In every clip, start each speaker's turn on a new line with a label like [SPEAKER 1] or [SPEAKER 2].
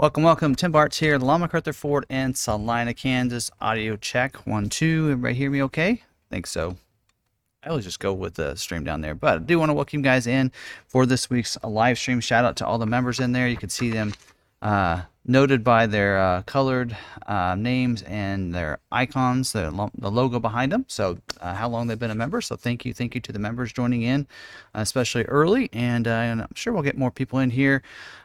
[SPEAKER 1] Welcome, welcome. Tim Bartz here, Long MacArthur Ford in Salina, Kansas. Audio check one, two. Everybody hear me okay? think so. I always just go with the stream down there. But I do want to welcome you guys in for this week's live stream. Shout out to all the members in there. You can see them uh, noted by their uh, colored uh, names and their icons, the, lo- the logo behind them. So, uh, how long they've been a member. So, thank you, thank you to the members joining in, especially early. And, uh, and, I'm sure we'll get more people in here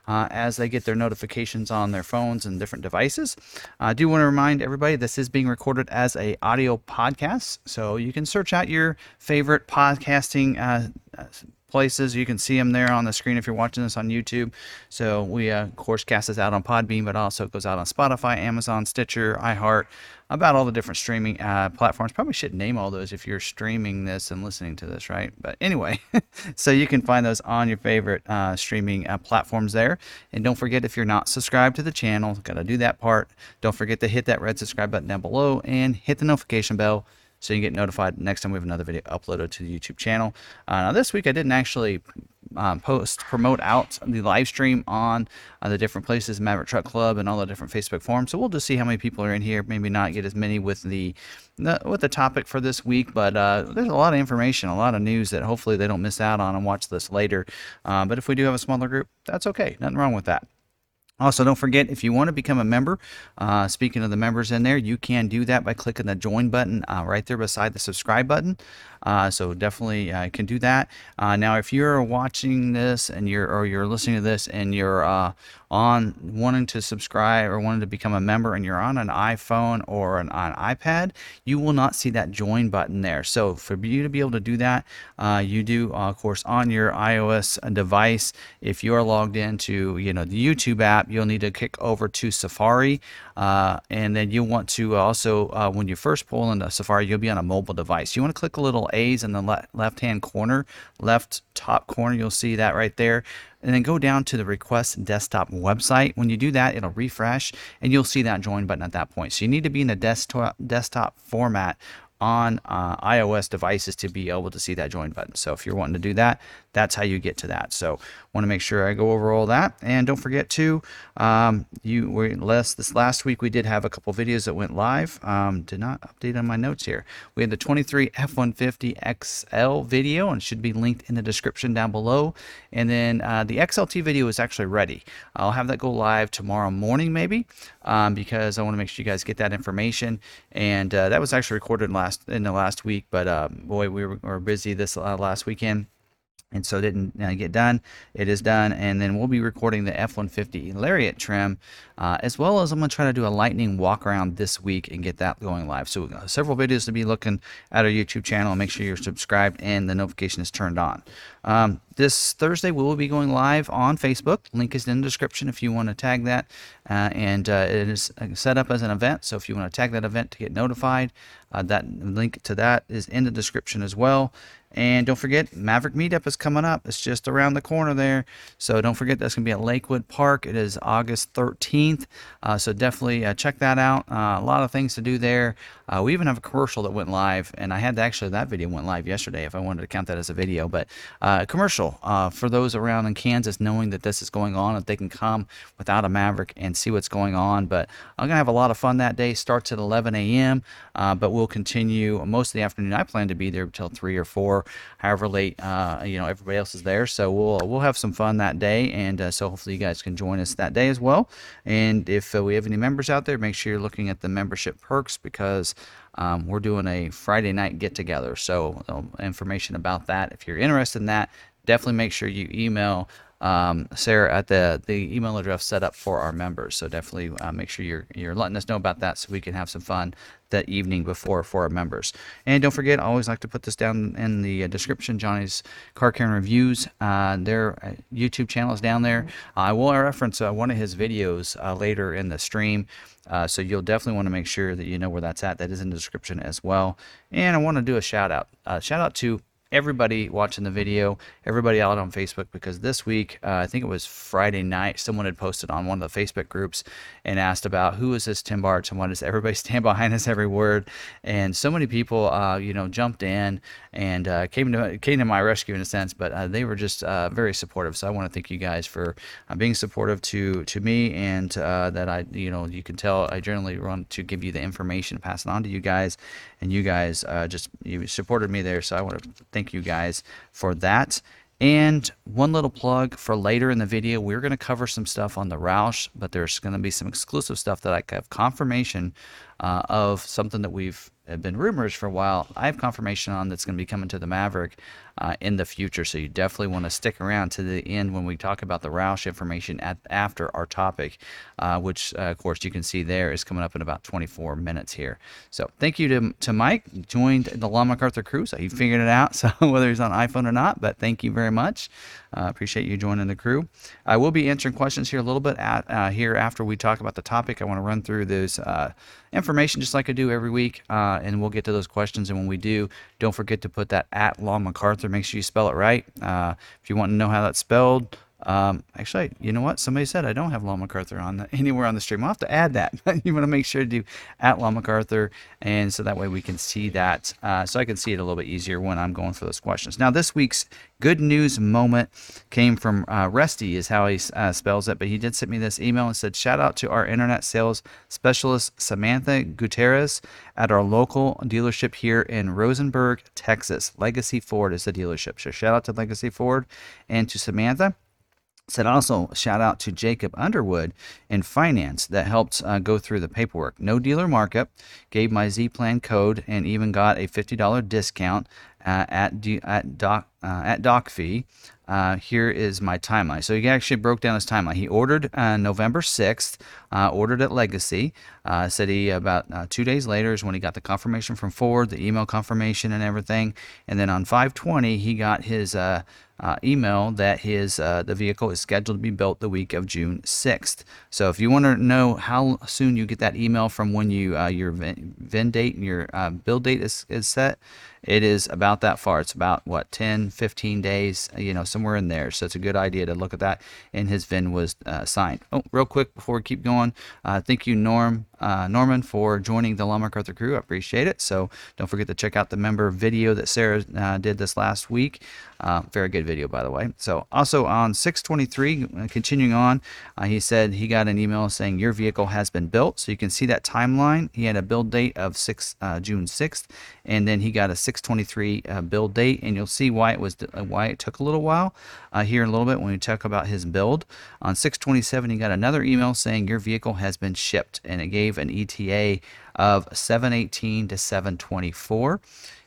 [SPEAKER 1] uh, as they get their notifications on their phones and different devices. I do want to remind everybody this is being recorded as a audio podcast, so you can search out your favorite podcasting places. You can see them there on the screen if you're watching this on YouTube. So we, uh, of course, cast this out on Podbean, but also it goes out on Spotify, Amazon, Stitcher, iHeart, about all the different streaming uh, platforms. Probably should name all those if you're streaming this and listening to this, right? But anyway, so you can find those on your favorite uh, streaming uh, platforms there. And don't forget if you're not subscribed to the channel, got to do that part. Don't forget to hit that red subscribe button down below and hit the notification bell so you get notified next time we have another video uploaded to the YouTube channel. Uh, now this week I didn't actually um, post promote out the live stream on uh, the different places, Maverick Truck Club, and all the different Facebook forums. So we'll just see how many people are in here. Maybe not get as many with the, the with the topic for this week, but uh, there's a lot of information, a lot of news that hopefully they don't miss out on and watch this later. Uh, but if we do have a smaller group, that's okay. Nothing wrong with that. Also, don't forget if you want to become a member, uh, speaking of the members in there, you can do that by clicking the join button uh, right there beside the subscribe button. Uh, so definitely uh, can do that. Uh, now, if you're watching this and you're or you're listening to this and you're uh, on wanting to subscribe or wanting to become a member and you're on an iPhone or an, an iPad, you will not see that join button there. So for you to be able to do that, uh, you do of course on your iOS device. If you are logged into you know the YouTube app, you'll need to kick over to Safari. Uh, and then you want to also, uh, when you first pull into Safari, you'll be on a mobile device. You want to click a little A's in the le- left hand corner, left top corner. You'll see that right there. And then go down to the request desktop website. When you do that, it'll refresh and you'll see that join button at that point. So you need to be in the desktop desktop format on uh, iOS devices to be able to see that join button. So if you're wanting to do that, that's how you get to that. So want to make sure I go over all that. And don't forget to, um, you were less this last week we did have a couple videos that went live. Um, did not update on my notes here. We had the 23 F150 XL video and should be linked in the description down below. And then uh, the XLT video is actually ready. I'll have that go live tomorrow morning maybe um, because I want to make sure you guys get that information. And uh, that was actually recorded last in the last week, but uh, boy, we were, were busy this uh, last weekend and so didn't uh, get done. It is done, and then we'll be recording the F-150 Lariat trim, uh, as well as I'm going to try to do a lightning walk around this week and get that going live. So uh, several videos to be looking at our YouTube channel. Make sure you're subscribed and the notification is turned on. Um, this Thursday we will be going live on Facebook. Link is in the description if you want to tag that, uh, and uh, it is uh, set up as an event. So if you want to tag that event to get notified, that link to that is in the description as well. And don't forget, Maverick Meetup is coming up. It's just around the corner there. So don't forget, that's going to be at Lakewood Park. It is August 13th. Uh, so definitely uh, check that out. Uh, a lot of things to do there. Uh, we even have a commercial that went live, and I had to actually, that video went live yesterday if I wanted to count that as a video. But uh, a commercial uh, for those around in Kansas knowing that this is going on, that they can come without a Maverick and see what's going on. But I'm going to have a lot of fun that day. Starts at 11 a.m., but we'll continue most of the afternoon. I plan to be there until 3 or 4 however late uh, you know everybody else is there. So we'll we'll have some fun that day, and uh, so hopefully you guys can join us that day as well. And if uh, we have any members out there, make sure you're looking at the membership perks because um, we're doing a Friday night get together. So um, information about that, if you're interested in that, definitely make sure you email um, Sarah at the the email address set up for our members. So definitely uh, make sure you're you're letting us know about that so we can have some fun that evening before for our members. And don't forget, I always like to put this down in the uh, description. Johnny's Car Care and Reviews. Uh, their uh, YouTube channel is down there. I will reference uh, one of his videos uh, later in the stream. Uh, so you'll definitely want to make sure that you know where that's at. That is in the description as well. And I want to do a shout out. shout out to everybody watching the video, everybody out on Facebook, because this week, uh, I think it was Friday night, someone had posted on one of the Facebook groups and asked about who is this Tim Bartz and what does everybody stand behind his every word. And so many people, uh, you know, jumped in and uh, came to came to my rescue in a sense, but uh, they were just uh, very supportive. So I want to thank you guys for uh, being supportive to to me and that I, you know, you can tell I generally want to give you the information, pass it on to you guys, and you guys just you supported me there. So I want to thank you guys for that. And one little plug for later in the video, we're going to cover some stuff on the Roush, but there's going to be some exclusive stuff that I have confirmation uh, of something that we've been rumors for a while. I have confirmation on that's going to be coming to the Maverick uh, in the future. So you definitely want to stick around to the end when we talk about the Roush information at after our topic, uh, which uh, of course you can see there is coming up in about 24 minutes here. So thank you to, to Mike, joined the Long MacArthur crew. So he figured it out. So whether he's on iPhone or not, but thank you very much. Uh, appreciate you joining the crew. I will be answering questions here a little bit at, uh, here after we talk about the topic. I want to run through those uh, information just like I do every week, and we'll get to those questions. And when we do, don't forget to put that at Long MacArthur. Make sure you spell it right. Uh, if you want to know how that's spelled, um, actually, you know what? Somebody said I don't have Long MacArthur on the, anywhere on the stream. I'll have to add that. you want to make sure to do at Long MacArthur, and so that way we can see that. Uh, so I can see it a little bit easier when I'm going for those questions. Now, this week's good news moment came from uh, Rusty, is how he uh, spells it, but he did send me this email and said, "Shout out to our internet sales specialist Samantha Gutierrez at our local dealership here in Rosenberg, Texas. Legacy Ford is the dealership. So shout out to Legacy Ford and to Samantha." Said also shout out to Jacob Underwood in finance that helped uh, go through the paperwork. No dealer markup, gave my Z plan code, and even got a $50 discount uh, at at doc uh, at doc fee. Uh, here is my timeline. So he actually broke down his timeline. He ordered uh, November 6th, uh, ordered at Legacy. Said he about two days later is when he got the confirmation from Ford, the email confirmation and everything. And then on 520, he got his uh, email that his uh, the vehicle is scheduled to be built the week of June 6th. So if you want to know how soon you get that email from when you uh, your VIN date and your uh, build date is, is set, it is about that far. It's about what 10, 15 days, you know, somewhere in there. So it's a good idea to look at that. And his VIN was uh, signed. Oh, real quick before we keep going, uh, thank you, Norm Norman, for joining the Long MacArthur crew. I appreciate it. So don't forget to check out the member video that Sarah did this last week. very good video, by the way. So also on 623, uh, continuing on, uh, he said he got an email saying your vehicle has been built. So you can see that timeline. He had a build date of 6 uh, June 6th, and then he got a 623 uh, build date, and you'll see why it was uh, why it took a little while uh, here in a little bit when we talk about his build. On 627, he got another email saying your vehicle has been shipped, and it gave an ETA of 718 to 724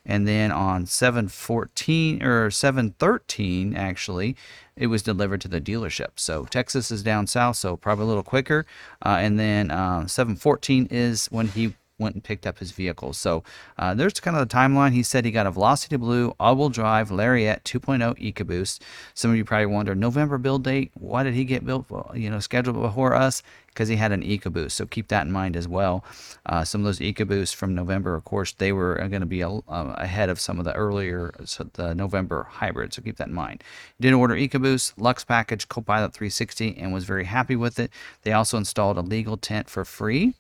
[SPEAKER 1] and then on 714 or 713 actually it was delivered to the dealership. So texas is down south so probably a little quicker. Uh, and then uh, 714 is when he went and picked up his vehicle. So uh, there's kind of the timeline. He said he got a Velocity Blue all-wheel drive Lariat 2.0 EcoBoost. Some of you probably wonder November build date. Why did he get built? You know, scheduled before us because he had an EcoBoost. So keep that in mind as well. Uh, some of those EcoBoosts from November, of course, they were going to be a, uh, ahead of some of the earlier so the November hybrids. So keep that in mind. Did order EcoBoost, Lux package, Copilot 360, and was very happy with it. They also installed a legal tent for free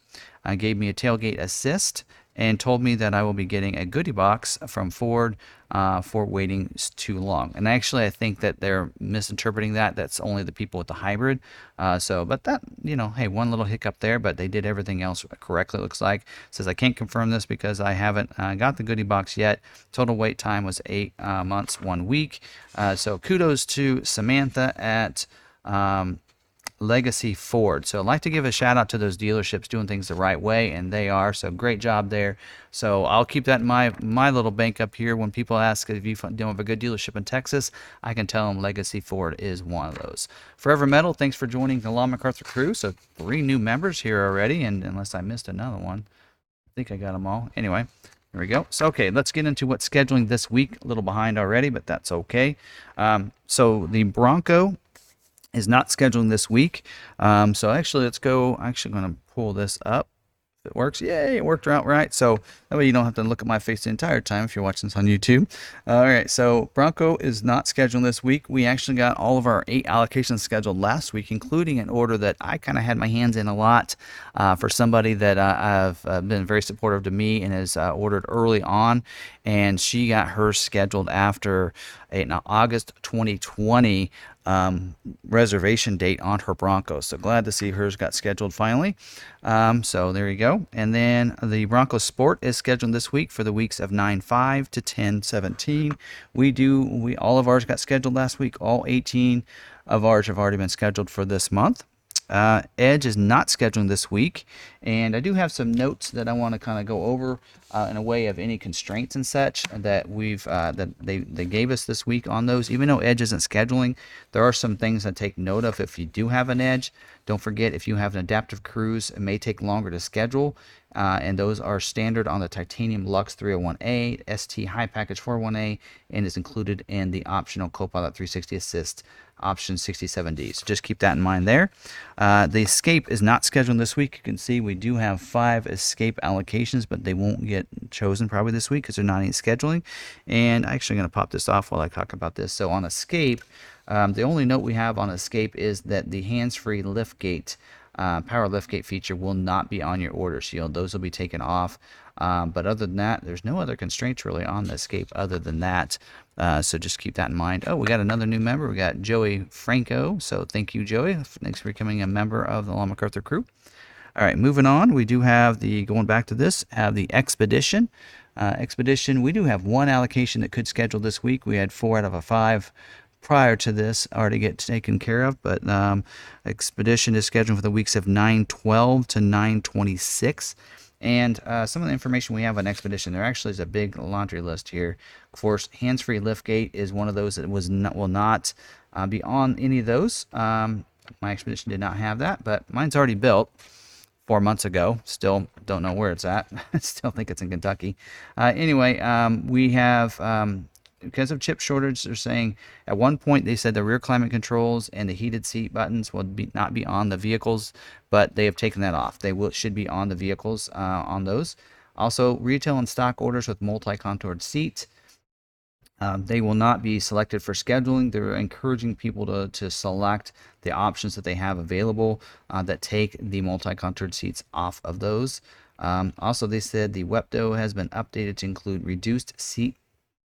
[SPEAKER 1] uh, gave me a tailgate assist and told me that I will be getting a goodie box from Ford uh, for waiting too long. And actually, I think that they're misinterpreting that. That's only the people with the hybrid. Uh, so, but that, you know, hey, one little hiccup there, but they did everything else correctly, it looks like. It says, I can't confirm this because I haven't uh, got the goodie box yet. Total wait time was eight uh, months, one week. Uh, so, kudos to Samantha at. Um, Legacy Ford. So I'd like to give a shout out to those dealerships doing things the right way, and they are. So great job there. So I'll keep that in my my little bank up here. When people ask if you don't have a good dealership in Texas, I can tell them Legacy Ford is one of those. Forever Metal, thanks for joining the Long MacArthur crew. So three new members here already, and unless I missed another one, I think I got them all. Anyway. There we go. So, okay, let's get into what's scheduling this week. A little behind already, but that's okay. Um, so, the Bronco is not scheduling this week. Um, so actually, let's go. I'm actually going to pull this up If it works, yay, it worked out right. So that way you don't have to look at my face the entire time if you're watching this on YouTube. All right, so Bronco is not scheduled this week. We actually got all of our eight allocations scheduled last week, including an order that I kind of had my hands in a lot uh, for somebody that uh, I've uh, been very supportive to me and has uh, ordered early on. And she got hers scheduled after a, August 2020 um, reservation date on her Broncos. So glad to see hers got scheduled finally. Um, so there you go. And then the Broncos Sport is scheduled this week for the weeks of 9 5 to 10 17. We do, we all of ours got scheduled last week. All 18 of ours have already been scheduled for this month. Uh, Edge is not scheduling this week, and I do have some notes that I want to kind of go over uh, in a way of any constraints and such that we've uh, that they, they gave us this week on those. Even though Edge isn't scheduling, there are some things I take note of. If you do have an Edge, don't forget if you have an adaptive cruise, it may take longer to schedule, uh, and those are standard on the Titanium Lux 301A, ST High Package 401A, and is included in the optional Copilot 360 Assist option 67D. So just keep that in mind there. Uh, the escape is not scheduled this week. You can see we do have five escape allocations, but they won't get chosen probably this week because they're not in scheduling. And I'm actually going to pop this off while I talk about this. So on escape, um, the only note we have on escape is that the hands-free liftgate uh, power liftgate feature will not be on your order shield. Those will be taken off. Um, but other than that, there's no other constraints really on the escape other than that. Uh, so just keep that in mind. Oh, we got another new member. We got Joey Franco. So thank you, Joey. Thanks for becoming a member of the Long MacArthur crew. All right, moving on. We do have the, going back to this, have the Expedition. Uh, Expedition, we do have one allocation that could schedule this week. We had four out of a five prior to this already get taken care of, but um, Expedition is scheduled for the weeks of 912 to 926. And uh, some of the information we have on Expedition, there actually is a big laundry list here. Of course, hands-free liftgate is one of those that was not, will not uh, be on any of those. Um, my Expedition did not have that, but mine's already built four months ago. Still don't know where it's at. Still think it's in Kentucky. Uh, anyway, um, we have um, because of chip shortage, they're saying at one point they said the rear climate controls and the heated seat buttons will be not be on the vehicles, but they have taken that off. They will should be on the vehicles uh, on those. Also, retail and stock orders with multi-contoured seats. Um, they will not be selected for scheduling. They're encouraging people to, to select the options that they have available uh, that take the multi-contoured seats off of those. Um, also, they said the WEPDO has been updated to include reduced seat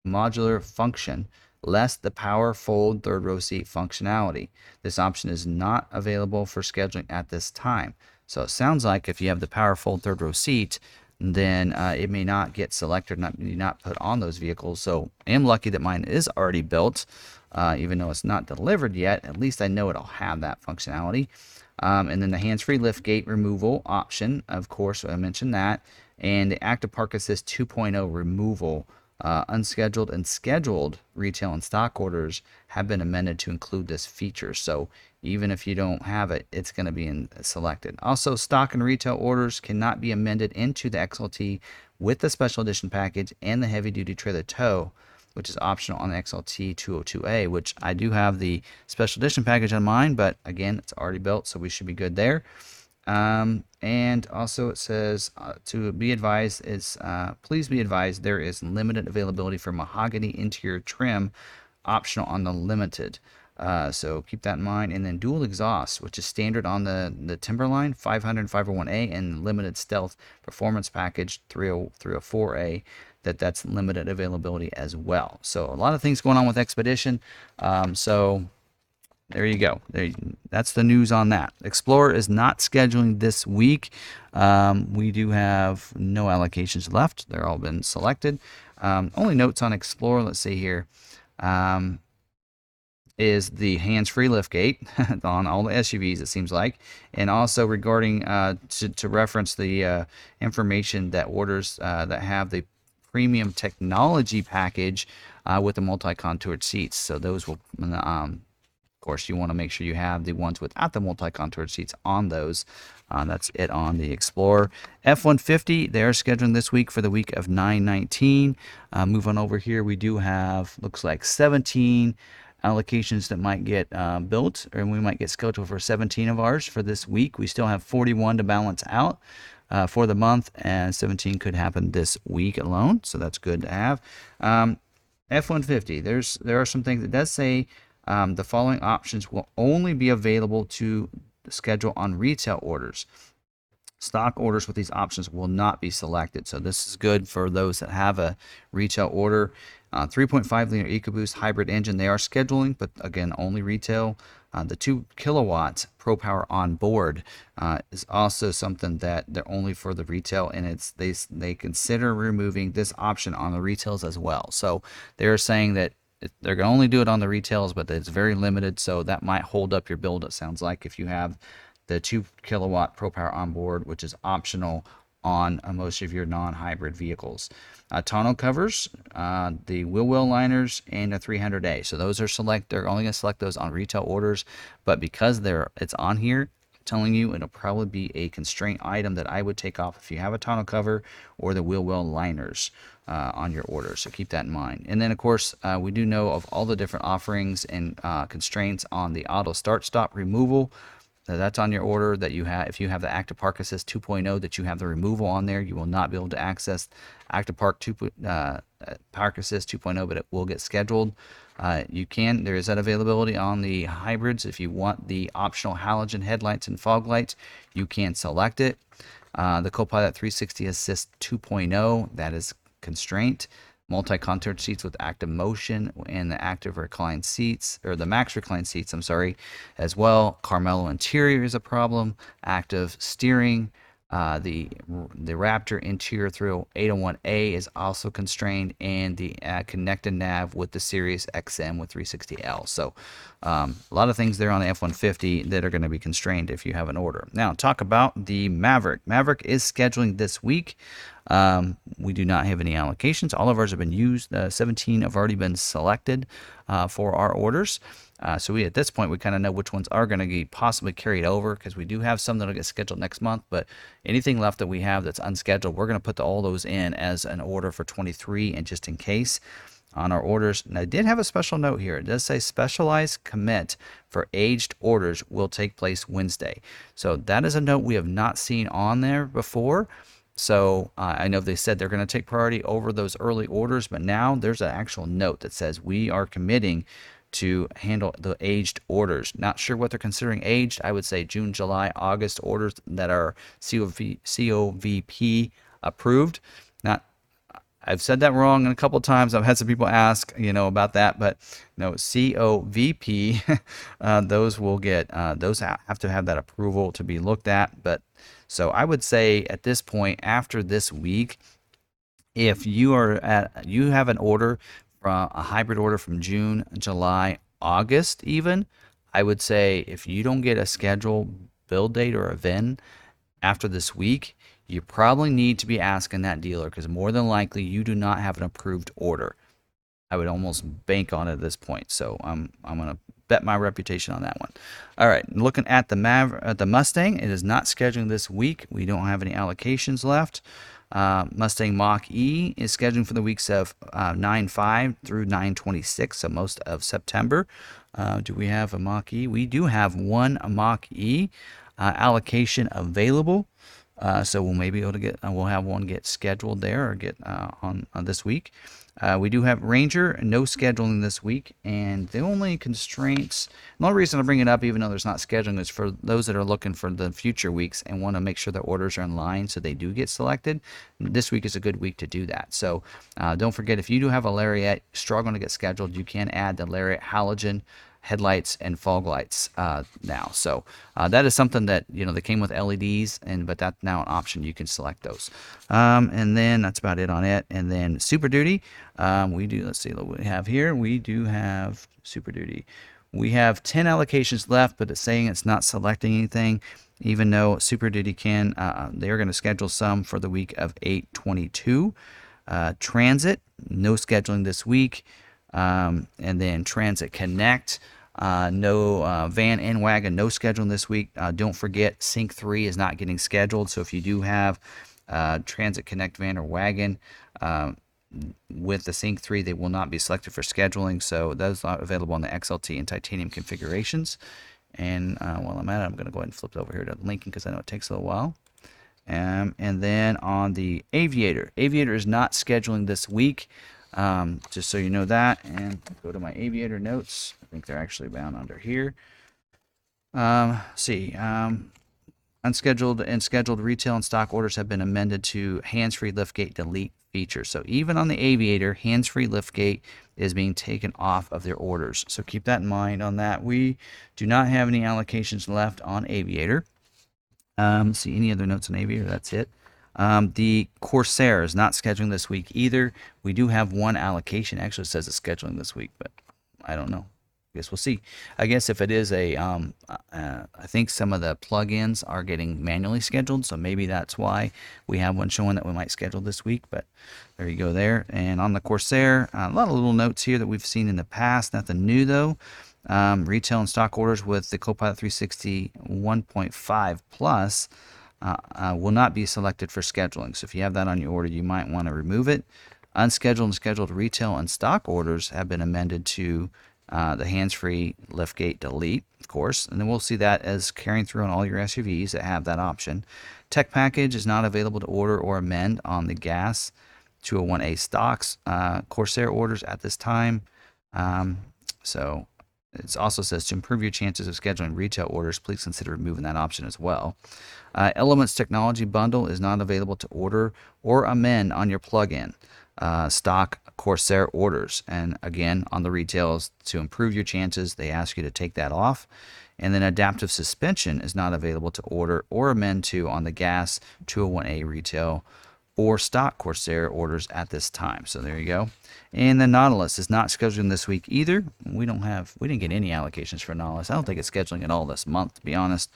[SPEAKER 1] modular function less the power fold third row seat functionality. This option is not available for scheduling at this time. So it sounds like if you have the power fold third row seat, then uh, it may not get selected, not not put on those vehicles. So I am lucky that mine is already built, uh, even though it's not delivered yet. At least I know it'll have that functionality. Um, and then the hands-free liftgate removal option, of course, I mentioned that, and the Active Park Assist 2.0 removal uh, unscheduled and scheduled retail and stock orders have been amended to include this feature. So even if you don't have it, it's going to be in, selected. Also, stock and retail orders cannot be amended into the XLT with the special edition package and the heavy duty trailer tow, which is optional on the XLT 202A, which I do have the special edition package on mine, but again, it's already built, so we should be good there. Um, and also it says uh, to be advised is uh, please be advised there is limited availability for mahogany interior trim optional on the limited. Uh, so keep that in mind. And then dual exhaust, which is standard on the, the Timberline 500 501A and limited stealth performance package 304A, that that's limited availability as well. So a lot of things going on with Expedition. Um, so there you go. There, that's the news on that. Explorer is not scheduling this week. Um, we do have no allocations left. They're all been selected. Um, only notes on Explorer. Let's see here. Um, is the hands-free liftgate on all the SUVs, it seems like, and also regarding uh, to, to, reference the uh, information that orders uh, that have the premium technology package uh, with the multi-contoured seats. So those will um, course, you want to make sure you have the ones without the multi-contoured seats on those. Uh, that's it on the Explorer. F-150, they're scheduling this week for the week of 919. Uh, move on over here. We do have, looks like 17 allocations that might get uh, built, and we might get scheduled for 17 of ours for this week. We still have 41 to balance out. uh, for the month, and 17 could happen this week alone. So that's good to have. Um, F-150. There's there are some things. that does say um, the following options will only be available to schedule on retail orders. Stock orders with these options will not be selected. So this is good for those that have a retail order. Uh, 3.5 liter EcoBoost hybrid engine. They are scheduling, but again, only retail. Uh, the two kilowatt Pro Power on board uh, is also something that they're only for the retail, and it's they they consider removing this option on the retails as well. So they're saying that they're going to only do it on the retails, but it's very limited. So that might hold up your build. It sounds like if you have the two kilowatt Pro Power on board, which is optional on uh, most of your non-hybrid vehicles. Uh, tonneau covers, uh, the wheel well liners, and a 300A. So those are select. They're only going to select those on retail orders, but because they're it's on here, telling you it'll probably be a constraint item that I would take off if you have a tonneau cover or the wheel well liners uh, on your order. So keep that in mind. And then, of course, uh, we do know of all the different offerings and uh, constraints on the auto start stop removal that's on your order that you have if you have the active park assist 2.0 that you have the removal on there you will not be able to access active park 2 uh, park assist 2.0 but it will get scheduled uh, you can there is that availability on the hybrids. If you want the optional halogen headlights and fog lights you can select it. Uh, the copilot 360 assist 2.0 that is constraint. Multi-contour seats with active motion and the active recline seats or the max recline seats i'm sorry as well. Carmelo interior is a problem. Active steering uh, the the Raptor interior through 801A is also constrained, and the uh, connected nav with the Sirius XM with 360L. So, um, a lot of things there on the F-150 that are going to be constrained if you have an order. Now, talk about the Maverick. Maverick is scheduling this week. Um, we do not have any allocations. All of ours have been used. Uh, 17 have already been selected uh, for our orders. Uh, so we at this point we kind of know which ones are going to be possibly carried over because we do have some that'll get scheduled next month. But anything left that we have that's unscheduled, we're going to put the, all those in as an order for 23 and just in case on our orders. And I did have a special note here. It does say specialized commit for aged orders will take place Wednesday. So that is a note we have not seen on there before. So uh, I know they said they're going to take priority over those early orders, but now there's an actual note that says we are committing to handle the aged orders. Not sure what they're considering aged. I would say June, July, August orders that are COV, COVP approved. Not I've said that wrong a couple times. I've had some people ask, you know, about that, but no, COVP, uh, those will get, uh, those have to have that approval to be looked at. But so I would say at this point, after this week, if you are at, you have an order from a hybrid order from June, July, August, even, I would say if you don't get a scheduled build date or a VIN after this week, you probably need to be asking that dealer because more than likely you do not have an approved order. I would almost bank on it at this point. So I'm I'm gonna bet my reputation on that one. All right, looking at the Maver- at the Mustang, it is not scheduling this week. We don't have any allocations left. Uh, Mustang Mach E is scheduled for the weeks of uh, 9 5 through 9 26, so most of September. Uh, do we have a Mach E? We do have one Mach E uh, allocation available. Uh, so we'll maybe able to get, uh, we'll have one get scheduled there or get on, on this week. Uh, we do have Ranger, no scheduling this week, and the only constraints, the only reason I bring it up, even though there's not scheduling, is for those that are looking for the future weeks and want to make sure their orders are in line so they do get selected. This week is a good week to do that. So uh, don't forget, if you do have a Lariat struggling to get scheduled, you can add the Lariat Halogen headlights and fog lights uh, now. So uh, that is something that you know they came with LEDs, and but that's now an option. You can select those. Um, and then that's about it on it. And then Super Duty, um, we do. Let's see what we have here. We do have Super Duty. We have 10 allocations left, but it's saying it's not selecting anything, even though Super Duty can. Uh, they are going to schedule some for the week of 822. Uh, transit, no scheduling this week. Um, and then Transit Connect, uh, no uh, van and wagon, no scheduling this week. Uh, don't forget, Sync 3 is not getting scheduled. So if you do have uh, Transit Connect van or wagon uh, with the Sync 3, they will not be selected for scheduling. So those are available on the XLT and titanium configurations. And uh, while I'm at it, I'm going to go ahead and flip it over here to Lincoln because I know it takes a little while. Um, and then on the Aviator, Aviator is not scheduling this week, um, just so you know that. And go to my Aviator notes. I think they're actually bound under here. Um, see, um, unscheduled and scheduled retail and stock orders have been amended to hands-free liftgate delete feature. So even on the Aviator, hands-free liftgate is being taken off of their orders. So keep that in mind on that. We do not have any allocations left on Aviator. Um, see any other notes on Aviator? That's it. Um, the Corsair is not scheduling this week either. We do have one allocation. Actually, says it's scheduling this week, but I don't know. I guess we'll see. I guess if it is a, um, uh, I think some of the plugins are getting manually scheduled, so maybe that's why we have one showing that we might schedule this week. But there you go there. And on the Corsair, uh, a lot of little notes here that we've seen in the past. Nothing new though. Um, retail and stock orders with the Copilot 360 1.5 Plus uh, uh, will not be selected for scheduling. So if you have that on your order, you might want to remove it. Unscheduled and scheduled retail and stock orders have been amended to uh, the hands-free liftgate delete, of course, and then we'll see that as carrying through on all your SUVs that have that option. Tech package is not available to order or amend on the gas 201A stocks uh, Corsair orders at this time. Um, so it also says to improve your chances of scheduling retail orders, please consider removing that option as well. Uh, Elements Technology Bundle is not available to order or amend on your plugin uh, stock Corsair orders. And again, on the retails, to improve your chances, they ask you to take that off. And then adaptive suspension is not available to order or amend to on the gas 201A retail or stock Corsair orders at this time. So there you go. And the Nautilus is not scheduling this week either. We don't have, we didn't get any allocations for Nautilus. I don't think it's scheduling at all this month, to be honest.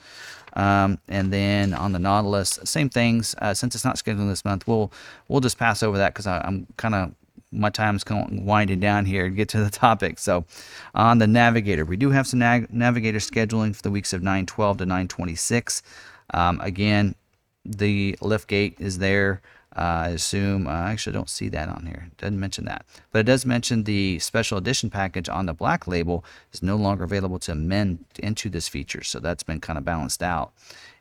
[SPEAKER 1] Um, and then on the Nautilus, same things. Uh, since it's not scheduling this month, we'll we'll just pass over that because I'm kind of my time's winding down here to get to the topic. So, on the Navigator, we do have some nav- Navigator scheduling for the weeks of 912 to 926. Um, again, the lift gate is there. I assume uh, I actually don't see that on here. It doesn't mention that, but it does mention the special edition package on the black label is no longer available to amend into this feature. So that's been kind of balanced out.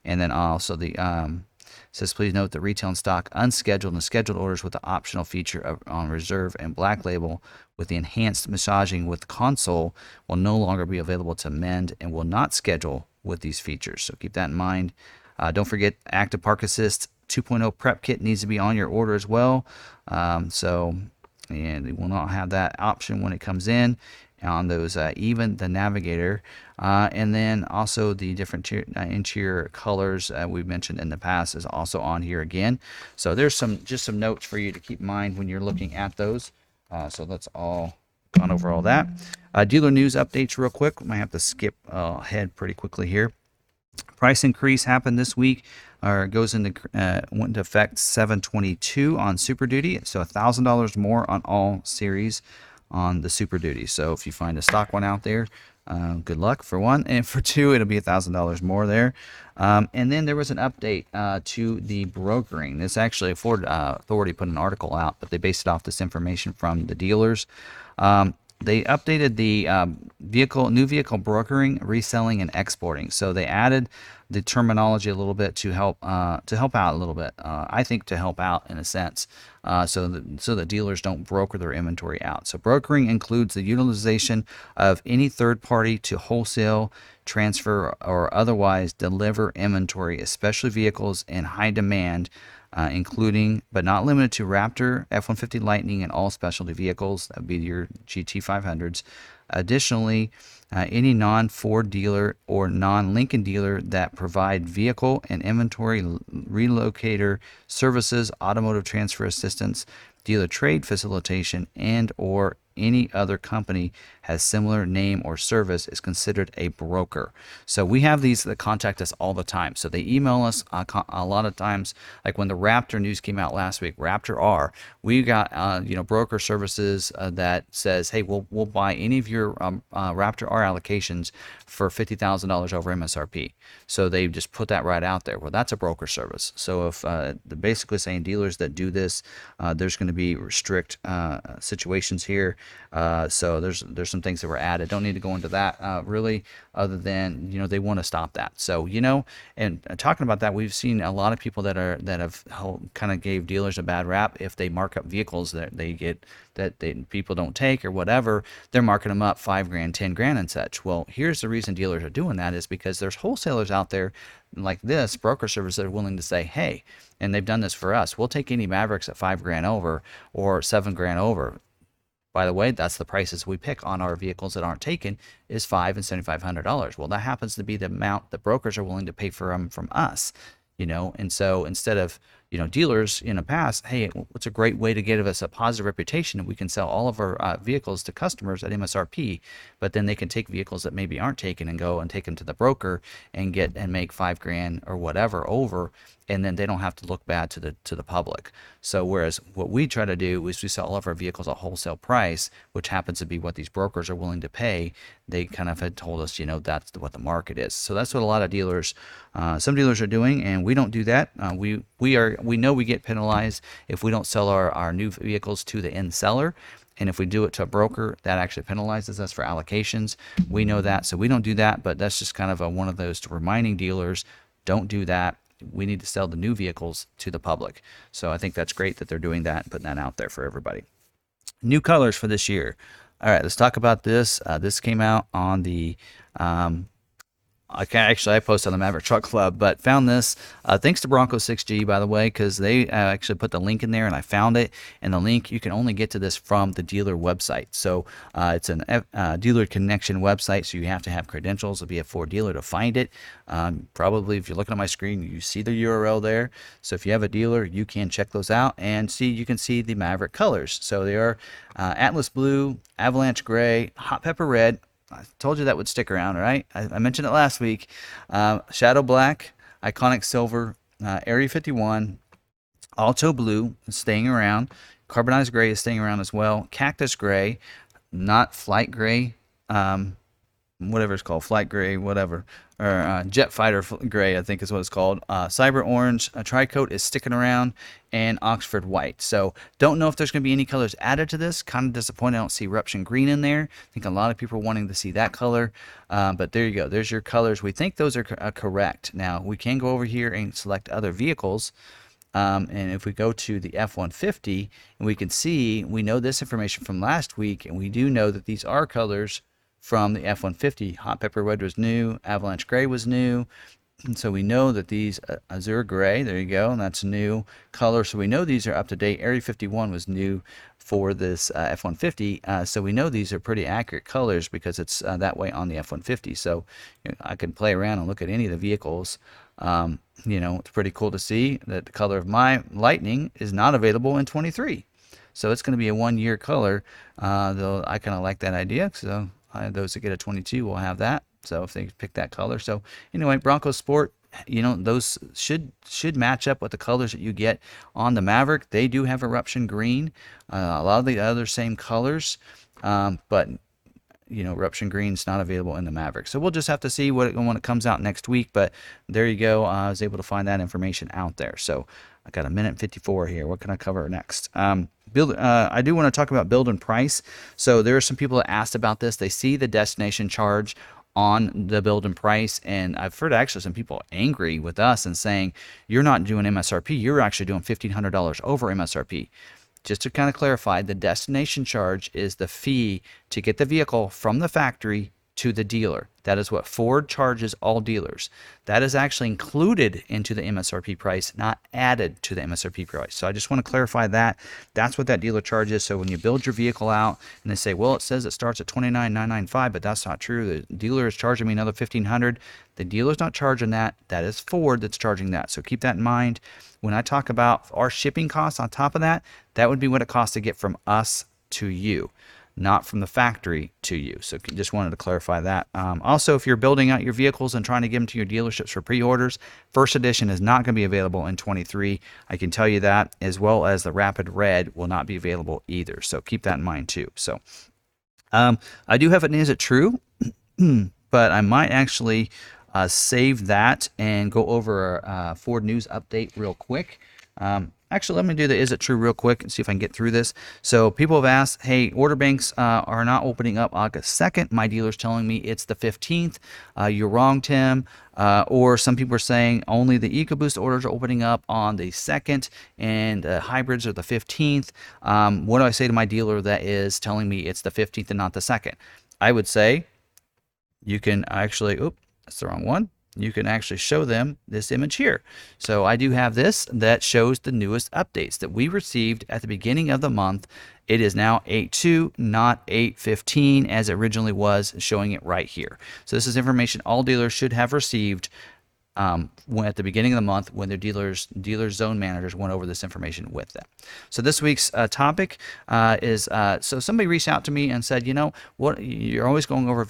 [SPEAKER 1] And then also the um, says please note that retail and stock unscheduled and scheduled orders with the optional feature of, on reserve and black label with the enhanced massaging with console will no longer be available to amend and will not schedule with these features. So keep that in mind. Uh, don't forget active park assist 2.0 prep kit needs to be on your order as well. Um, so, and it will not have that option when it comes in on those, uh, even the navigator. Uh, and then also the different tier, uh, interior colors uh, we've mentioned in the past is also on here again. So there's some just some notes for you to keep in mind when you're looking at those. Uh, so that's all gone over all that. Uh, dealer news updates real quick. We might have to skip ahead pretty quickly here. Price increase happened this week, or goes into uh, went into effect 722 on Super Duty, so thousand dollars more on all series on the Super Duty. So if you find a stock one out there, uh, good luck for one, and for two, it'll be a thousand dollars more there. Um, and then there was an update uh, to the brokering. This actually Ford uh, Authority put an article out, but they based it off this information from the dealers. Um, they updated the um, vehicle new vehicle brokering, reselling, and exporting. So they added the terminology a little bit to help uh, to help out a little bit. Uh, I think to help out in a sense, uh, so that so that dealers don't broker their inventory out. So brokering includes the utilization of any third party to wholesale, transfer, or otherwise deliver inventory, especially vehicles in high demand uh, including but not limited to Raptor, F 150 Lightning, and all specialty vehicles. That would be your GT 500s. Additionally, uh, any non Ford dealer or non Lincoln dealer that provide vehicle and inventory relocator services, automotive transfer assistance, dealer trade facilitation, and or any other company has similar name or service is considered a broker. So we have these that contact us all the time. So they email us uh, a lot of times, like when the Raptor news came out last week, Raptor R, we got uh, you know broker services uh, that says, hey, we'll we'll buy any of your um, uh, Raptor R allocations for fifty thousand dollars over MSRP. So they just put that right out there. Well, that's a broker service. So if uh, basically saying dealers that do this, uh, there's going to be strict situations here. so there's there's some things that were added. Don't need to go into that uh, really, other than you know they want to stop that. So you know, and uh, talking about that, we've seen a lot of people that are that have kind of gave dealers a bad rap if they mark up vehicles that they get that they, people don't take or whatever. They're marking them up five grand, ten grand, and such. Well, here's the reason dealers are doing that is because there's wholesalers out there like this broker service that are willing to say, hey, and they've done this for us. We'll take any Mavericks at five grand over or seven grand over. By the way, that's the prices we pick on our vehicles that aren't taken is five and seventy five hundred dollars. Well, that happens to be the amount that brokers are willing to pay for them from us, you know. And so instead of you know, dealers in the past, hey, what's a great way to give us a positive reputation? We can sell all of our uh, vehicles to customers at MSRP, but then they can take vehicles that maybe aren't taken and go and take them to the broker and get and make five grand or whatever over, and then they don't have to look bad to the to the public. So whereas what we try to do is we sell all of our vehicles at wholesale price, which happens to be what these brokers are willing to pay. They kind of had told us, you know, that's what the market is. So that's what a lot of dealers, uh, some dealers are doing, and we don't do that. Uh, we we are we know we get penalized if we don't sell our, our new vehicles to the end seller. And if we do it to a broker, that actually penalizes us for allocations. We know that, so we don't do that. But that's just kind of a, one of those reminding dealers: don't do that. We need to sell the new vehicles to the public. So I think that's great that they're doing that and putting that out there for everybody. New colors for this year. All right, let's talk about this. Uh, this came out on the um, I can actually I posted on the Maverick Truck Club, but found this uh, thanks to Bronco 6G by the way, because they uh, actually put the link in there and I found it. And the link you can only get to this from the dealer website. So uh, it's an uh, dealer connection website, so you have to have credentials to be a Ford dealer to find it. Um, probably if you're looking at my screen, you see the URL there. So if you have a dealer, you can check those out and see. You can see the Maverick colors. So they are uh, Atlas Blue, Avalanche Gray, Hot Pepper Red, I told you that would stick around, right? I, I mentioned it last week. Uh, Shadow Black, Iconic Silver, uh, Area 51, Alto Blue is staying around. Carbonized Gray is staying around as well. Cactus Gray, not Flight Gray. Um, whatever it's called, flight gray, whatever, or uh, jet fighter gray, I think is what it's called. Uh, cyber orange, a tricoat is sticking around, and Oxford white. So don't know if there's going to be any colors added to this. Kind of disappointed I don't see eruption green in there. I think a lot of people are wanting to see that color, uh, but there you go. There's your colors. We think those are co- uh, correct. Now we can go over here and select other vehicles. Um, and if we go to the F-150, and we can see, we know this information from last week, and we do know that these are colors from the F-150. Hot Pepper Red was new. Avalanche Gray was new. And so we know that these uh, Azure Gray, there you go, and that's new color. So we know these are up to date. Area 51 was new for this uh, F-150. Uh, so we know these are pretty accurate colors because it's uh, that way on the F-150. So you know, I can play around and look at any of the vehicles. Um, you know, it's pretty cool to see that the color of my Lightning is not available in 23. So it's going to be a one-year color. Uh, though I kind of like that idea. So uh, those that get a 22 will have that. So if they pick that color. So anyway, Bronco Sport, you know, those should should match up with the colors that you get on the Maverick. They do have eruption green, uh, a lot of the other same colors, um, but you know, eruption green is not available in the Maverick. So we'll just have to see what it, when it comes out next week. But there you go. Uh, I was able to find that information out there. So I got a minute 54 here. What can I cover next? Um, build. Uh, I do want to talk about build and price. So there are some people that asked about this. They see the destination charge on the build and price, and I've heard actually some people angry with us and saying you're not doing MSRP. You're actually doing $1,500 over MSRP. Just to kind of clarify, the destination charge is the fee to get the vehicle from the factory to the dealer. That is what Ford charges all dealers. That is actually included into the MSRP price, not added to the MSRP price. So I just want to clarify that. That's what that dealer charges. So when you build your vehicle out and they say, well, it says it starts at 29995 but that's not true. The dealer is charging me another 1500 The dealer's not charging that. That is Ford that's charging that. So keep that in mind. When I talk about our shipping costs on top of that, that would be what it costs to get from us to you not from the factory to you. So just wanted to clarify that. Um, also, if you're building out your vehicles and trying to give them to your dealerships for pre-orders, first edition is not going to be available in 23. I can tell you that, as well as the Rapid Red will not be available either. So keep that in mind too. So um, I do have an Is It True? but I might actually uh, save that and go over a uh, Ford News update real quick. Um, actually, let me do the is it true real quick and see if I can get through this. So people have asked, hey, order banks uh, are not opening up August 2nd. My dealer's telling me it's the 15th. Uh, you're wrong, Tim. Uh, or some people are saying only the EcoBoost orders are opening up on the 2nd and uh, hybrids are the 15th. Um, what do I say to my dealer that is telling me it's the 15th and not the 2nd? I would say you can actually, oop, that's the wrong one you can actually show them this image here. So I do have this that shows the newest updates that we received at the beginning of the month. It is now 8.2, not 8.15 as it originally was, showing it right here. So this is information all dealers should have received um, when at the beginning of the month when their dealers dealer zone managers went over this information with them. So this week's uh, topic uh, is uh, so somebody reached out to me and said, you know, what you're always going over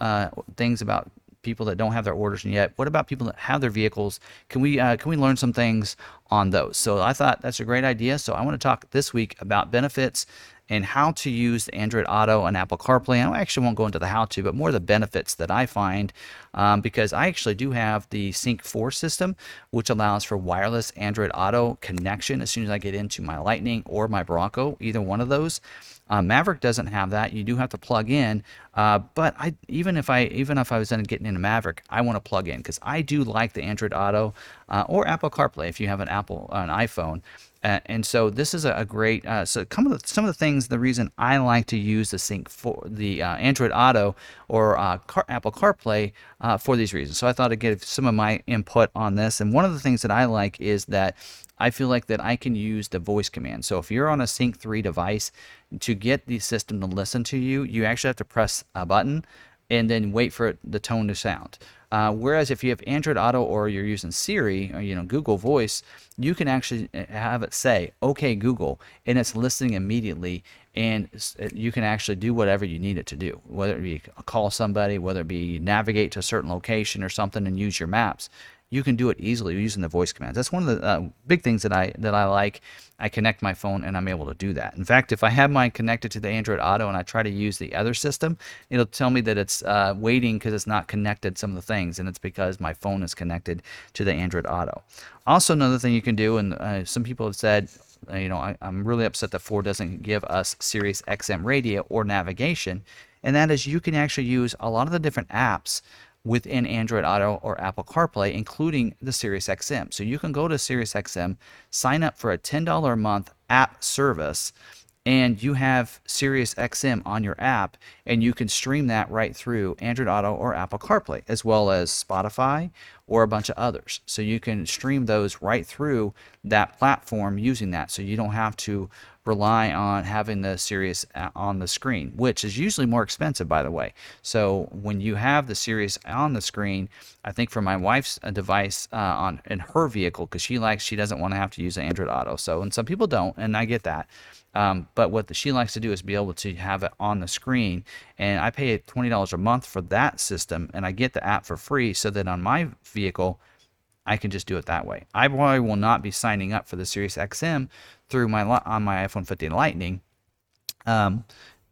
[SPEAKER 1] uh, things about people that don't have their orders yet? What about people that have their vehicles? Can we uh, can we learn some things on those? So I thought that's a great idea. So I want to talk this week about benefits and how to use the Android Auto and Apple CarPlay. I actually won't go into the how to, but more the benefits that I find um, because I actually do have the Sync 4 system, which allows for wireless Android Auto connection as soon as I get into my Lightning or my Bronco, either one of those. Uh, Maverick doesn't have that. You do have to plug in. Uh, but I even if I even if I was getting into Maverick, I want to plug in because I do like the Android Auto uh, or Apple CarPlay if you have an Apple an iPhone. Uh, and so this is a, a great. Uh, so some of the some of the things. The reason I like to use the Sync for the uh, Android Auto or Car, Apple CarPlay for these reasons. So I thought I'd give some of my input on this. And one of the things that I like is that I feel like that I can use the voice command. So if you're on a Sync 3 device, to get the system to listen to you, you actually have to press a button and then wait for the tone to sound. Uh, whereas if you have Android Auto or you're using Siri or you know Google Voice, you can actually uh, have it say "Okay Google" and it's listening immediately, and uh, you can actually do whatever you need it to do, whether it be call somebody, whether it be navigate to a certain location or something, and use your maps you can do it easily using the voice commands. That's one of the uh, big things that I that I like. I connect my phone and I'm able to do that. In fact, if I have mine connected to the Android Auto and I try to use the other system, it'll tell me that it's uh, waiting because it's not connected some of the things, and it's because my phone is connected to the Android Auto. Also, another thing you can do, and uh, some people have said, uh, you know, I, am really upset that Ford doesn't give us Sirius XM radio or navigation, and that is you can actually use a lot of the different apps within Android Auto or Apple CarPlay, including the SiriusXM. So you can go to SiriusXM, sign up for a $10 a month app service, and you have SiriusXM on your app, and you can stream that right through Android Auto or Apple CarPlay, as well as Spotify or a bunch of others. So you can stream those right through that platform using that. So you don't have to rely on having the Sirius uh, on the screen, which is usually more expensive, by the way. So when you have the Sirius on the screen, I think for my wife's uh, device uh, on in her vehicle, because she likes she doesn't want to have to use Android Auto. So and some people don't, and I get that. Um, but what the, she likes to do is be able to have it on the screen. And I pay $20 a month for that system, and I get the app for free so that on my vehicle, I can just do it that way. I probably will not be signing up for the Sirius XM through my on my F-150 Lightning. Um,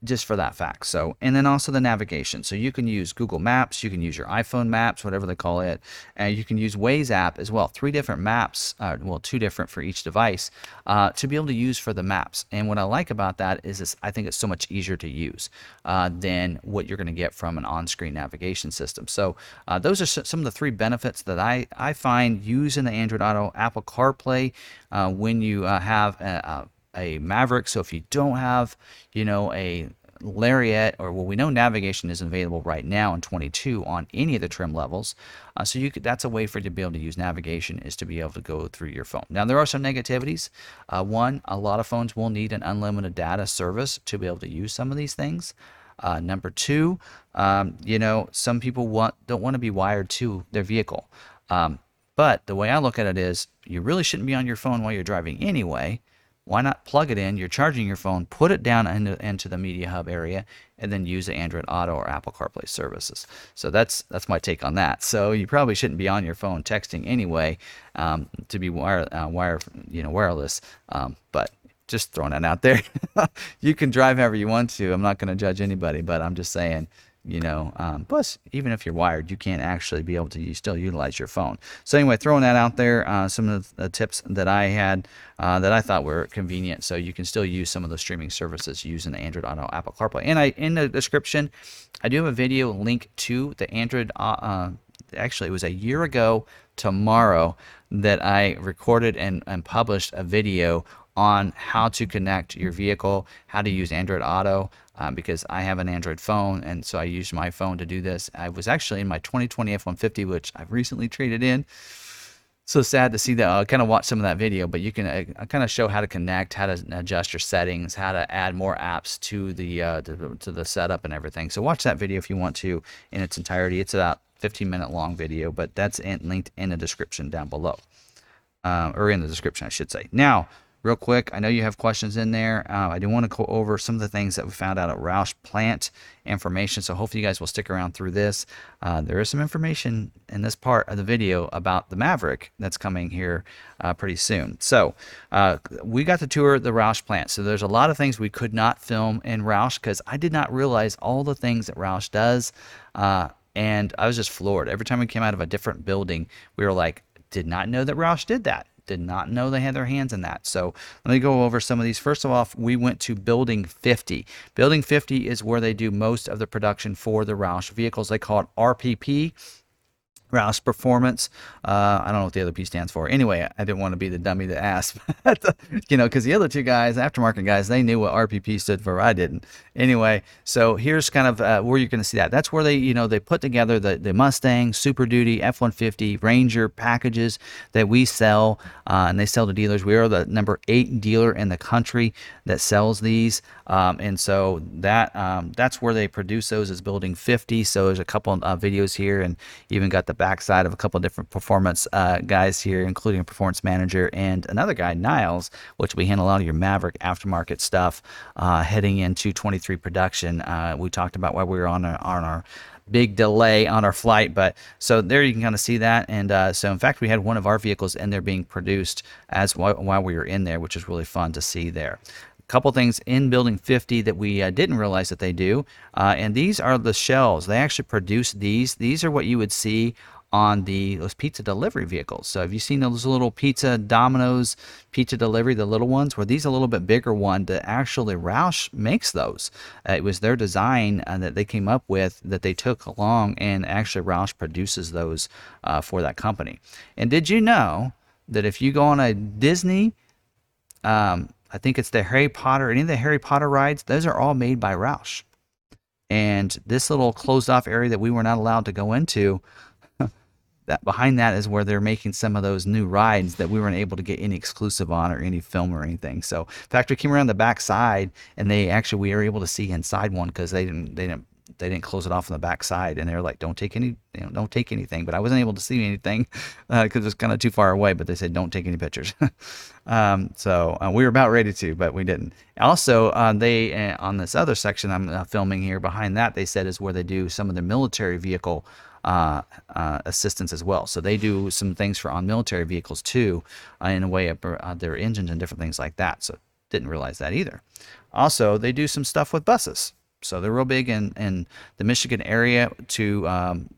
[SPEAKER 1] just for that fact. So, and then also the navigation. So you can use Google Maps, you can use your iPhone Maps, whatever they call it, and you can use Waze app as well. Three different maps, uh, well, two different for each device, uh, to be able to use for the maps. And what I like about that is, this, I think it's so much easier to use uh, than what you're going to get from an on-screen navigation system. So uh, those are some of the three benefits that I I find using the Android Auto, Apple CarPlay uh, when you uh, have a, a a Maverick. So if you don't have, you know, a Lariat, or well, we know navigation isn't available right now in 22 on any of the trim levels. Uh, so you could, that's a way for you to be able to use navigation is to be able to go through your phone. Now there are some negativities. Uh, one, a lot of phones will need an unlimited data service to be able to use some of these things. Uh, number two, um, you know, some people want don't want to be wired to their vehicle. Um, but the way I look at it is, you really shouldn't be on your phone while you're driving anyway why not plug it in? You're charging your phone, put it down into, into the Media Hub area, and then use the Android Auto or Apple CarPlay services. So that's that's my take on that. So you probably shouldn't be on your phone texting anyway um, to be wire uh, wire you know wireless. Um, but just throwing that out there. you can drive however you want to. I'm not going to judge anybody, but I'm just saying you know um, plus even if you're wired you can't actually be able to you still utilize your phone. So anyway throwing that out there uh, some of the tips that i had uh, that i thought were convenient. So you can still use some of the streaming services using the android auto apple carplay. And i in the description i do have a video link to the android uh, uh actually it was a year ago tomorrow that i recorded and, and published a video on how to connect your vehicle, how to use Android Auto, um, because I have an Android phone, and so I used my phone to do this. I was actually in my 2020 F-150, which I've recently traded in. So sad to see that. I kind of watch some of that video, but you can uh, kind of show how to connect, how to adjust your settings, how to add more apps to the uh, to, to the setup and everything. So watch that video if you want to in its entirety. It's about 15 minute long video, but that's in, linked in the description down below, uh, or in the description, I should say. Now real quick. I know you have questions in there. Uh, I do want to go over some of the things that we found out at Roush plant information. So hopefully you guys will stick around through this. Uh, there is some information in this part of the video about the Maverick that's coming here uh, pretty soon. So uh, we got to tour the Roush plant. So there's a lot of things we could not film in Roush because I did not realize all the things that Roush does. Uh, and I was just floored. Every time we came out of a different building, we were like, did not know that Roush did that did not know they had their hands in that. So let me go over some of these. First of all, we went to Building 50. Building 50 is where they do most of the production for the Roush vehicles. They call it RPP, Roush Performance. Uh, I don't know what the other P stands for. Anyway, I didn't want to be the dummy that asked, you know, because the other two guys, aftermarket guys, they knew what RPP stood for. I didn't. Anyway, so here's kind of uh, where you're going to see that. That's where they, you know, they put together the, the Mustang, Super Duty, F-150, Ranger packages that we sell, uh, and they sell to dealers. We are the number eight dealer in the country that sells these, um, and so that um, that's where they produce those is Building 50. So there's a couple of videos here, and even got the backside of a couple different performance uh, guys here, including a performance manager and another guy, Niles, which we handle a lot of your Maverick aftermarket stuff uh, heading into 23 production. Uh, we talked about why we were on our, on our big delay on our flight. But so there you can kind of see that. And uh, so in fact, we had one of our vehicles in there being produced as while, while we were in there, which is really fun to see there couple things in building 50 that we uh, didn't realize that they do. Uh, and these are the shells. They actually produce these. These are what you would see on the those pizza delivery vehicles. So have you seen those little pizza Domino's pizza delivery the little ones? Where these a little bit bigger one that actually roush makes those. Uh, it was their design uh, that they came up with that they took along and actually roush produces those uh, for that company. And did you know that if you go on a disney um, I think it's the Harry Potter, any of the Harry Potter rides, those are all made by Roush. And this little closed off area that we were not allowed to go into, that behind that is where they're making some of those new rides that we weren't able to get any exclusive on or any film or anything. So, in fact, we came around the back side and they actually we were able to see inside one because they didn't they didn't they didn't close it off on the back side and they were like don't take any you know don't take anything but i wasn't able to see anything because uh, it's kind of too far away but they said don't take any pictures um, so uh, we were about ready to but we didn't also uh, they uh, on this other section i'm uh, filming here behind that they said is where they do some of the military vehicle uh, assistance as well. So they do some things for on military vehicles too, in a way of their engines and different things like that. So didn't realize that either. Also, they do some stuff with buses. So they're real big in, in the Michigan area to um,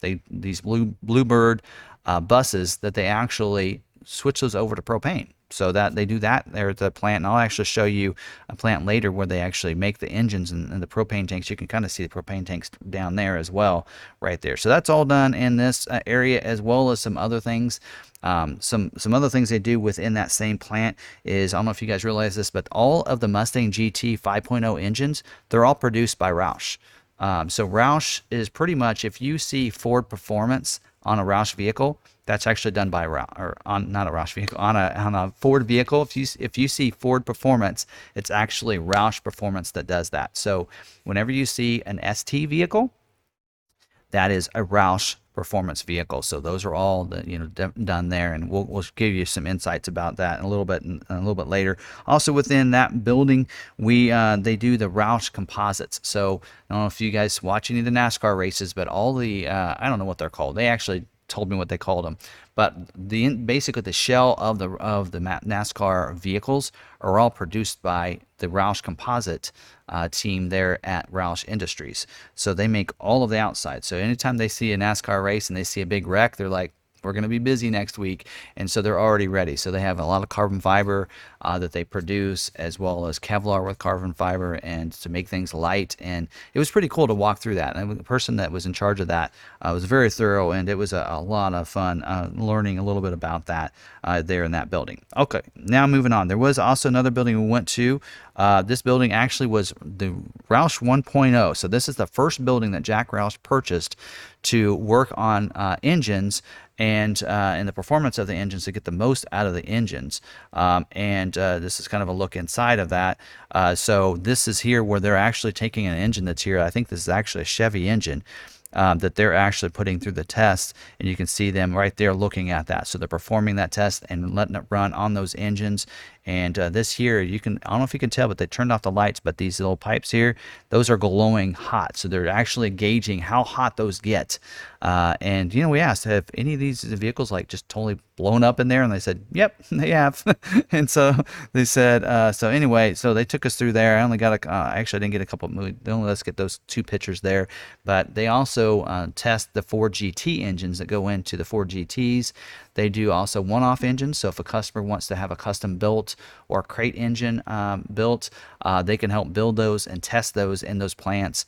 [SPEAKER 1] they these blue bluebird uh, buses that they actually switch those over to propane so that they do that there at the plant and i'll actually show you a plant later where they actually make the engines and, and the propane tanks. You can kind of see the propane tanks down there as well right there. So that's all done in this uh, area as well as some other things. Um, some some other things they do within that same plant is I don't know if you guys realize this, but all of the Mustang GT 5.0 engines they're all produced by Roush. Um, so Roush is pretty much if you see Ford Performance on a Roush vehicle, that's actually done by Roush, or on not a Roush vehicle, on a on a Ford vehicle. If you if you see Ford Performance, it's actually Roush Performance that does that. So whenever you see an ST vehicle, that is a Roush performance vehicle. So those are all the, you know d- done there, and we'll, we'll give you some insights about that in a little bit in, a little bit later. Also within that building, we uh, they do the Roush composites. So I don't know if you guys watch any of the NASCAR races, but all the uh, I don't know what they're called. They actually told me what they called them. But the basically the shell of the of the NASCAR vehicles are all produced by the Roush Composite uh, team there at Roush Industries. So they make all of the outside. So anytime they see a NASCAR race and they see a big wreck, they're like, we're going to be busy next week. And so they're already ready. So they have a lot of carbon fiber uh, that they produce, as well as Kevlar with carbon fiber, and to make things light. And it was pretty cool to walk through that. And the person that was in charge of that uh, was very thorough, and it was a, a lot of fun uh, learning a little bit about that uh, there in that building. Okay, now moving on. There was also another building we went to. Uh, this building actually was the Roush 1.0. So this is the first building that Jack Roush purchased to work on uh, engines and uh, and the performance of the engines to get the most out of the engines. Um, and uh, this is kind of a look inside of that. Uh, so this is here where they're actually taking an engine that's here. I think this is actually a Chevy engine. Um, that they're actually putting through the test, and you can see them right there looking at that. So they're performing that test and letting it run on those engines, and uh, this here, you can, I don't know if you can tell, but they turned off the lights, but these little pipes here, those are glowing hot. So they're actually gauging how hot those get. Uh, and, you know, we asked, have any of these vehicles like just totally blown up in there? And they said, yep, they have. and so they said, uh, so anyway, so they took us through there. I only got a, uh, actually I didn't get a couple, they only let us get those two pictures there, but they also uh, test the Ford GT engines that go into the Ford GTs. They do also one-off engines. So if a customer wants to have a custom built or crate engine um, built, uh, they can help build those and test those in those plants.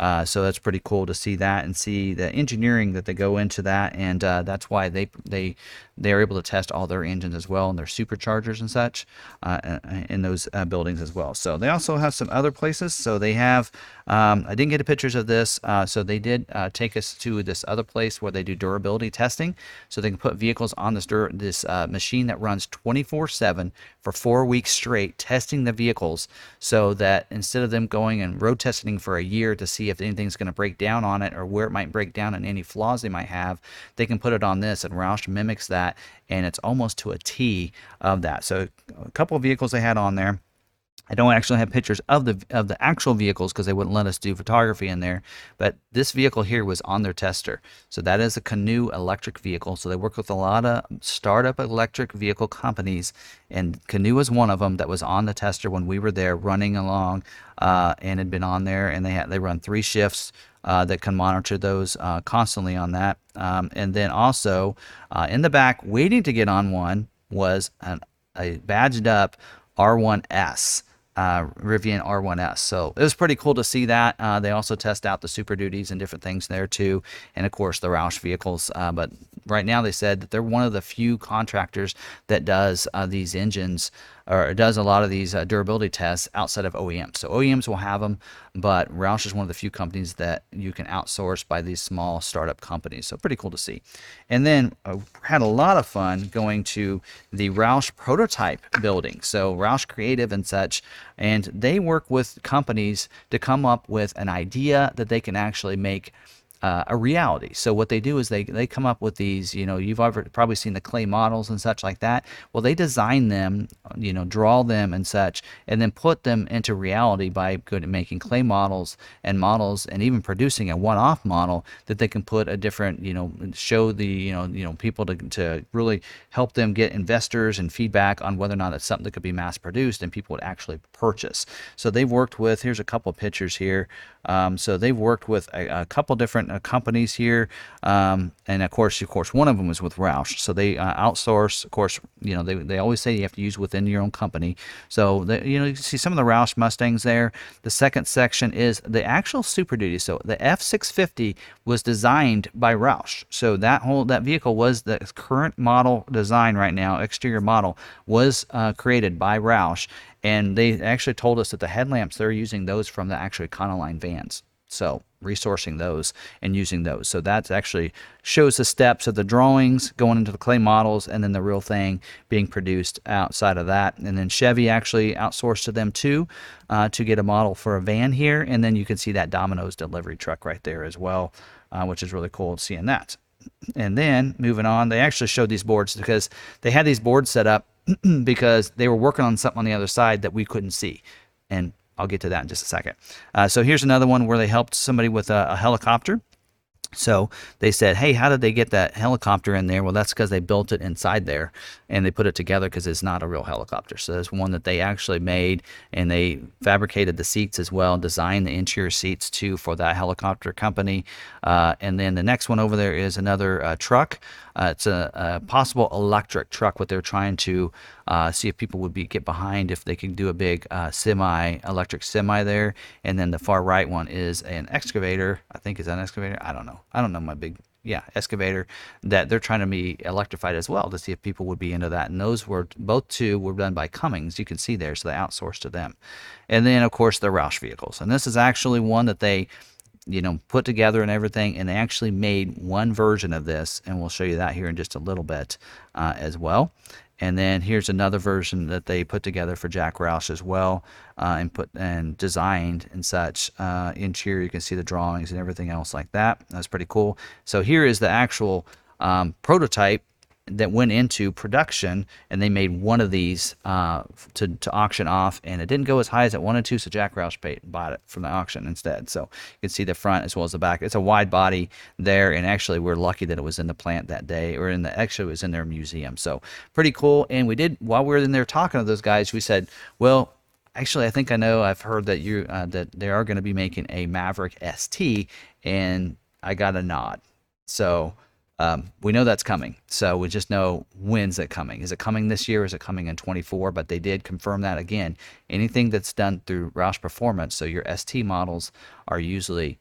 [SPEAKER 1] Uh, so that's pretty cool to see that and see the engineering that they go into that, and uh, that's why they they they are able to test all their engines as well and their superchargers and such uh, in those uh, buildings as well. So they also have some other places. So they have um, I didn't get pictures of this, uh, so they did uh, take us to this other place where they do durability testing, so they can put vehicles on this dur- this machine that runs 24/7 for four weeks straight, testing the vehicles, so that instead of them going and road testing for a year to see if anything's going to break down on it or where it might break down and any flaws they might have, they can put it on this. And Roush mimics that, and it's almost to a T of that. So a couple of vehicles they had on there. I don't actually have pictures of the of the actual vehicles because they wouldn't let us do photography in there. But this vehicle here was on their tester, so that is a Canoo electric vehicle. So they work with a lot of startup electric vehicle companies, and Canoo was one of them that was on the tester when we were there running along, uh, and had been on there. And they had they run three shifts uh, that can monitor those uh, constantly on that. Um, and then also uh, in the back, waiting to get on one was an, a badged up R1S uh, Rivian R1S. So it was pretty cool to see that. Uh, they also test out the Super Duties and different things there too, and of course the Roush vehicles. Uh, but right now they said that they're one of the few contractors that does uh, these engines or does a lot of these uh, durability tests outside of OEMs. So OEMs will have them, but Roush is one of the few companies that you can outsource by these small startup companies. So pretty cool to see. And then uh, had a lot of fun going to the Roush prototype building. So Roush Creative and such, and they work with companies to come up with an idea that they can actually make uh, a reality. So what they do is they they come up with these. You know, you've ever, probably seen the clay models and such like that. Well, they design them, you know, draw them and such, and then put them into reality by good at making clay models and models, and even producing a one-off model that they can put a different, you know, show the you know you know people to to really help them get investors and feedback on whether or not it's something that could be mass produced and people would actually purchase. So they've worked with. Here's a couple of pictures here. Um, so they've worked with a, a couple different uh, companies here, um, and of course, of course, one of them was with Roush. So they uh, outsource. Of course, you know they, they always say you have to use within your own company. So they, you know you see some of the Roush Mustangs there. The second section is the actual Super Duty. So the F650 was designed by Roush. So that whole that vehicle was the current model design right now, exterior model was uh, created by Roush, and they actually told us that the headlamps they're using those from the actual Econoline vans. So resourcing those and using those. So that actually shows the steps of the drawings going into the clay models and then the real thing being produced outside of that. And then Chevy actually outsourced to them too uh, to get a model for a van here. And then you can see that Domino's delivery truck right there as well, uh, which is really cool seeing that. And then moving on, they actually showed these boards because they had these boards set up because they were working on something on the other side that we couldn't see. And I'll get to that in just a second. Uh, so here's another one where they helped somebody with a, a helicopter. So they said, "Hey, how did they get that helicopter in there?" Well, that's because they built it inside there, and they put it together because it's not a real helicopter. So it's one that they actually made, and they fabricated the seats as well, designed the interior seats too for that helicopter company. Uh, and then the next one over there is another uh, truck. Uh, it's a, a, possible electric truck. What they're trying to uh, see if people would be get behind if they can do a big uh, semi electric semi there. And then the far right one is an excavator. I think is an excavator. I don't know. I don't know my big yeah excavator that they're trying to be electrified as well to see if people would be into that. And those were both two were done by Cummins. you can see there so they outsourced to them. And then of course the roush vehicles. And this is actually one that they you know put together and everything and they actually made one version of this and we'll show you that here in just a little bit uh, as well and then here's another version that they put together for Jack Roush as well, uh, and put and designed and such. Uh, interior, you can see the drawings and everything else like that. That's pretty cool. So here is the actual um, prototype that went into production, and they made one of these uh, to, to auction off, and it didn't go as high as it wanted to, so Jack Roush paid, bought it from the auction instead. So you can see the front as well as the back. It's a wide body there, and actually we're lucky that it was in the plant that day, or in the actually it was in their museum. So pretty cool. And we did while we were in there talking to those guys, we said, well. Actually, I think I know. I've heard that you uh, that they are going to be making a Maverick ST, and I got a nod. So um, we know that's coming. So we just know when's it coming. Is it coming this year? Is it coming in 24? But they did confirm that again. Anything that's done through Roush Performance, so your ST models are usually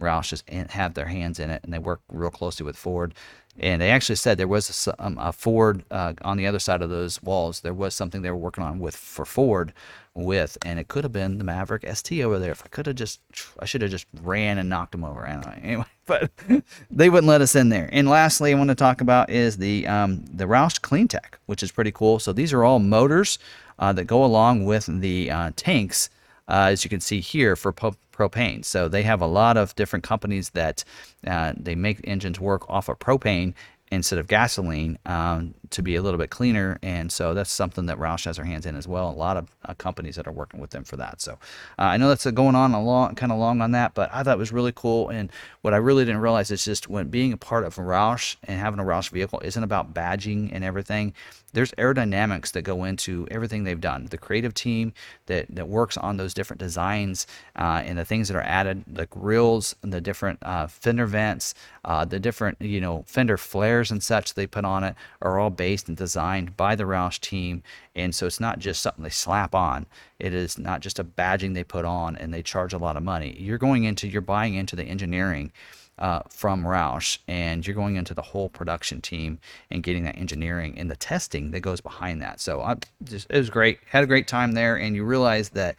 [SPEAKER 1] Roush just have their hands in it, and they work real closely with Ford. And they actually said there was a, um, a Ford uh, on the other side of those walls. There was something they were working on with for Ford with, and it could have been the Maverick ST over there. If I could have just, I should have just ran and knocked them over. Anyway, but they wouldn't let us in there. And lastly, I want to talk about is the um, the Roush CleanTech, which is pretty cool. So these are all motors uh, that go along with the uh, tanks, uh, as you can see here for po- propane. So they have a lot of different companies that uh, they make engines work off of propane instead of gasoline um, to be a little bit cleaner. And so that's something that Roush has their hands in as well. A lot of uh, companies that are working with them for that. So uh, I know that's uh, going on a long, kind of long on that, but I thought it was really cool. And what I really didn't realize is just when being a part of Roush and having a Roush vehicle isn't about badging and everything there's aerodynamics that go into everything they've done. The creative team that, that works on those different designs uh, and the things that are added, the grills, and the different uh, fender vents, uh, the different you know fender flares and such they put on it are all based and designed by the Roush team. And so it's not just something they slap on. It is not just a badging they put on and they charge a lot of money. You're going into, you're buying into the engineering uh, from Roush, and you're going into the whole production team and getting that engineering and the testing that goes behind that. So I just it was great. Had a great time there, and you realize that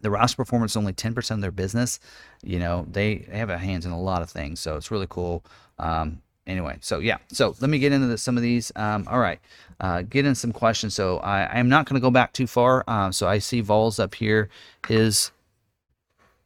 [SPEAKER 1] the Roush performance is only 10% of their business. You know, they, they have a hands in a lot of things, so it's really cool. Um, anyway, so yeah, so let me get into the, some of these. Um, all right, uh, get in some questions. So I, am not going to go back too far. Uh, so I see Vols up here. His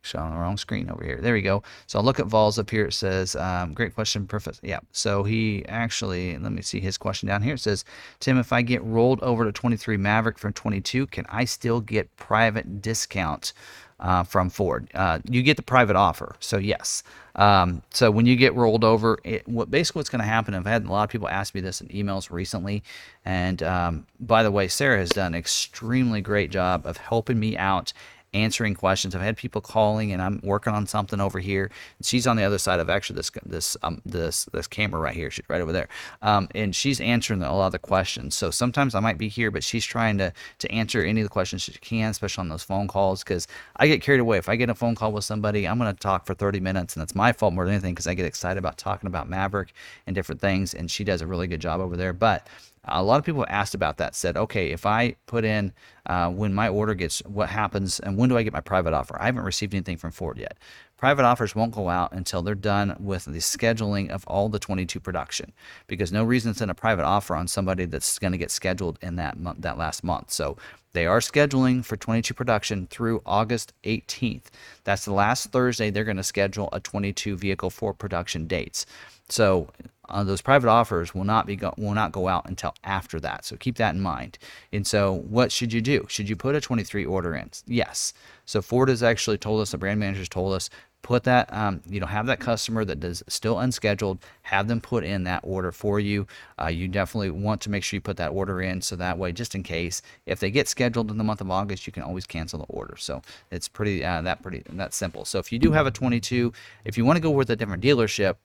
[SPEAKER 1] showing the wrong screen over here. There we go. So I'll look at Vols up here. It says, um, great question, Professor. Yeah. So he actually, let me see his question down here. It says, Tim, if I get rolled over to 23 Maverick from 22, can I still get private discount uh, from Ford? Uh, you get the private offer. So yes. Um, so when you get rolled over, it, what basically what's going to happen, I've had a lot of people ask me this in emails recently. And um, by the way, Sarah has done an extremely great job of helping me out answering questions. I've had people calling, and I'm working on something over here. she's on the other side of actually this this um, this this camera right here. She's right over there, um, and she's answering a lot of the questions. So sometimes I might be here, but she's trying to to answer any of the questions she can, especially on those phone calls. Because I get carried away. If I get a phone call with somebody, I'm going to talk for 30 minutes, and that's my fault more than anything because I get excited about talking about Maverick and different things. And she does a really good job over there, but a lot of people asked about that said okay if i put in uh, when my order gets what happens and when do i get my private offer? I haven't received anything from ford yet private offers won't go out until they're done with the scheduling of all the 22 production because no reason to send a private offer on somebody that's going to get scheduled in that month that last month so they are scheduling for 22 production through August 18th. That's the last Thursday they're going to schedule a 22 vehicle for production dates. So uh, those private offers will not be go- will not go out until after that. So keep that in mind. And so what should you do? Should you put a 23 order in? Yes. So Ford has actually told us, the brand managers told us, put that um, you know have that customer that is still unscheduled have them put in that order for you. Uh, you definitely want to make sure you put that order in so that way just in case if they get scheduled in the month of august you can always cancel the order. So it's pretty uh, that pretty that simple. So if you do have a 22 if you want to go with a different dealership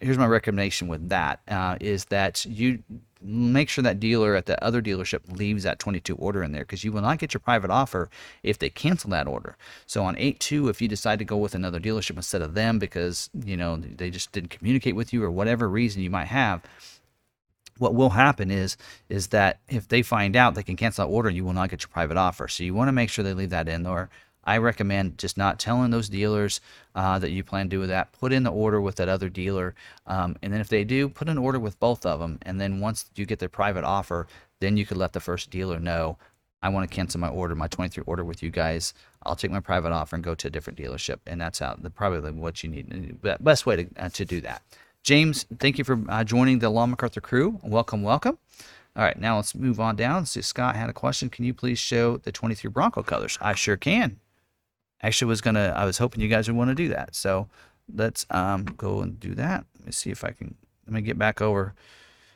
[SPEAKER 1] here's my recommendation with that uh, is that you make sure that dealer at the other dealership leaves that 22 order in there because you will not get your private offer if they cancel that order. So on 8-2, if you decide to go with another dealership instead of them because you know they just didn't communicate with you or whatever reason you might have, what will happen is is that if they find out they can cancel that order, you will not get your private offer. So you want to make sure they leave that in there. I recommend just not telling those dealers uh, that you plan to do that. Put in the order with that other dealer, um, and then if they do, put an order with both of them. And then once you get their private offer, then you could let the first dealer know, I want to cancel my order, my 23 order with you guys. I'll take my private offer and go to a different dealership, and that's how the probably what you need. The best way to uh, to do that. James, thank you for uh, joining the Long MacArthur crew. Welcome, welcome. All right, now let's move on down. So Scott had a question. Can you please show the 23 Bronco colors? I sure can actually was gonna I was hoping you guys would want to do that. So let's um, go and do that. Let me see if I can let me get back over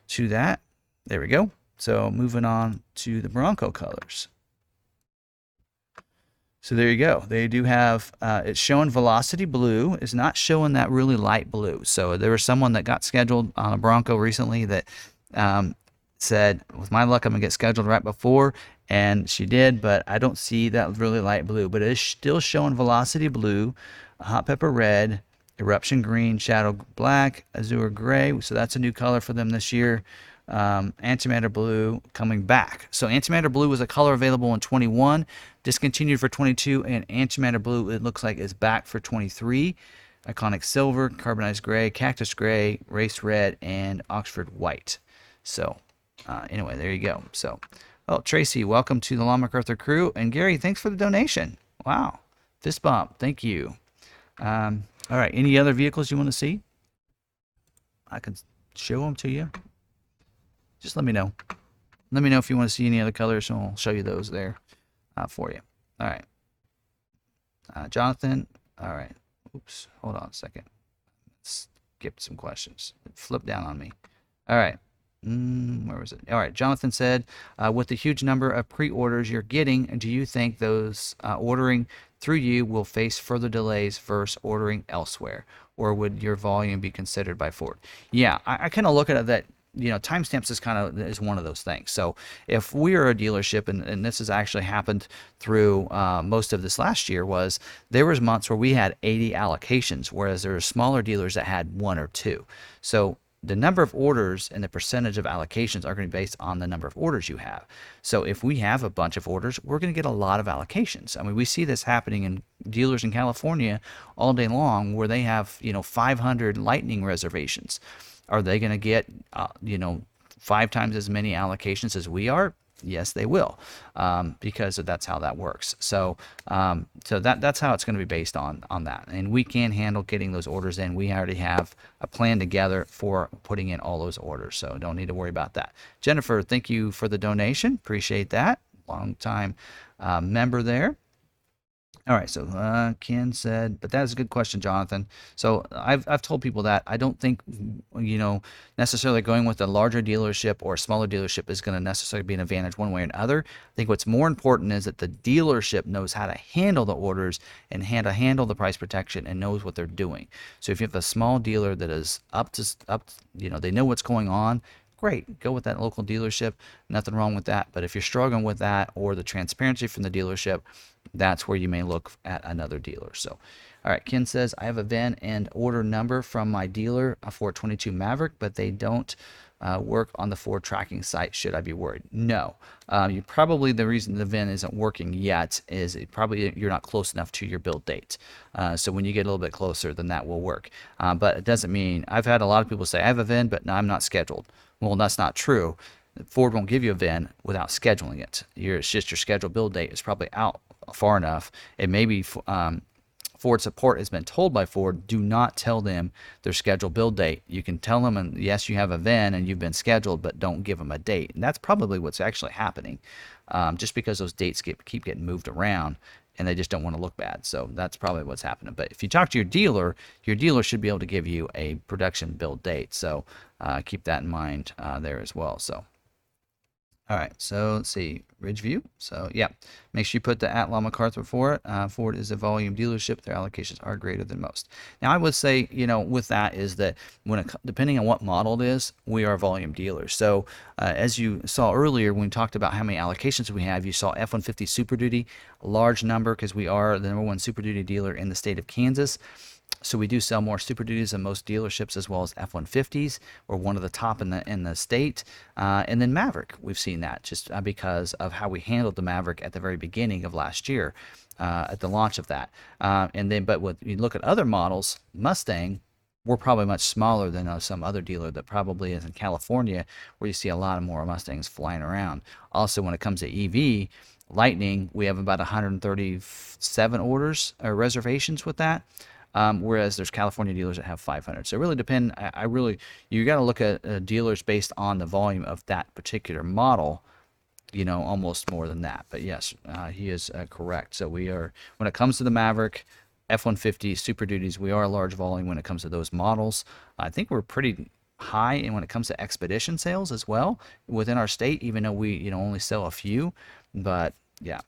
[SPEAKER 1] to that. There we go. So moving on to the Bronco colors. So there you go. They do have, uh, it's showing velocity blue. It's not showing that really light blue. So there was someone that got scheduled on a Bronco recently that um, said, with my luck, I'm going to get scheduled right before and she did, but I don't see that really light blue. But it is still showing velocity blue, hot pepper red, eruption green, shadow black, azure gray. So that's a new color for them this year. Um, antimatter blue coming back. So antimatter blue was a color available in 21, discontinued for 22, and antimatter blue it looks like is back for 23. Iconic silver, carbonized gray, cactus gray, race red, and Oxford white. So uh, anyway, there you go. So well, Tracy, welcome to the Long MacArthur crew. And Gary, thanks for the donation. Wow. Fist bump. Thank you. Um, all right. Any other vehicles you want to see? I can show them to you. Just let me know. Let me know if you want to see any other colors, and I'll show you those there uh, for you. All right. Uh, Jonathan. All right. Oops. Hold on a second. Skip some questions. Flip down on me. All right. Mm, where was it? All right. Jonathan said, uh, with the huge number of pre-orders you're getting, do you think those uh, ordering through you will face further delays versus ordering elsewhere, or would your volume be considered by Ford? Yeah, I, I kind of look at it that you know timestamps is kind of is one of those things so if we are a dealership and, and this has actually happened through uh, most of this last year was there was months where we had 80 allocations whereas there were smaller dealers that had one or two so the number of orders and the percentage of allocations are going to be based on the number of orders you have. So if we have a bunch of orders, we're going to get a lot of allocations. I mean, we see this happening in dealers in California all day long where they have, you know, 500 lightning reservations. Are they going to get, uh, you know, five times as many allocations as we are? Yes, they will, um, because that's how that works. So, um, so that that's how it's going to be based on on that. And we can handle getting those orders in. We already have a plan together for putting in all those orders, so don't need to worry about that. Jennifer, thank you for the donation. Appreciate that. Long time uh, member there. All right, so uh, Ken said, but that is a good question, Jonathan. So I've, I've told people that I don't think, you know, necessarily going with a larger dealership or a smaller dealership is going to necessarily be an advantage one way or another. I think what's more important is that the dealership knows how to handle the orders and how to handle the price protection and knows what they're doing. So if you have a small dealer that is up to, up, you know, they know what's going on, great. Go with that local dealership. Nothing wrong with that. But if you're struggling with that or the transparency from the dealership, that's where you may look at another dealer. So, all right, Ken says, I have a VIN and order number from my dealer for 22 Maverick, but they don't uh, work on the Ford tracking site. Should I be worried? No. Um, you probably the reason the VIN isn't working yet is it probably you're not close enough to your build date. Uh, so when you get a little bit closer, then that will work. Uh, but it doesn't mean I've had a lot of people say I have a VIN, but I'm not scheduled. Well, that's not true. Ford won't give you a VIN without scheduling it. Your, it's just your scheduled build date is probably out far enough. It may be um, Ford support has been told by Ford, do not tell them their scheduled build date. You can tell them, and yes, you have a VIN and you've been scheduled, but don't give them a date. And that's probably what's actually happening. Um, just because those dates get, keep getting moved around and they just don't want to look bad. So that's probably what's happening. But if you talk to your dealer, your dealer should be able to give you a production build date. So uh, keep that in mind uh, there as well. So. All right, so let's see, Ridgeview. So yeah, make sure you put the at Long MacArthur for it. Uh, Ford is a volume dealership; their allocations are greater than most. Now, I would say, you know, with that is that when it, depending on what model it is, we are volume dealers. So uh, as you saw earlier when we talked about how many allocations we have, you saw F-150 Super Duty, large number because we are the number one Super Duty dealer in the state of Kansas. So we do sell more Super Duties than most dealerships, as well as F-150s. We're one of the top in the in the state, uh, and then Maverick. We've seen that just uh, because of how we handled the Maverick at the very beginning of last year, uh, at the launch of that. Uh, and then, but when you look at other models, Mustang, we're probably much smaller than uh, some other dealer that probably is in California, where you see a lot of more Mustangs flying around. Also, when it comes to EV, Lightning, we have about 137 orders or reservations with that. Um, whereas there's California dealers that have 500. So it really depend. I, I really you got to look at uh, dealers based on the volume of that particular model. You know, almost more than that. But yes, uh, he is uh, correct. So we are when it comes to the Maverick. F-150 Super Duties, we are a large volume when it comes to those models. I think we're pretty high and when it comes to expedition sales as well within our state, even though we you know only sell a few. But yeah,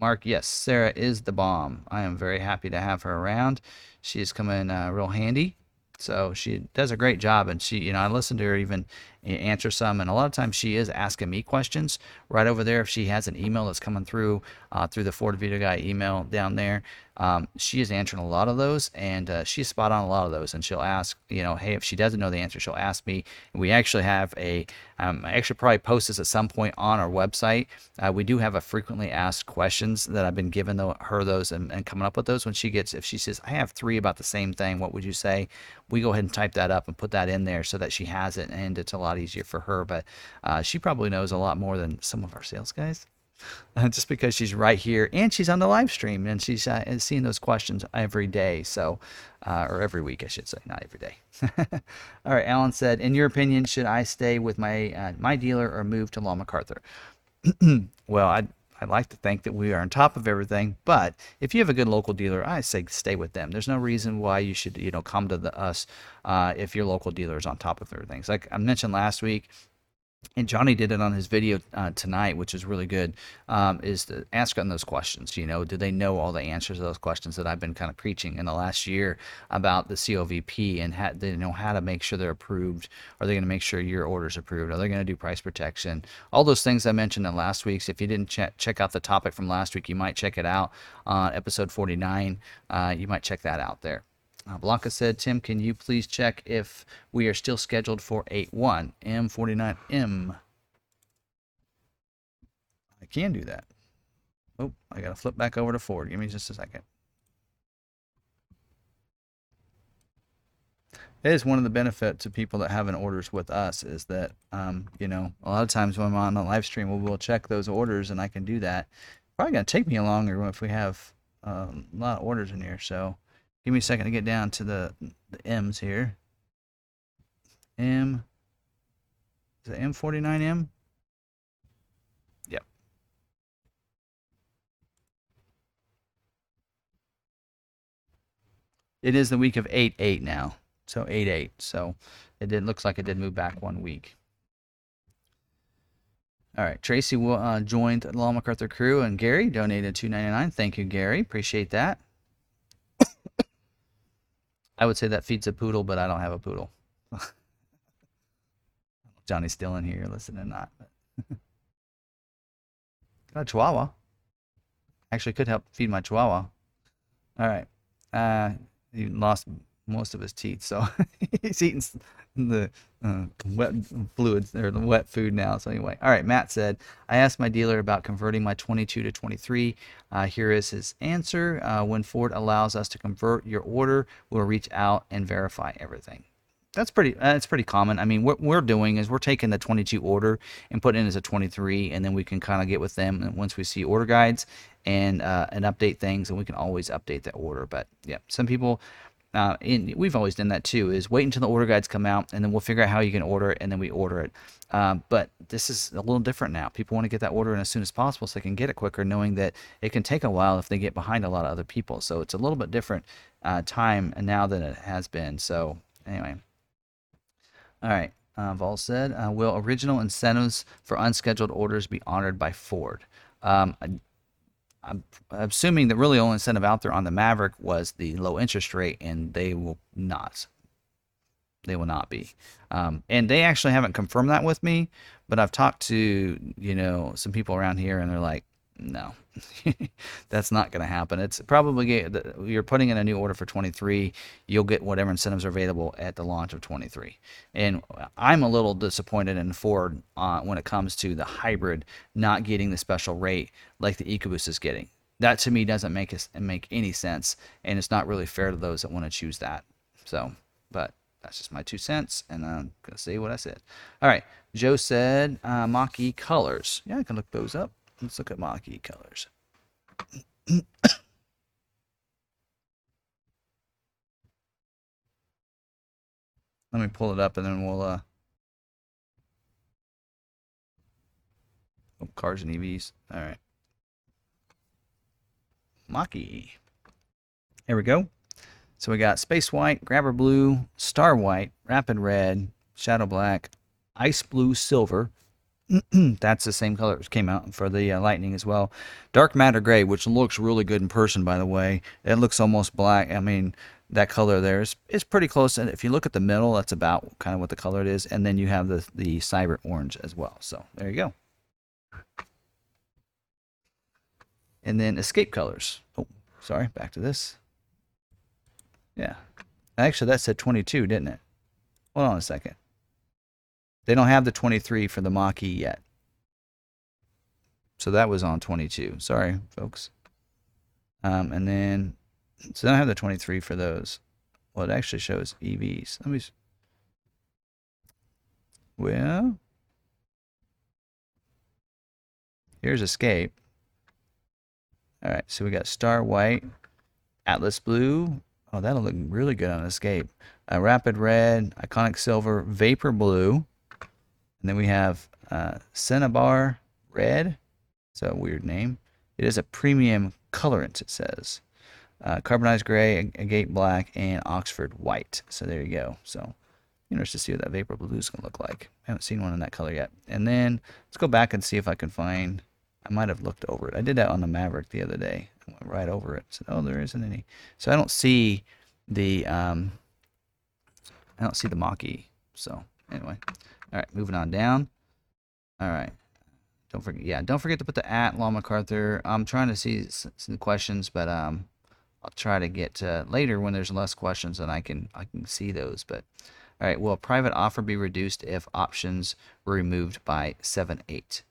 [SPEAKER 1] Mark, yes, Sarah is the bomb. I am very happy to have her around. She is coming uh, real handy. So she does a great job, and she, you know, I listen to her even answer some, and a lot of times she is asking me questions right over there. If she has an email that's coming through uh, through the Ford Video Guy email down there, um, she is answering a lot of those, and uh, she's spot on a lot of those. And she'll ask, you know, hey, if she doesn't know the answer, she'll ask me. We actually have a, um, I actually probably post this at some point on our website. Uh, we do have a frequently asked questions that I've been giving the, her those and, and coming up with those. When she gets, if she says, I have three about the same thing, what would you say? We go ahead and type that up and put that in there so that she has it, and it's a lot easier for her. But uh, she probably knows a lot more than some of our sales guys. Uh, just because she's right here and she's on the live stream and she's uh, seeing those questions every day. So, uh, or every week, I should say, not every day. All right, Alan said, in your opinion, should I stay with my uh, my dealer or move to Long MacArthur? well, I'd I'd like to think that we are on top of everything, but if you have a good local dealer, I say stay with them. There's no reason why you should, you know, come to the, us uh, if your local dealer is on top of everything. It's like I mentioned last week, and Johnny did it on his video uh, tonight, which is really good. Um, is to ask them those questions. You know, do they know all the answers to those questions that I've been kind of preaching in the last year about the COVP and how, they know how to make sure they're approved? Are they going to make sure your order's approved? Are they going to do price protection? All those things I mentioned in last week's. If you didn't ch- check out the topic from last week, you might check it out on episode 49. Uh, you might check that out there. Uh, Blanca said, Tim, can you please check if we are still scheduled for 8-1 M49M? I can do that. Oh, I got to flip back over to Ford. Give me just a second. It is one of the benefits to people that have an orders with us is that, um, you know, a lot of times when I'm on the live stream, we'll, we'll check those orders and I can do that. Probably going to take me a longer if we have uh, a lot of orders in here. So, Give me a second to get down to the, the M's here. M. Is it M49M? Yep. It is the week of 8-8 now. So 8-8. So it did looks like it did move back one week. All right, Tracy uh, joined the Long MacArthur crew, and Gary donated 2.99. Thank you, Gary. Appreciate that. I would say that feeds a poodle, but I don't have a poodle. Johnny's still in here listening not. Got a chihuahua. Actually, could help feed my chihuahua. All right. Uh, he lost most of his teeth, so he's eating the uh, wet fluids or the wet food now. So anyway, all right. Matt said, I asked my dealer about converting my 22 to 23. Uh, here is his answer. Uh, when Ford allows us to convert your order, we'll reach out and verify everything. That's pretty. That's pretty common. I mean, what we're doing is we're taking the 22 order and putting it as a 23, and then we can kind of get with them once we see order guides and uh, and update things, and we can always update the order. But yeah, some people uh, and we've always done that too, is wait until the order guides come out and then we'll figure out how you can order it and then we order it. Um, but this is a little different now. People want to get that order in as soon as possible so they can get it quicker, knowing that it can take a while if they get behind a lot of other people. So it's a little bit different uh, time now than it has been. So anyway. All right. Uh, Vol said, uh, will original incentives for unscheduled orders be honored by Ford? Um, I'm assuming the really only incentive out there on the Maverick was the low interest rate, and they will not. They will not be. Um, and they actually haven't confirmed that with me, but I've talked to you know some people around here, and they're like, no, that's not going to happen. It's probably you're putting in a new order for 23. You'll get whatever incentives are available at the launch of 23. And I'm a little disappointed in Ford uh, when it comes to the hybrid not getting the special rate like the EcoBoost is getting. That to me doesn't make us make any sense, and it's not really fair to those that want to choose that. So, but that's just my two cents, and I'm gonna say what I said. All right, Joe said uh, colors. Yeah, I can look those up. Let's look at Mach-E colors. Let me pull it up and then we'll uh oh, cars and EVs. All right. Mach-E. Here we go. So we got Space White, Grabber Blue, Star White, Rapid Red, Shadow Black, Ice Blue Silver, that's the same color that came out for the uh, Lightning as well. Dark Matter Gray, which looks really good in person, by the way. It looks almost black. I mean, that color there is, is pretty close. And if you look at the middle, that's about kind of what the color it is. And then you have the, the Cyber Orange as well. So there you go. And then Escape Colors. Oh, sorry, back to this. Yeah. Actually, that said 22, didn't it? Hold on a second. They don't have the 23 for the Mach-E yet. So that was on 22. Sorry, folks. Um, and then, so I don't have the 23 for those. Well, it actually shows EVs. Let me, well, here's Escape. All right, so we got Star White, Atlas Blue. Oh, that'll look really good on Escape. Uh, Rapid Red, Iconic Silver, Vapor Blue, and then we have uh, Cinnabar Red. It's a weird name. It is a premium colorant, it says. Uh, carbonized gray, agate black, and Oxford white. So there you go. So interested to see what that vapor blue is going to look like. I haven't seen one in that color yet. And then let's go back and see if I can find. I might have looked over it. I did that on the Maverick the other day. I went right over it. Said, oh, there isn't any. So I don't see the um, I don't see the Mach-E. So anyway, all right, moving on down. All right. Don't forget, yeah, don't forget to put the at Long MacArthur. I'm trying to see some questions, but um, I'll try to get to later when there's less questions and I can I can see those. But all right, will a private offer be reduced if options were removed by seven eight?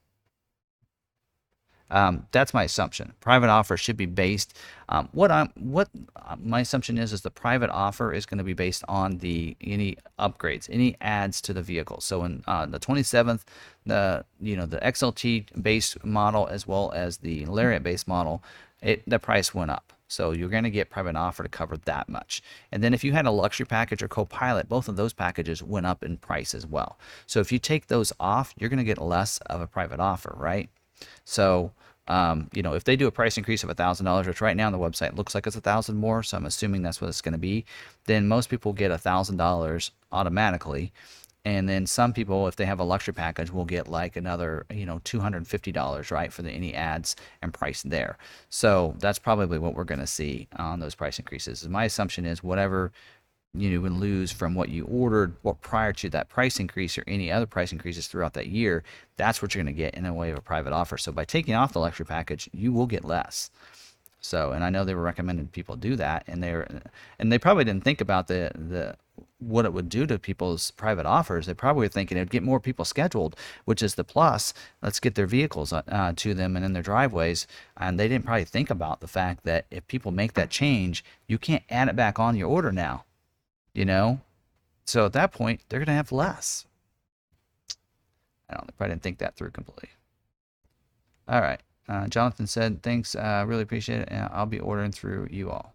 [SPEAKER 1] Um, that's my assumption. Private offer should be based. Um, what I'm what uh, my assumption is is the private offer is going to be based on the any upgrades, any adds to the vehicle. So in uh, the 27th, the you know the XLT base model as well as the Lariat base model, it the price went up. So you're going to get private offer to cover that much. And then if you had a luxury package or co-pilot, both of those packages went up in price as well. So if you take those off, you're going to get less of a private offer, right? So um, you know, if they do a price increase of a thousand dollars, which right now on the website looks like it's a thousand more, so I'm assuming that's what it's going to be, then most people get a thousand dollars automatically, and then some people, if they have a luxury package, will get like another, you know, two hundred and fifty dollars, right, for the any ads and price there. So that's probably what we're going to see on those price increases. My assumption is whatever you would lose from what you ordered what prior to that price increase or any other price increases throughout that year that's what you're going to get in the way of a private offer. So by taking off the luxury package you will get less. So and i know they were recommending people do that and they're and they probably didn't think about the the what it would do to people's private offers. They probably were thinking it'd get more people scheduled which is the plus. Let's get their vehicles uh, to them and in their driveways. And they didn't probably think about the fact that if people make that change you can't add it back on your order now you know? So at that point, they're going to have less. I don't probably didn't think that through completely. All right. Uh, Jonathan said, thanks. Uh, really appreciate it. And I'll be ordering through you all.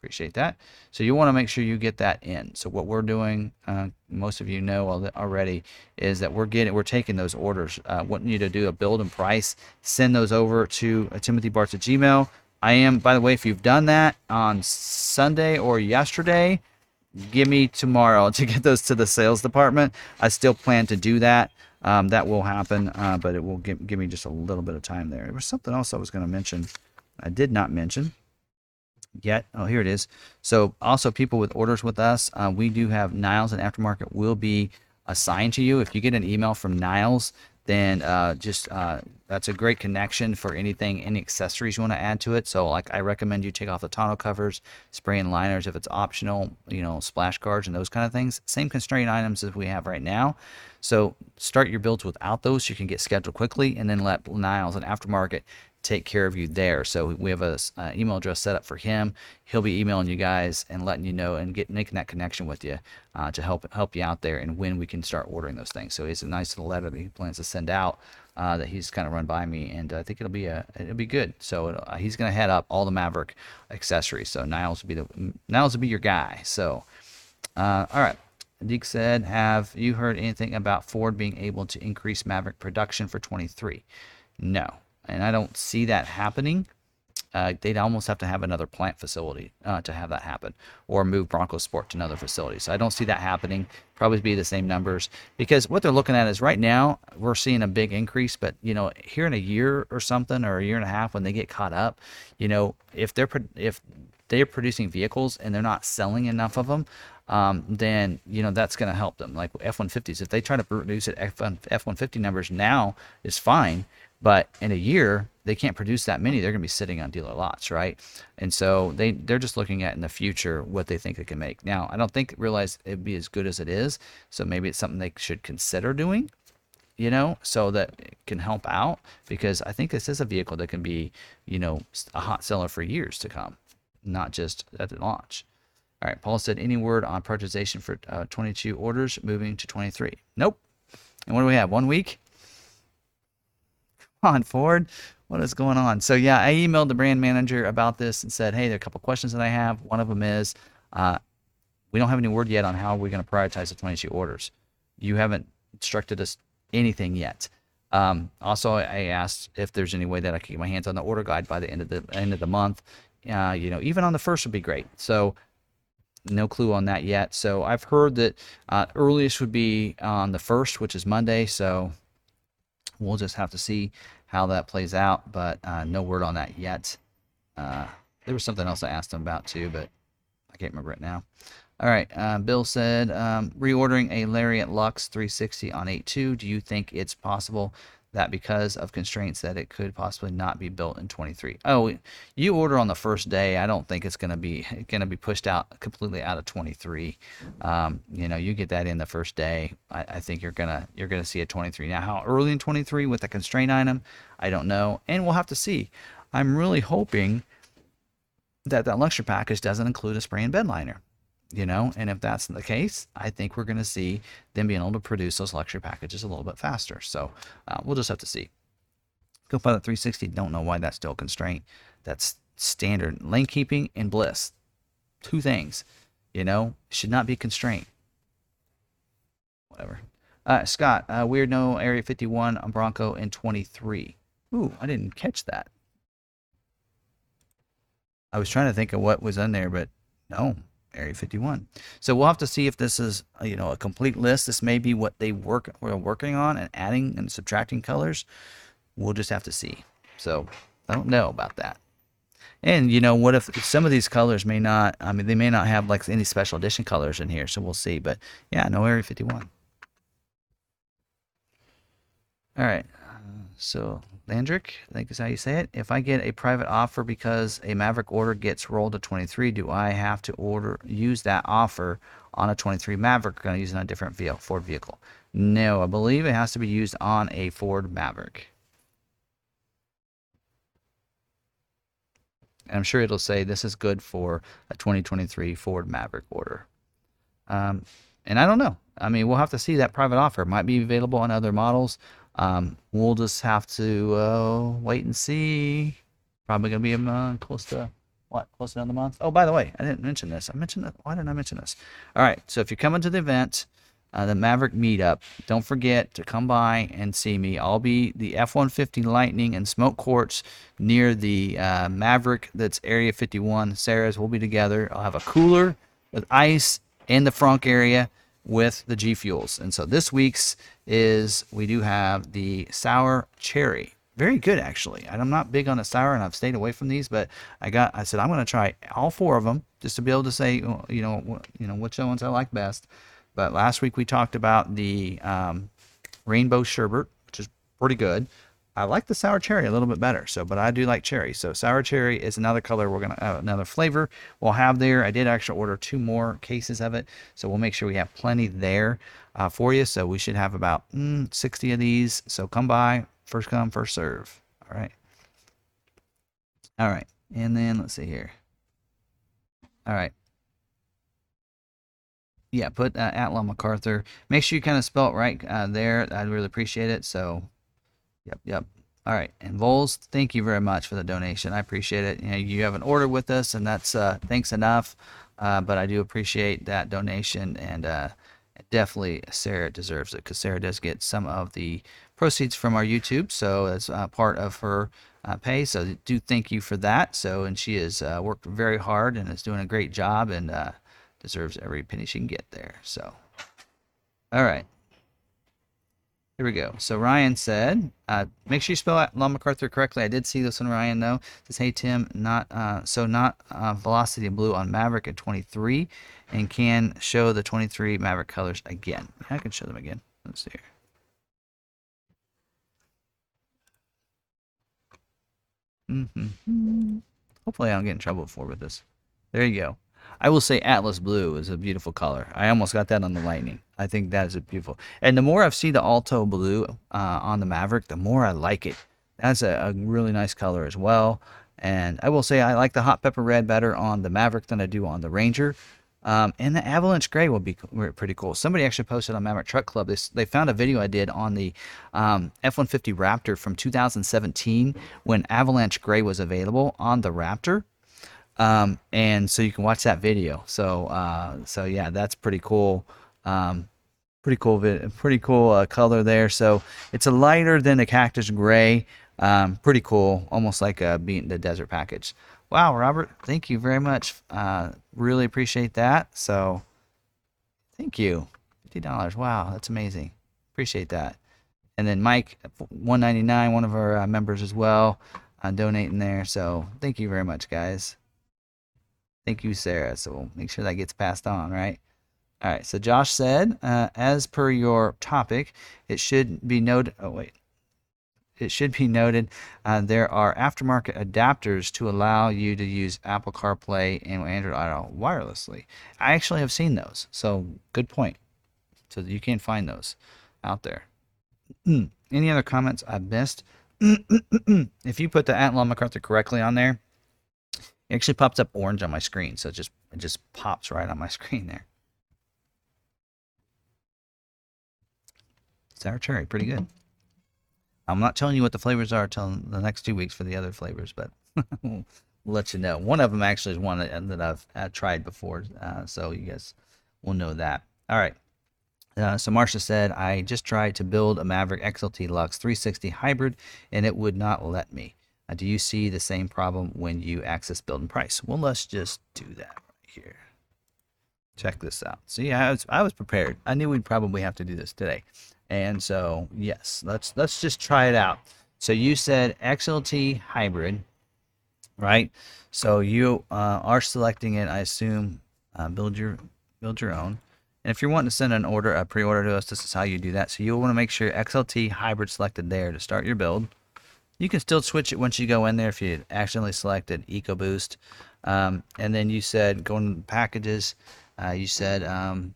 [SPEAKER 1] Appreciate that. So you want to make sure you get that in. So what we're doing, uh, most of you know already, is that we're getting we're taking those orders. Uh, wanting you to do a build and price, send those over to uh, Timothy Bartz at Gmail. I am, by the way, if you've done that on Sunday or yesterday, give me tomorrow to get those to the sales department. I still plan to do that. Um, that will happen, uh, but it will give, give me just a little bit of time there. There was something else I was going to mention. I did not mention yet. Oh, here it is. So also people with orders with us, uh, we do have Niles and Aftermarket will be assigned to you. If you get an email from Niles, then uh, just uh, that's a great connection for anything, any accessories you want to add to it. So like I recommend you take off the tonneau covers, spray and liners if it's optional, you know, splash guards and those kind of things. Same constraint items as we have right now. So start your builds without those. So you can get scheduled quickly and then let Niles and Aftermarket take care of you there. So we have a uh, email address set up for him. He'll be emailing you guys and letting you know and get making that connection with you uh, to help help you out there and when we can start ordering those things. So it's a nice little letter that he plans to send out uh, that he's kind of run by me, and I think it'll be a it'll be good. So uh, he's going to head up all the Maverick accessories. So Niles will be the Niles will be your guy. So uh, all right. Deke said, "Have you heard anything about Ford being able to increase Maverick production for 23?" No, and I don't see that happening. Uh, they'd almost have to have another plant facility uh, to have that happen, or move Bronco Sport to another facility. So I don't see that happening. Probably be the same numbers because what they're looking at is right now we're seeing a big increase, but you know here in a year or something or a year and a half when they get caught up, you know if they're if they're producing vehicles and they're not selling enough of them, um, then you know that's going to help them. Like F-150s, if they try to produce at F-150 numbers now is fine, but in a year, they can't produce that many. They're going to be sitting on dealer lots, right? And so they they're just looking at in the future what they think they can make. Now, I don't think realize it'd be as good as it is. So maybe it's something they should consider doing, you know, so that it can help out because I think this is a vehicle that can be, you know, a hot seller for years to come, not just at the launch. All right, Paul said any word on prioritization for uh, 22 orders moving to 23? Nope. And what do we have? One week? On, Ford? What is going on? So yeah, I emailed the brand manager about this and said, hey, there are a couple questions that I have. One of them is, uh, we don't have any word yet on how we're going to prioritize the 22 orders. You haven't instructed us anything yet. Um, also, I asked if there's any way that I could get my hands on the order guide by the end of the end of the month. Uh, you know, even on the first would be great. So, no clue on that yet. So I've heard that uh, earliest would be on the first, which is Monday. So we'll just have to see how that plays out, but uh, no word on that yet. Uh, there was something else I asked him about too, but I can't remember it now. All right, uh, Bill said, um, reordering a Lariat Lux 360 on 8.2. Do you think it's possible that because of constraints that it could possibly not be built in 23. Oh, you order on the first day. I don't think it's going to be going to be pushed out completely out of 23. Um, you know, you get that in the first day. I, I think you're gonna you're gonna see a 23. Now, how early in 23 with the constraint item, I don't know, and we'll have to see. I'm really hoping that that luxury package doesn't include a spray and bed liner you know? And if that's the case i think we're going to see them being able to produce those luxury packages a little bit faster. So uh, we'll just have to see. Copilot 360 don't know why that's still a constraint. That's standard lane keeping and BLIS. Two things you know? Should not be constraint. Whatever. Uh, scott uh, weird no area 51 on bronco in 23 ooh i didn't catch that. I was trying to think of what was in there but no Area 51. So we'll have to see if this is, uh, you know, a complete list. This may be what they work we're working on and adding and subtracting colors. We'll just have to see. So I don't know about that. And you know, what if some of these colors may not? I mean, they may not have like any special edition colors in here. So we'll see. But yeah, no Area 51. All right. So Landrick, I think is how you say it. If I get a private offer because a Maverick order gets rolled to 23, do I have to order use that offer on a 23 Maverick? Going to use it on a different vehicle, Ford vehicle? No, I believe it has to be used on a Ford Maverick. And I'm sure it'll say this is good for a 2023 Ford Maverick order. Um, and I don't know. I mean, we'll have to see that private offer. It might be available on other models. Um, we'll just have to uh, wait and see. Probably gonna be a month, close to what close to another month. Oh, by the way, I didn't mention this. I mentioned that. Why didn't I mention this? All right. So if you're coming to the event, uh, the Maverick meetup, don't forget to come by and see me. I'll be the F-150 Lightning and Smoke Quartz near the uh, Maverick. That's Area 51. Sarah's. We'll be together. I'll have a cooler with ice in the front area with the G Fuels. And so this week's is we do have the sour cherry. Very good actually. And I'm not big on the sour and I've stayed away from these, but I got I said I'm going to try all four of them just to be able to say you know you know which ones I like best. But last week we talked about the um, rainbow sherbet, which is pretty good. I like the sour cherry a little bit better. So, but I do like cherry. So sour cherry is another color we're gonna uh, another flavor we'll have there. I did actually order two more cases of it, so we'll make sure we have plenty there uh, for you. So we should have about mm, 60 of these. So come by, first come, first serve. All right. All right, and then let's see here. All right. Yeah, put uh, at Long MacArthur. Make sure you kind of spell it right uh, there. I'd really appreciate it. So Yep, yep. All right, and Vols, thank you very much for the donation. I appreciate it. You, know, you have an order with us, and that's uh, thanks enough. Uh, but I do appreciate that donation, and uh, definitely Sarah deserves it because Sarah does get some of the proceeds from our YouTube, so as uh, part of her uh, pay. So do thank you for that. So and she has uh, worked very hard and is doing a great job and deserves every penny she can get there. So, all right. Here we go. So Ryan said, uh, make sure you spell Long MacArthur correctly. I did see this one, Ryan, though. It says, hey, Tim, not uh, so not uh, Velocity Blue on Maverick at 23 and can show the 23 Maverick colors again. I can show them again. Let's see here. Mm-hmm. Hopefully I don't get in trouble for with this. There you go. I will say Atlas Blue is a beautiful color. I almost got that on the Lightning. I think that is a beautiful. And the more I've seen the Alto Blue uh, on the Maverick, the more I like it. That's a, a, really nice color as well. And I will say I like the Hot Pepper Red better on the Maverick than I do on the Ranger. Um, and the Avalanche Gray will be pretty cool. Somebody actually posted on Maverick Truck Club. They, they found a video I did on the um, F-150 Raptor from 2017 when Avalanche Gray was available on the Raptor um, and so you can watch that video. So uh, so yeah, that's pretty cool. Um, pretty cool, pretty cool uh, color there. So it's a lighter than the cactus gray. Um, pretty cool, almost like a being the desert package. Wow, Robert, thank you very much. Uh, really appreciate that. So thank you. Fifty dollars. Wow, that's amazing. Appreciate that. And then Mike, one ninety nine, one of our uh, members as well, uh, donating there. So thank you very much, guys. Thank you, Sarah. So we'll make sure that gets passed on, right? All right. So Josh said, uh, as per your topic, it should be noted. Oh wait. It should be noted uh, there are aftermarket adapters to allow you to use Apple CarPlay and Android Auto wirelessly. I actually have seen those, so good point. So you can find those out there. Any other comments I missed? if you put the at Long MacArthur correctly on there, it actually pops up orange on my screen, so it just it just pops right on my screen there. Sour cherry, pretty good. I'm not telling you what the flavors are until the next two weeks for the other flavors, but we'll let you know. One of them actually is one that, I've, I've, tried before, uh, so you guys will know that. All right. Uh, so Marsha said, I just tried to build a Maverick XLT Lux 360 hybrid, and it would not let me. Uh, do you see the same problem when you access build and price? Well, let's just do that right here. Check this out. See, I was, I was prepared. I knew we'd probably have to do this today. And so, yes, let's let's just try it out. So you said XLT hybrid, right? So you uh, are selecting it. I assume uh, build your build your own. And if you're wanting to send an order, a pre-order to us, this is how you do that. So you'll want to make sure XLT hybrid selected there to start your build. You can still switch it once you go in there if you accidentally selected EcoBoost. Um, and then you said going to packages, uh, you said um,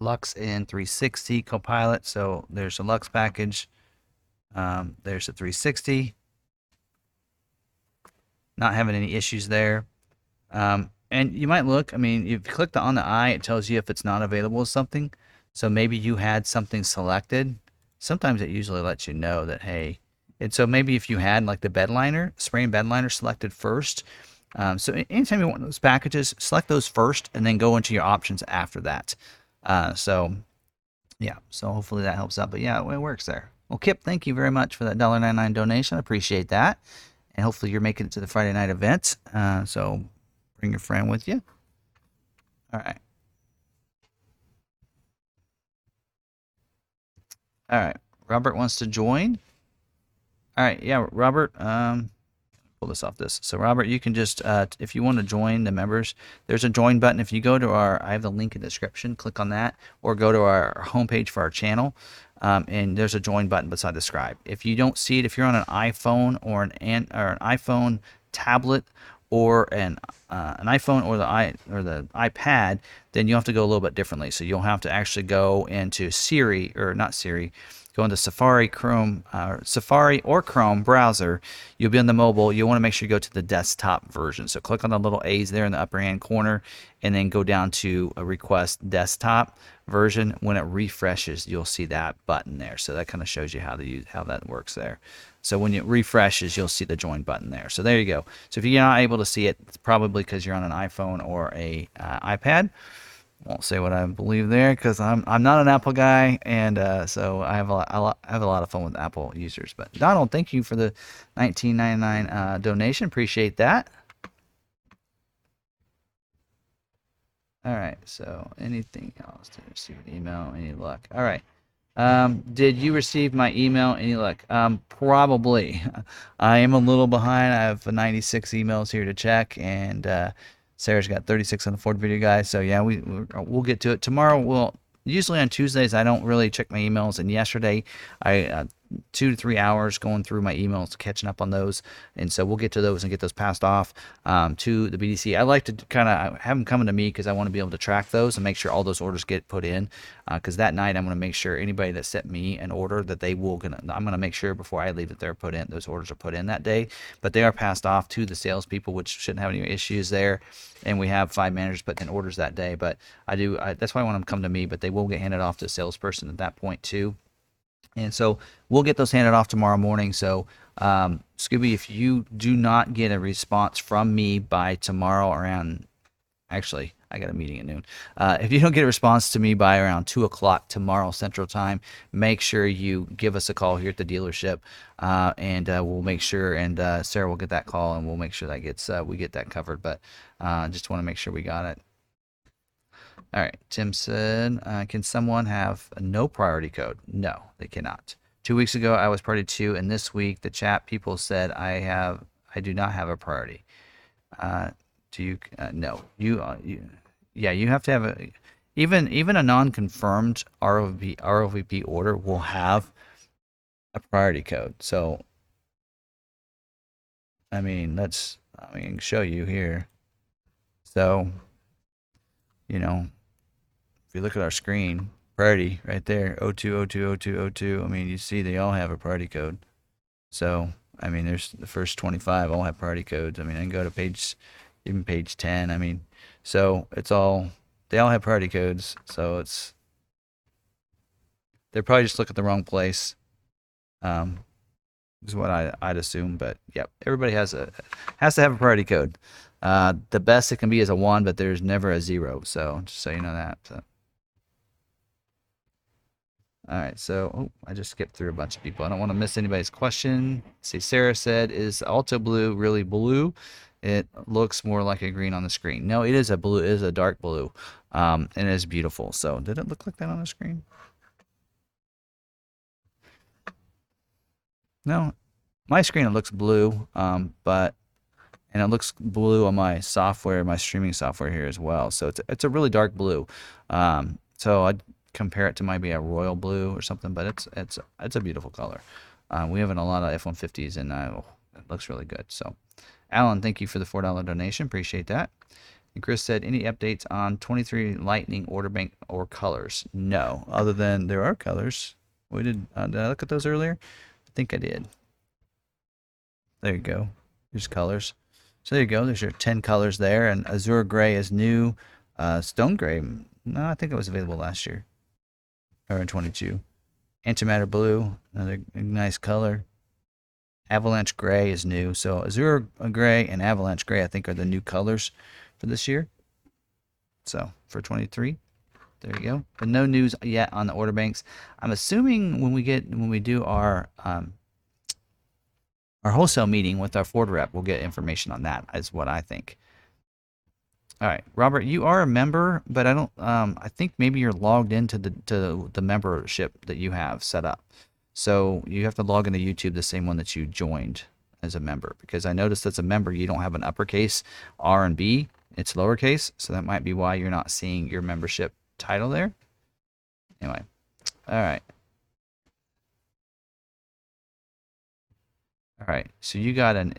[SPEAKER 1] Lux in 360 Copilot. So there's a Lux package. Um, there's a 360. Not having any issues there. Um, and you might look, I mean, if you click the on the eye, it tells you if it's not available as something. So maybe you had something selected. Sometimes it usually lets you know that, hey, and so maybe if you had like the bed liner, spray and bed liner selected first, Um, so anytime you want those packages, select those first and then go into your options after that. Uh, so yeah, so hopefully that helps out. But yeah, it works there. Well, Kip, thank you very much for that $1.99 donation. I appreciate that. And hopefully you're making it to the Friday night event. Uh, so bring your friend with you. All right. All right. Robert wants to join. All right. Yeah, Robert. Um, pull this off this. So Robert, you can just uh, if you want to join the members, there's a join button. If you go to our, I have the link in the description. Click on that, or go to our homepage for our channel, um, and there's a join button beside the scribe. If you don't see it, if you're on an iPhone or an or an iPhone tablet or an uh, an iPhone or the i or the iPad, then you have to go a little bit differently. So you'll have to actually go into Siri or not Siri, go into Safari, Chrome, uh, Safari or Chrome browser. You'll be on the mobile. You'll want to make sure you go to the desktop version. So click on the little A's there in the upper hand corner, and then go down to a request desktop version. When it refreshes, you'll see that button there. So that kind of shows you how to use how that works there. So when it refreshes, you'll see the join button there. So there you go. So if you're not able to see it, it's probably because you're on an iPhone or a uh, iPad won't say what I believe there because I'm I'm not an Apple guy, and uh, so I have a lot, I have a lot of fun with Apple users. But Donald, thank you for the 19.99 uh, donation. Appreciate that. All right. So anything else? Did receive an email? Any luck? All right. Um, did you receive my email? Any luck? Um, probably. I am a little behind. I have 96 emails here to check, and uh, Sarah's got 36 on the Ford video guys. So yeah, we we'll get to it tomorrow. We'll usually on Tuesdays I don't really check my emails, and yesterday I uh, two to three hours going through my emails, catching up on those, and so we'll get to those and get those passed off um, to the BDC. I like to kind of have them coming to me because I want to be able to track those and make sure all those orders get put in. Because uh, that night I'm going to make sure anybody that sent me an order that they will gonna I'm going to make sure before I leave that they're put in those orders are put in that day, but they are passed off to the salespeople, which shouldn't have any issues there. And we have five managers putting in orders that day, but I do I, that's why I want them to come to me, but they will get handed off to a salesperson at that point too. And so we'll get those handed off tomorrow morning. So, um, Scooby, if you do not get a response from me by tomorrow around, actually, I got a meeting at noon. Uh, if you don't get a response to me by around two o'clock tomorrow Central Time, make sure you give us a call here at the dealership, uh, and uh, we'll make sure. And uh, Sarah will get that call, and we'll make sure that gets uh, we get that covered. But uh, just want to make sure we got it. All right, Tim said, uh, can someone have a no priority code? No, they cannot. Two weeks ago, I was priority two, and this week, the chat people said I have, I do not have a priority. Uh, do you? Uh, no, you, uh, you, yeah, you have to have a, even even a non-confirmed ROV, ROVP order will have a priority code. So, I mean, let's, I mean, show you here. So, you know, if you look at our screen, priority right there, 02, 02, 02, 02. I mean, you see they all have a priority code. So, I mean, there's the first 25 all have priority codes. I mean, I can go to page, even page 10. I mean, so it's all, they all have priority codes. So it's, they're probably just looking at the wrong place. Um, is what I, I'd assume, but yep, everybody has a has to have a priority code. Uh, the best it can be is a one, but there's never a zero. So just so you know that. So. All right, so oh, I just skipped through a bunch of people. I don't want to miss anybody's question. See, Sarah said, "Is Alto blue really blue? It looks more like a green on the screen. No, it is a blue. It is a dark blue, um, and it is beautiful. So, did it look like that on the screen? No, my screen it looks blue, um, but and it looks blue on my software, my streaming software here as well. So it's it's a really dark blue. Um, so I compare it to maybe a royal blue or something, but it's it's it's a beautiful color. Uh, we have in a lot of F-150s, and uh, it looks really good. So, Alan, thank you for the four dollar donation. Appreciate that. And Chris said, any updates on 23 Lightning order bank or colors? No, other than there are colors. We did. Uh, did I look at those earlier? I think I did. There you go. There's colors. So there you go. There's your 10 colors there, and Azure Gray is new. Uh, Stone Gray, no, I think it was available last year or in 22. Antimatter blue, another nice color. Avalanche Gray is new. So Azure Gray and Avalanche Gray, I think, are the new colors for this year. So for 23, there you go. But no news yet on the order banks. I'm assuming when we get when we do our um, our wholesale meeting with our Ford rep, we'll get information on that. Is what I think. All right, Robert, you are a member, but I don't. Um, I think maybe you're logged into the to the membership that you have set up. So you have to log into YouTube the same one that you joined as a member because I noticed as a member you don't have an uppercase R and B. It's lowercase, so that might be why you're not seeing your membership title there. Anyway, all right. All right, so you got an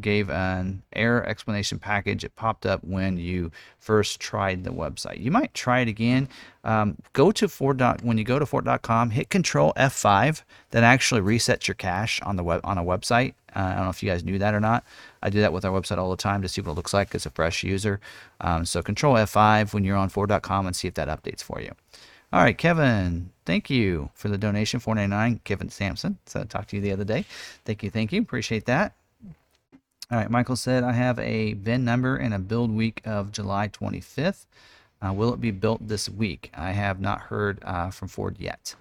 [SPEAKER 1] gave an error explanation package. It popped up when you first tried the website. You might try it again. Um, go to Ford. When you go to Ford.com, hit Control F5. That actually resets your cache on the web on a website. Uh, I don't know if you guys knew that or not. I do that with our website all the time to see what it looks like as a fresh user. Um, so Control F5 when you're on Ford.com and see if that updates for you. All right, Kevin, thank you for the donation, four ninety nine. Kevin Sampson. So I talked to you the other day. Thank you, thank you. Appreciate that. All right, Michael said, I have a VIN number and a build week of July 25th. Uh, will it be built this week? I have not heard uh, from Ford yet.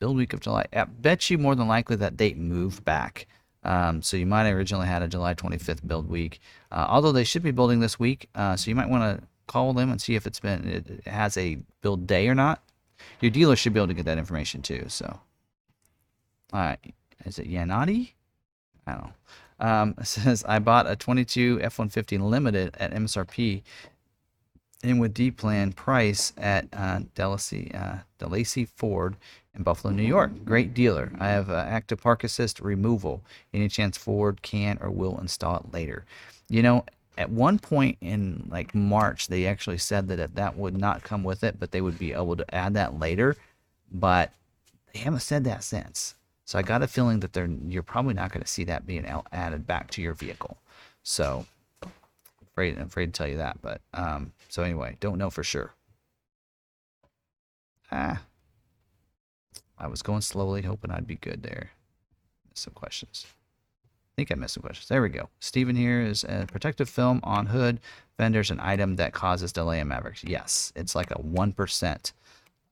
[SPEAKER 1] Build week of July. I bet you more than likely that date moved back. Um, so you might have originally had a July 25th build week. Uh, although they should be building this week, uh, so you might want to call them and see if it's been it has a build day or not. Your dealer should be able to get that information too. So, all right, is it Yanati? I don't know. Um, says I bought a 22 F-150 Limited at MSRP and with D plan price at uh, Delacy, uh, DeLacy Ford in Buffalo, New York. Great dealer. I have uh, active park assist removal. Any chance Ford can or will install it later? You know, at one point in like March, they actually said that that would not come with it, but they would be able to add that later. But they haven't said that since. So I got a feeling that they're you're probably not going to see that being added back to your vehicle. So afraid I'm afraid to tell you that, but um, so anyway, don't know for sure. Ah, I was going slowly, hoping I'd be good there. Some questions think I missed some questions. There we go. Stephen here is a protective film on hood fenders an item that causes delay in Mavericks. Yes, it's like a one percent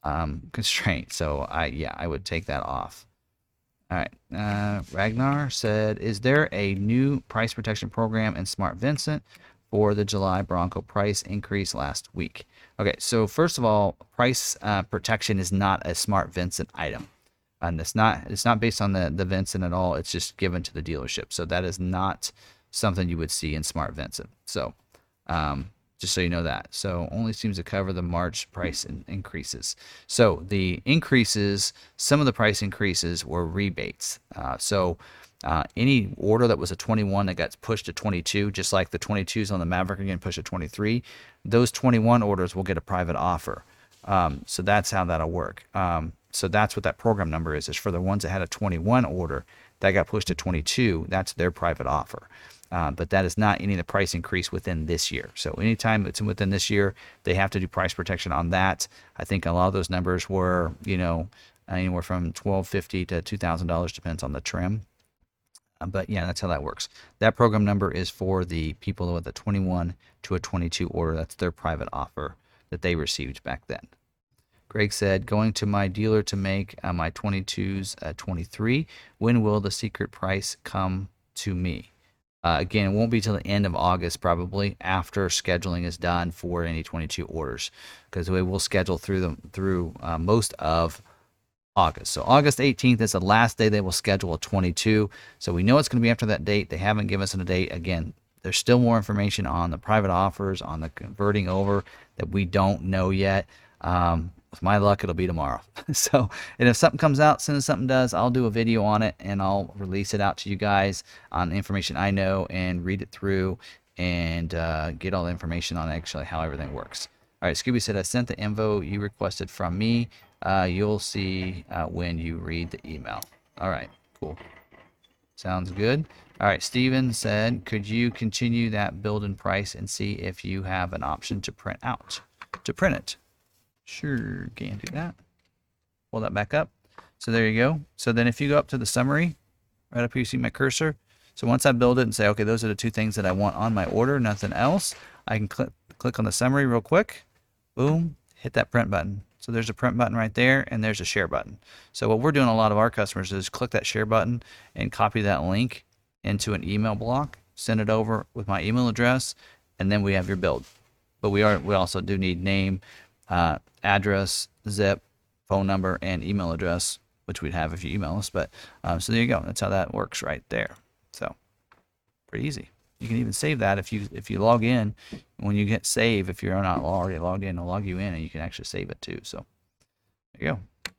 [SPEAKER 1] um, constraint. So I yeah I would take that off. All right. Uh, Ragnar said, "Is there a new price protection program in Smart Vincent for the July Bronco price increase last week?" Okay, so first of all, price uh, protection is not a Smart Vincent item and it's not it's not based on the the Vincent at all. It's just given to the dealership. So that is not something you would see in Smart Vincent. So um, just so you know that. So only seems to cover the March price in- increases. So the increases, some of the price increases were rebates. Uh, so uh, any order that was a 21 that got pushed to 22, just like the 22s on the Maverick again pushed to 23, those 21 orders will get a private offer. Um, so that's how that'll work. Um, so that's what that program number is. Is for the ones that had a 21 order that got pushed to 22. That's their private offer. Uh, but that is not any of the price increase within this year. So anytime it's within this year, they have to do price protection on that. I think a lot of those numbers were, you know, anywhere from 1250 to $2,000 depends on the trim. Uh, but yeah, that's how that works. That program number is for the people with a 21 to a 22 order. That's their private offer that they received back then. Greg said, going to my dealer to make uh, my 22s uh, 23. When will the secret price come to me? Uh, again, it won't be till the end of August, probably after scheduling is done for any 22 orders, because we will schedule through them through uh, most of August. So August 18th is the last day they will schedule a 22. So we know it's going to be after that date. They haven't given us a date. Again, there's still more information on the private offers, on the converting over that we don't know yet. Um, with my luck, it'll be tomorrow. so, and if something comes out, soon as something does, I'll do a video on it and I'll release it out to you guys on information I know and read it through and uh, get all the information on actually how everything works. All right, Scooby said, I sent the info you requested from me. Uh, you'll see uh, when you read the email. All right, cool. Sounds good. All right, Steven said, could you continue that build and price and see if you have an option to print out? To print it. Sure, can do that. Pull that back up. So there you go. So then if you go up to the summary Right up here, you see my cursor. So once I build it and say, okay, those are the two things that I want on my order, nothing else, I can click click on the summary real quick. Boom, hit that print button. So there's a print button right there, and there's a share button. So what we're doing a lot of our customers is click that share button and copy that link into an email block, send it over with my email address, and then we have your build. But we are we also do need name, uh, address, zip, phone number, and email address, which we'd have if you email us. But um, so there you go. That's how that works right there. So pretty easy. You can even save that if you if you log in. When you get save, if you're not already logged in, it'll log you in, and you can actually save it too. So there you go.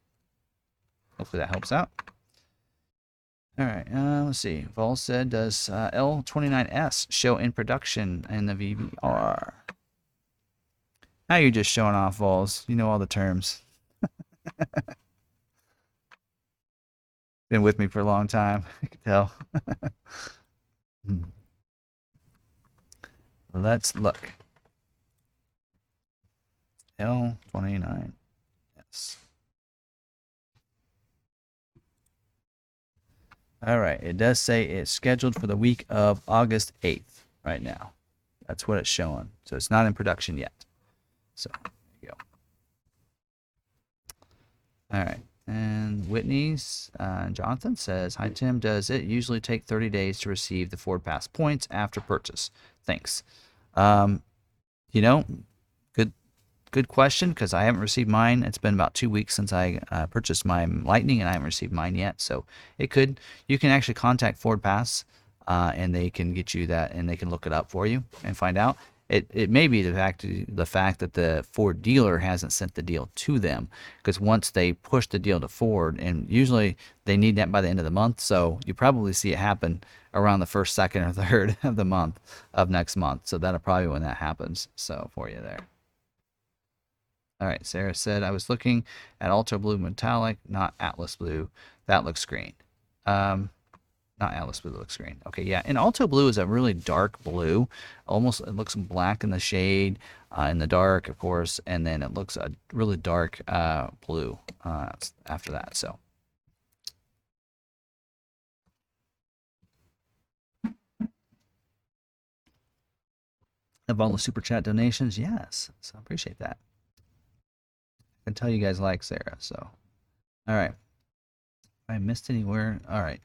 [SPEAKER 1] Hopefully that helps out. All right, uh, let's see. Vol said, does uh, L29S show in production in the VBR? Now you're just showing off, Vols. You know all the terms. Been with me for a long time. I can tell. Hmm. Let's look. L29. Yes. All right. It does say it's scheduled for the week of August 8th right now. That's what it's showing. So it's not in production yet. So there you go. All right. And Whitney's uh, Jonathan says, "Hi Tim. Does it usually take 30 days to receive the Ford Pass points after purchase? Thanks." Um, you know, good good question because I haven't received mine. It's been about two weeks since I uh, purchased my Lightning, and I haven't received mine yet. So it could. You can actually contact Ford Pass, uh, and they can get you that, and they can look it up for you and find out. It, it may be the fact the fact that the Ford dealer hasn't sent the deal to them because once they push the deal to Ford and usually they need that by the end of the month so you probably see it happen around the first second or third of the month of next month. So that'll probably when that happens so for you there. All right Sarah said I was looking at Alto Blue Metallic not Atlas Blue. That looks green. Um, not Atlas Blue looks green. Okay, yeah. And Alto Blue is a really dark blue. Almost it looks black in the shade, uh, in the dark, of course, and then it looks a really dark uh, blue uh, after that. So. Of all the super chat donations, yes. So I appreciate that. I can tell you guys like Sarah. So, all right. I missed anywhere. All right.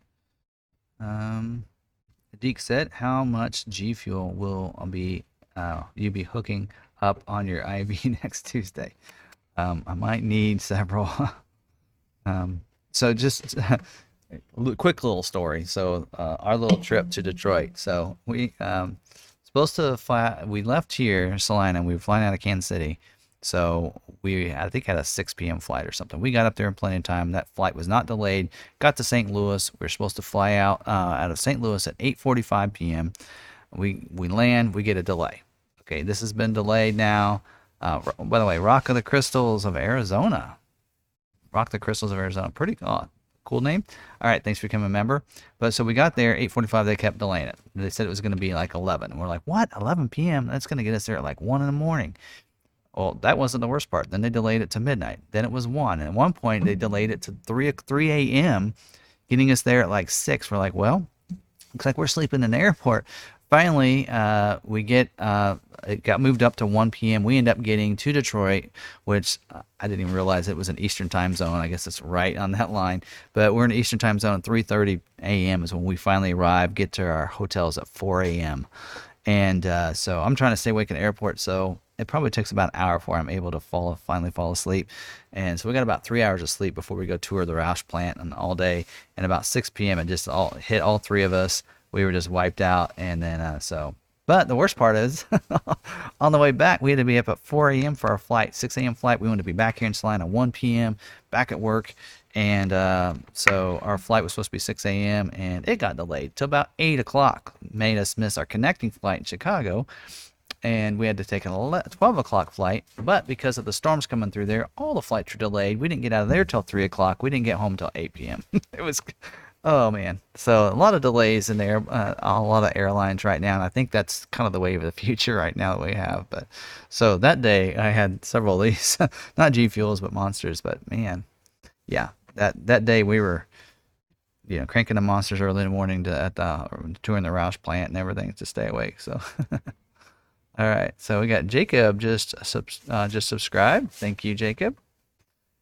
[SPEAKER 1] Um, Deke said, "How much G Fuel will be uh, you be hooking up on your IV next Tuesday?" Um, I might need several. um, so just quick little story. So uh, our little trip to Detroit. So we um, supposed to fly. We left here, Salina. And we were flying out of Kansas City. So we, I think, had a 6 p.m. flight or something. We got up there in plenty of time. That flight was not delayed. Got to St. Louis. We are supposed to fly out uh, out of St. Louis at 8:45 p.m. We we land. We get a delay. Okay, this has been delayed now. Uh, by the way, Rock of the Crystals of Arizona. Rock the Crystals of Arizona. Pretty oh, cool name. All right, thanks for becoming a member. But so we got there 8:45. They kept delaying it. They said it was going to be like 11. We're like, what? 11 p.m. That's going to get us there at like one in the morning. Well, that wasn't the worst part. Then they delayed it to midnight. Then it was one. And at one point, they delayed it to 3, 3 a.m., getting us there at like 6. We're like, well, looks like we're sleeping in the airport. Finally, uh, we get, uh, it got moved up to 1 p.m. We end up getting to Detroit, which uh, I didn't even realize it was an Eastern time zone. I guess it's right on that line. But we're in Eastern time zone. 3.30 a.m. is when we finally arrive, get to our hotels at 4 a.m. And uh, so I'm trying to stay awake in the airport. So it probably takes about an hour before I'm able to fall finally fall asleep. And so we got about three hours of sleep before we go tour the Roush plant and all day. And about 6 p.m. it just all hit all three of us. We were just wiped out. And then uh, so, but the worst part is on the way back we had to be up at 4 a.m. for our flight, 6 a.m. flight. We wanted to be back here in Salina 1 p.m. back at work. And uh, so our flight was supposed to be 6 a.m. and it got delayed to about 8 o'clock. Made us miss our connecting flight in Chicago and we had to take a 12 o'clock flight. But because of the storms coming through there, all the flights were delayed. We didn't get out of there till 3 o'clock. We didn't get home till 8 p.m. it was, oh man. So a lot of delays in there, uh, a lot of airlines right now. And I think that's kind of the wave of the future right now that we have. But so that day I had several of these, not G Fuels, but Monsters. But man, yeah, that, that day we were you know, cranking the monsters early in the morning to at the touring the Roush plant and everything to stay awake. So, all right. So we got Jacob just uh, just subscribed. Thank you, Jacob.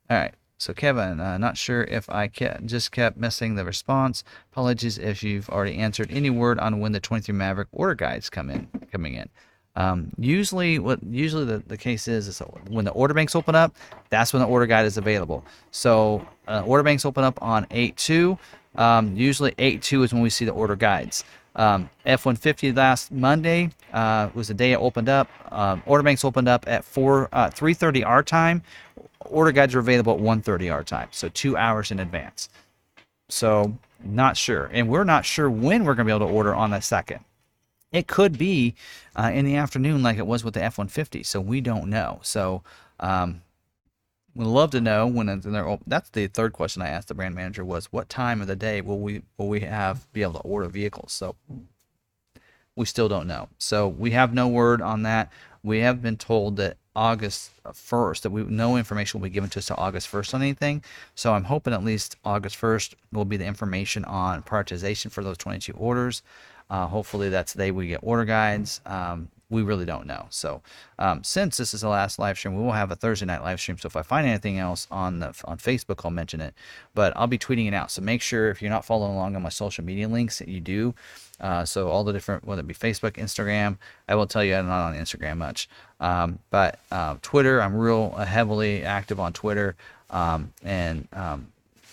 [SPEAKER 1] All right. So Kevin, uh, not sure if I kept, just kept missing the response. Apologies if you've already answered. Any word on when the 23 Maverick order guides come in coming in? Um, usually, what usually the, the case is is when the order banks open up, that's when the order guide is available. So uh, order banks open up on 8-2. Um, usually 8-2 is when we see the order guides. Um, F-150 last Monday uh, was the day it opened up. Um, order banks opened up at 4 uh, 3:30 our time. Order guides are available at 1:30 our time, so two hours in advance. So not sure, and we're not sure when we're going to be able to order on that second. It could be uh, in the afternoon, like it was with the F 150. So we don't know. So um, we'd love to know when they're. Oh, that's the third question I asked the brand manager was, what time of the day will we will we have be able to order vehicles? So we still don't know. So we have no word on that. We have been told that August 1st, that we no information will be given to us till August 1st on anything. So I'm hoping at least August 1st will be the information on prioritization for those 22 orders. Uh, hopefully that's the day we get order guides. Um, we really don't know. So um, since this is the last live stream, we will have a Thursday night live stream. So if I find anything else on the on Facebook, I'll mention it. But I'll be tweeting it out. So make sure if you're not following along on my social media links that you do. Uh, so all the different, whether it be Facebook, Instagram, I will tell you I'm not on Instagram much. Um, but uh, Twitter, I'm real uh, heavily active on Twitter. Um, and um,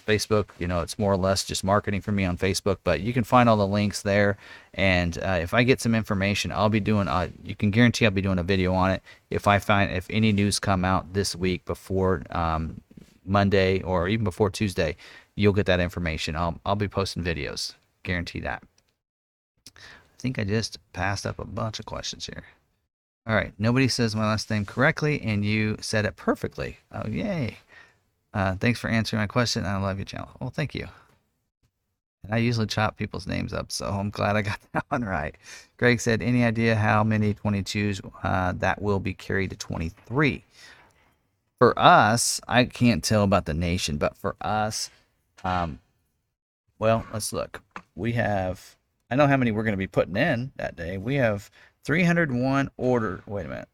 [SPEAKER 1] Facebook. You know, it's more or less just marketing for me on Facebook, but you can find all the links there. And uh, if I get some information, I'll be doing. Uh, you can guarantee I'll be doing a video on it. If I find if any news come out this week before um, Monday or even before Tuesday, you'll get that information. I'll I'll be posting videos. Guarantee that. I think I just passed up a bunch of questions here. All right, nobody says my last name correctly, and you said it perfectly. Oh, yay. Uh, thanks for answering my question. I love your channel. Well, thank you. And I usually chop people's names up, so I'm glad I got that one right. Greg said, any idea how many 22s uh, that will be carried to 23? For us, I can't tell about the nation, but for us, um, well, let's look. We have, I know how many we're going to be putting in that day. We have 301 order. Wait a minute.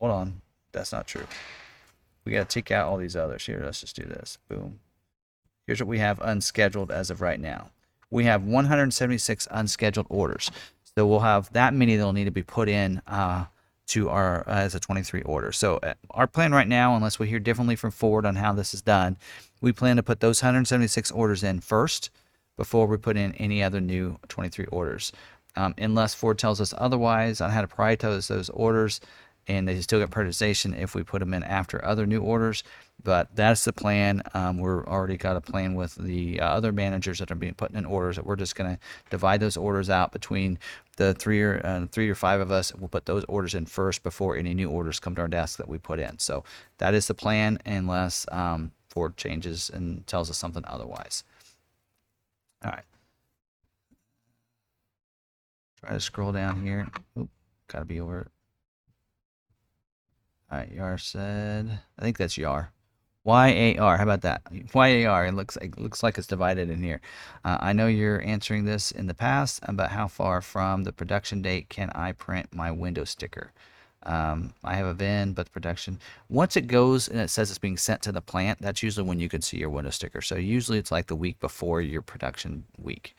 [SPEAKER 1] Hold on. That's not true. We got to take out all these others. Here, let's just do this. Boom. Here's what we have unscheduled as of right now. We have 176 unscheduled orders. So we'll have that many that'll need to be put in uh, to our uh, as a 23 order. So uh, our plan right now, unless we hear differently from Ford on how this is done, we plan to put those 176 orders in first before we put in any other new 23 orders. Um, unless Ford tells us otherwise on how to prioritize those orders, and they still get prioritization if we put them in after other new orders. But that's the plan. Um, we're already got a plan with the uh, other managers that are being put in orders that we're just going to divide those orders out between the three or uh, three or five of us. We'll put those orders in first before any new orders come to our desk that we put in. So that is the plan, unless um, Ford changes and tells us something otherwise. All right. Try to scroll down here. Oop, gotta be over all right, Yar said. I think that's Yar. Y A R. How about that? Y A R. It looks like looks like it's divided in here. Uh, I know you're answering this in the past about how far from the production date can I print my window sticker. Um, I have a VIN, but the production once it goes and it says it's being sent to the plant, that's usually when you can see your window sticker. So usually it's like the week before your production week.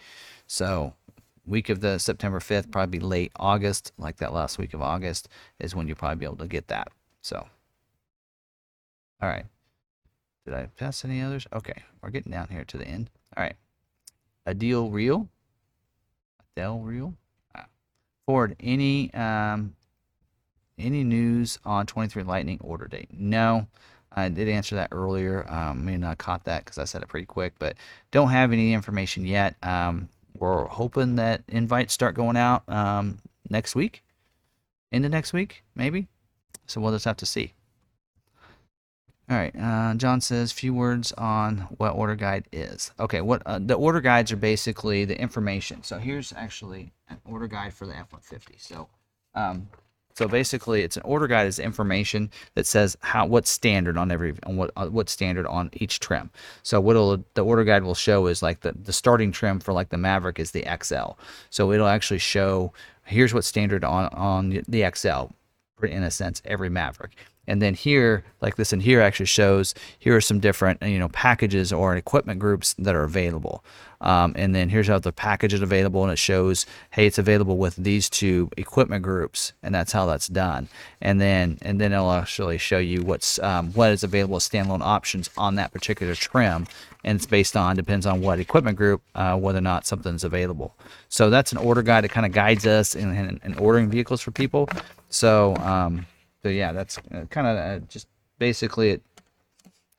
[SPEAKER 1] So week of the September 5th, probably late August, like that last week of August, is when you'll probably be able to get that. So, all right. Did I pass any others? Okay, we're getting down here to the end. All right. Adele Real. Adele Real. Ah. Ford, any um, any news on 23 Lightning order date? No. I did answer that earlier. Um, I mean, I caught that because I said it pretty quick, but don't have any information yet. Um, we're hoping that invites start going out um, next week, into next week, maybe. So we'll just have to see. All right, uh, John says a few words on what order guide is. Okay, what uh, the order guides are basically the information. So here's actually an order guide for the F-150. So um, So basically, it's an order guide is information that says how what's standard on every on what uh, standard on each trim. So what the order guide will show is like the the starting trim for like the Maverick is the XL. So it'll actually show here's what's standard on on the XL in a sense every Maverick. And then here, like this in here actually shows, here are some different, you know, packages or equipment groups that are available. Um, and then here's how the package is available and it shows, hey, it's available with these two equipment groups. And that's how that's done. And then, and then it'll actually show you what's, um, what is available as standalone options on that particular trim. And it's based on, depends on what equipment group, uh, whether or not something's available. So that's an order guide that kind of guides us in, in, in ordering vehicles for people. So, um, so yeah, that's uh, kind of uh, just basically it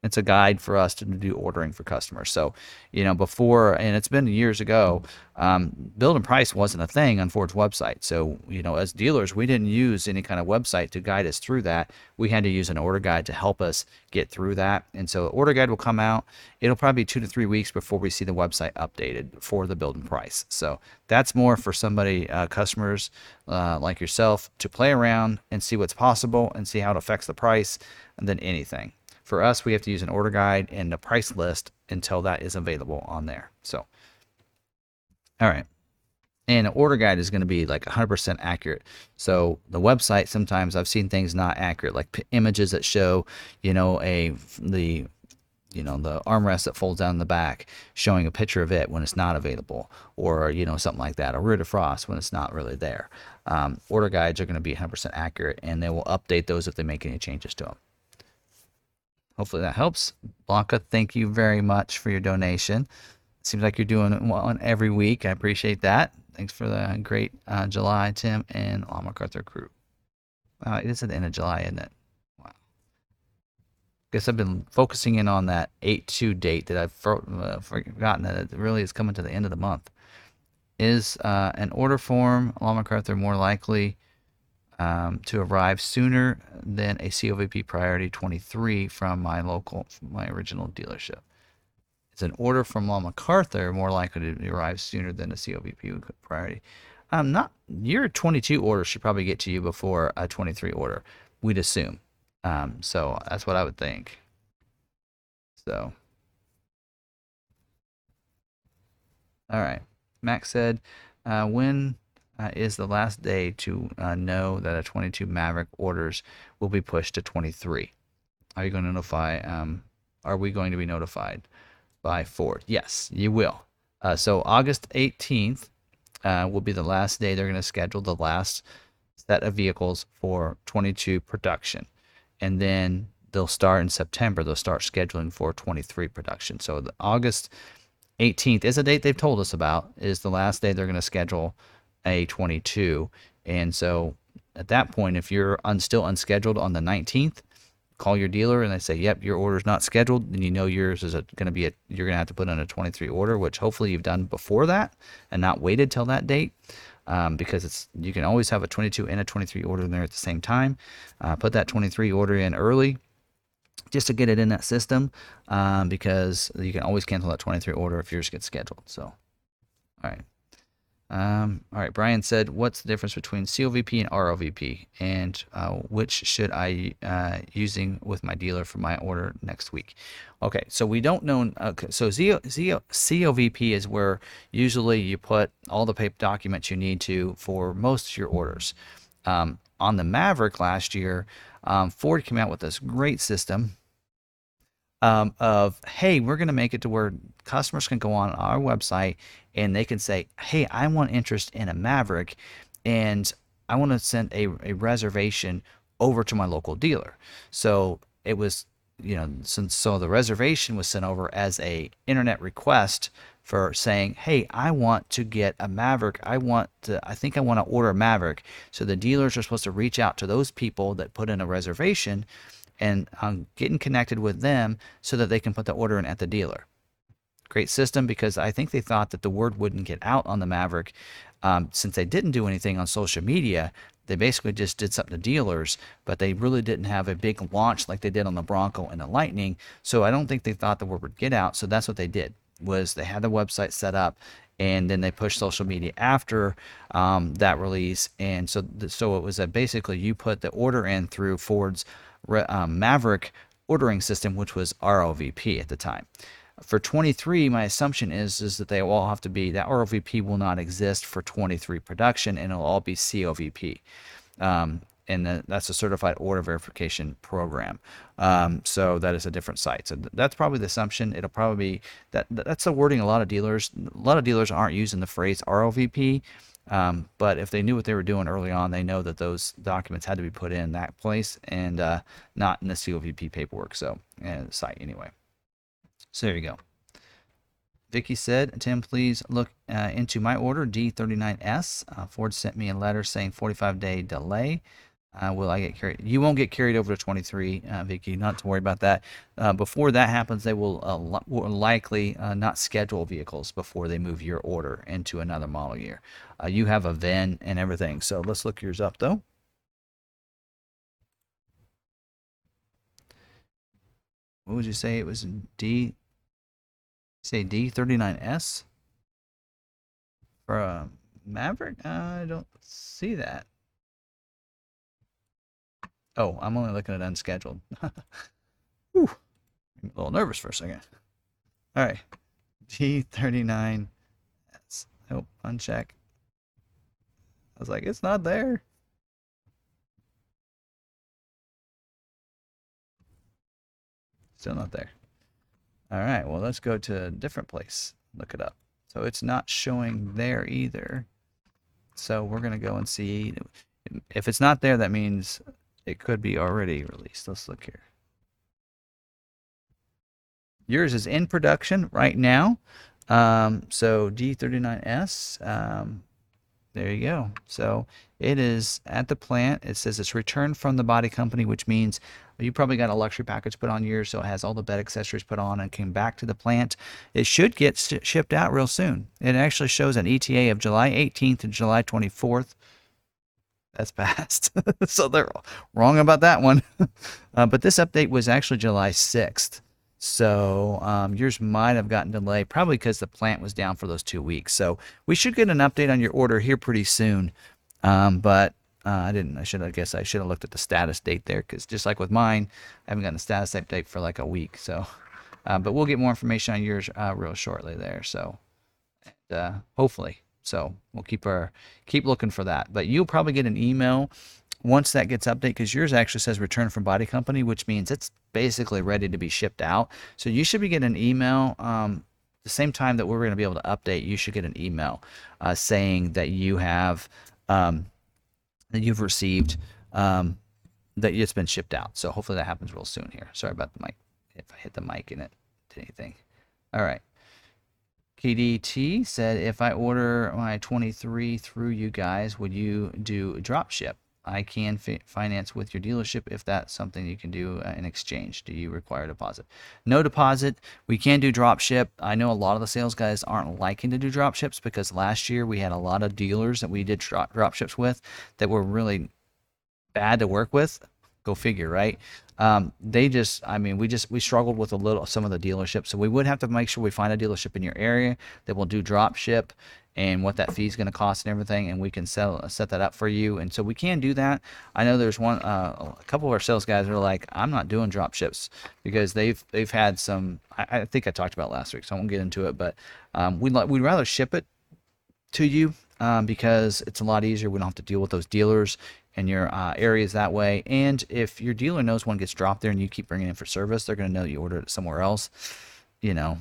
[SPEAKER 1] it's a guide for us to do ordering for customers. So, you know, before, and it's been years ago, um, build and price wasn't a thing on Ford's website. So, you know, as dealers, we didn't use any kind of website to guide us through that. We had to use an order guide to help us get through that. And so, the order guide will come out. It'll probably be two to three weeks before we see the website updated for the build and price. So, that's more for somebody, uh, customers uh, like yourself, to play around and see what's possible and see how it affects the price than anything. For us, we have to use an order guide and a price list until that is available on there. So, all right. And an order guide is going to be like 100% accurate. So the website, sometimes I've seen things not accurate, like p- images that show, you know, a the you know the armrest that folds down the back showing a picture of it when it's not available or you know something like that a rear defrost when it's not really there um, order guides are going to be 100% accurate and they will update those if they make any changes to them Hopefully that helps. Blanca, thank you very much for your donation. Seems like you're doing one every week. I appreciate that. Thanks for the great uh, July, Tim and All MacArthur crew. Wow, it is at the end of July, isn't it? Wow. Guess I've been focusing in on that 8-2 date that I've uh, forgotten that it really is coming to the end of the month. Is uh, an order form, All MacArthur, more likely um, to arrive sooner than a COVP Priority 23 from my local, from my original dealership. It's an order from Long MacArthur more likely to arrive sooner than a COVP Priority? Um, not your 22 order should probably get to you before a 23 order. We'd assume. Um, so that's what I would think. So, all right. Max said, uh, when uh, is the last day to uh, know that a 22 Maverick orders will be pushed to 23. Are you going to notify? Um, are we going to be notified by Ford? Yes, you will. Uh, so August 18th uh, will be the last day they're going to schedule the last set of vehicles for 22 production, and then they'll start in September. They'll start scheduling for 23 production. So the August 18th is a date they've told us about. Is the last day they're going to schedule a22. And so at that point, if you're un- still unscheduled on the 19th, call your dealer and they say, "Yep, your order's not scheduled," then you know yours is going to be a you're going to have to put in a 23 order, which hopefully you've done before that and not waited till that date. Um, because it's you can always have a 22 and a 23 order in there at the same time. Uh, put that 23 order in early, just to get it in that system, um, because you can always cancel that 23 order if yours gets scheduled. So, all right. Um, all right, Brian said, what's the difference between COVP and ROVP, and uh, which should I uh, using with my dealer for my order next week? Okay, so we don't know. Okay, so CO, CO, COVP is where usually you put all the paper documents you need to for most of your orders. Um, on the Maverick last year, um, Ford came out with this great system um, of hey, we're going to make it to where customers can go on our website and they can say, hey, I want interest in a Maverick, and I want to send a, a reservation over to my local dealer. So it was, you know, since so the reservation was sent over as a internet request for saying, hey, I want to get a Maverick. I want to, I think I want to order a Maverick. So the dealers are supposed to reach out to those people that put in a reservation and um, getting connected with them so that they can put the order in at the dealer. Great system because I think they thought that the word wouldn't get out on the Maverick um, since they didn't do anything on social media. They basically just did something to dealers, but they really didn't have a big launch like they did on the Bronco and the Lightning. So I don't think they thought the word would get out. So that's what they did was they had the website set up and then they pushed social media after um, that release. And so, so it was a basically you put the order in through Ford's um, Maverick ordering system, which was ROVP at the time. For 23, my assumption is is that they will all have to be that ROVP will not exist for 23 production, and it'll all be COVP. Um, and that's a certified order verification program. Um, so that is a different site. So that's probably the assumption. It'll probably be that that's the wording a lot of dealers. A lot of dealers aren't using the phrase ROVP. Um, but if they knew what they were doing early on, they know that those documents had to be put in that place and uh, not in the COVP paperwork. So, and site anyway. So there you go. Vicky said, Tim, please look uh, into my order D39S. Uh, Ford sent me a letter saying 45 day delay. Uh, will I get carried? You won't get carried over to 23, uh, Vicky. Not to worry about that. Uh, before that happens, they will, uh, will likely uh, not schedule vehicles before they move your order into another model year. Uh, you have a VIN and everything. So let's look yours up though. What would you say it was D? Say D39S for a Maverick? I don't see that. Oh, I'm only looking at unscheduled. Whew. I'm a little nervous for a second. All right. G39. That's, oh, uncheck. I was like, it's not there. Still not there. All right, well, let's go to a different place. Look it up. So it's not showing there either. So we're going to go and see. If it's not there, that means it could be already released. Let's look here. Yours is in production right now. Um, so D39S, um, there you go. So it is at the plant. It says it's returned from the body company, which means you probably got a luxury package put on yours, so it has all the bed accessories put on and came back to the plant. It should get shipped out real soon. It actually shows an ETA of July 18th and July 24th that's passed. so they're wrong about that one. uh, but this update was actually July 6th. So um, yours might have gotten delayed, probably because the plant was down for those two weeks. So we should get an update on your order here pretty soon. Um, but uh, I didn't. I should. I guess I should have looked at the status date there, because just like with mine, I haven't gotten the status update for like a week. So, uh, but we'll get more information on yours uh, real shortly there. So, uh, hopefully, so we'll keep our keep looking for that. But you'll probably get an email once that gets updated because yours actually says return from body company, which means it's basically ready to be shipped out. So you should be getting an email um, the same time that we're going to be able to update. You should get an email uh, saying that you have um, that you've received um, that it's been shipped out. So hopefully that happens real soon here. Sorry about the mic. If I hit the mic and it did anything. All right. KDT said, if I order my 23 through you guys, would you do drop ship? I can finance with your dealership if that's something you can do uh, in exchange. Do you require a deposit? No deposit. We can do drop ship. I know a lot of the sales guys aren't liking to do drop ships because last year we had a lot of dealers that we did drop, drop with that were really bad to work with. Go figure, right? Um, they just, I mean, we just we struggled with a little some of the dealerships, so we would have to make sure we find a dealership in your area that will do drop ship and what that fee is going to cost and everything, and we can sell set that up for you. And so we can do that. I know there's one, uh, a couple of our sales guys are like, I'm not doing drop ships because they've they've had some. I, I think I talked about last week, so I won't get into it, but um, we'd like we'd rather ship it to you um, because it's a lot easier. We don't have to deal with those dealers in your uh, areas that way. And if your dealer knows one gets dropped there and you keep bringing it in for service, they're going to know you ordered it somewhere else. You know,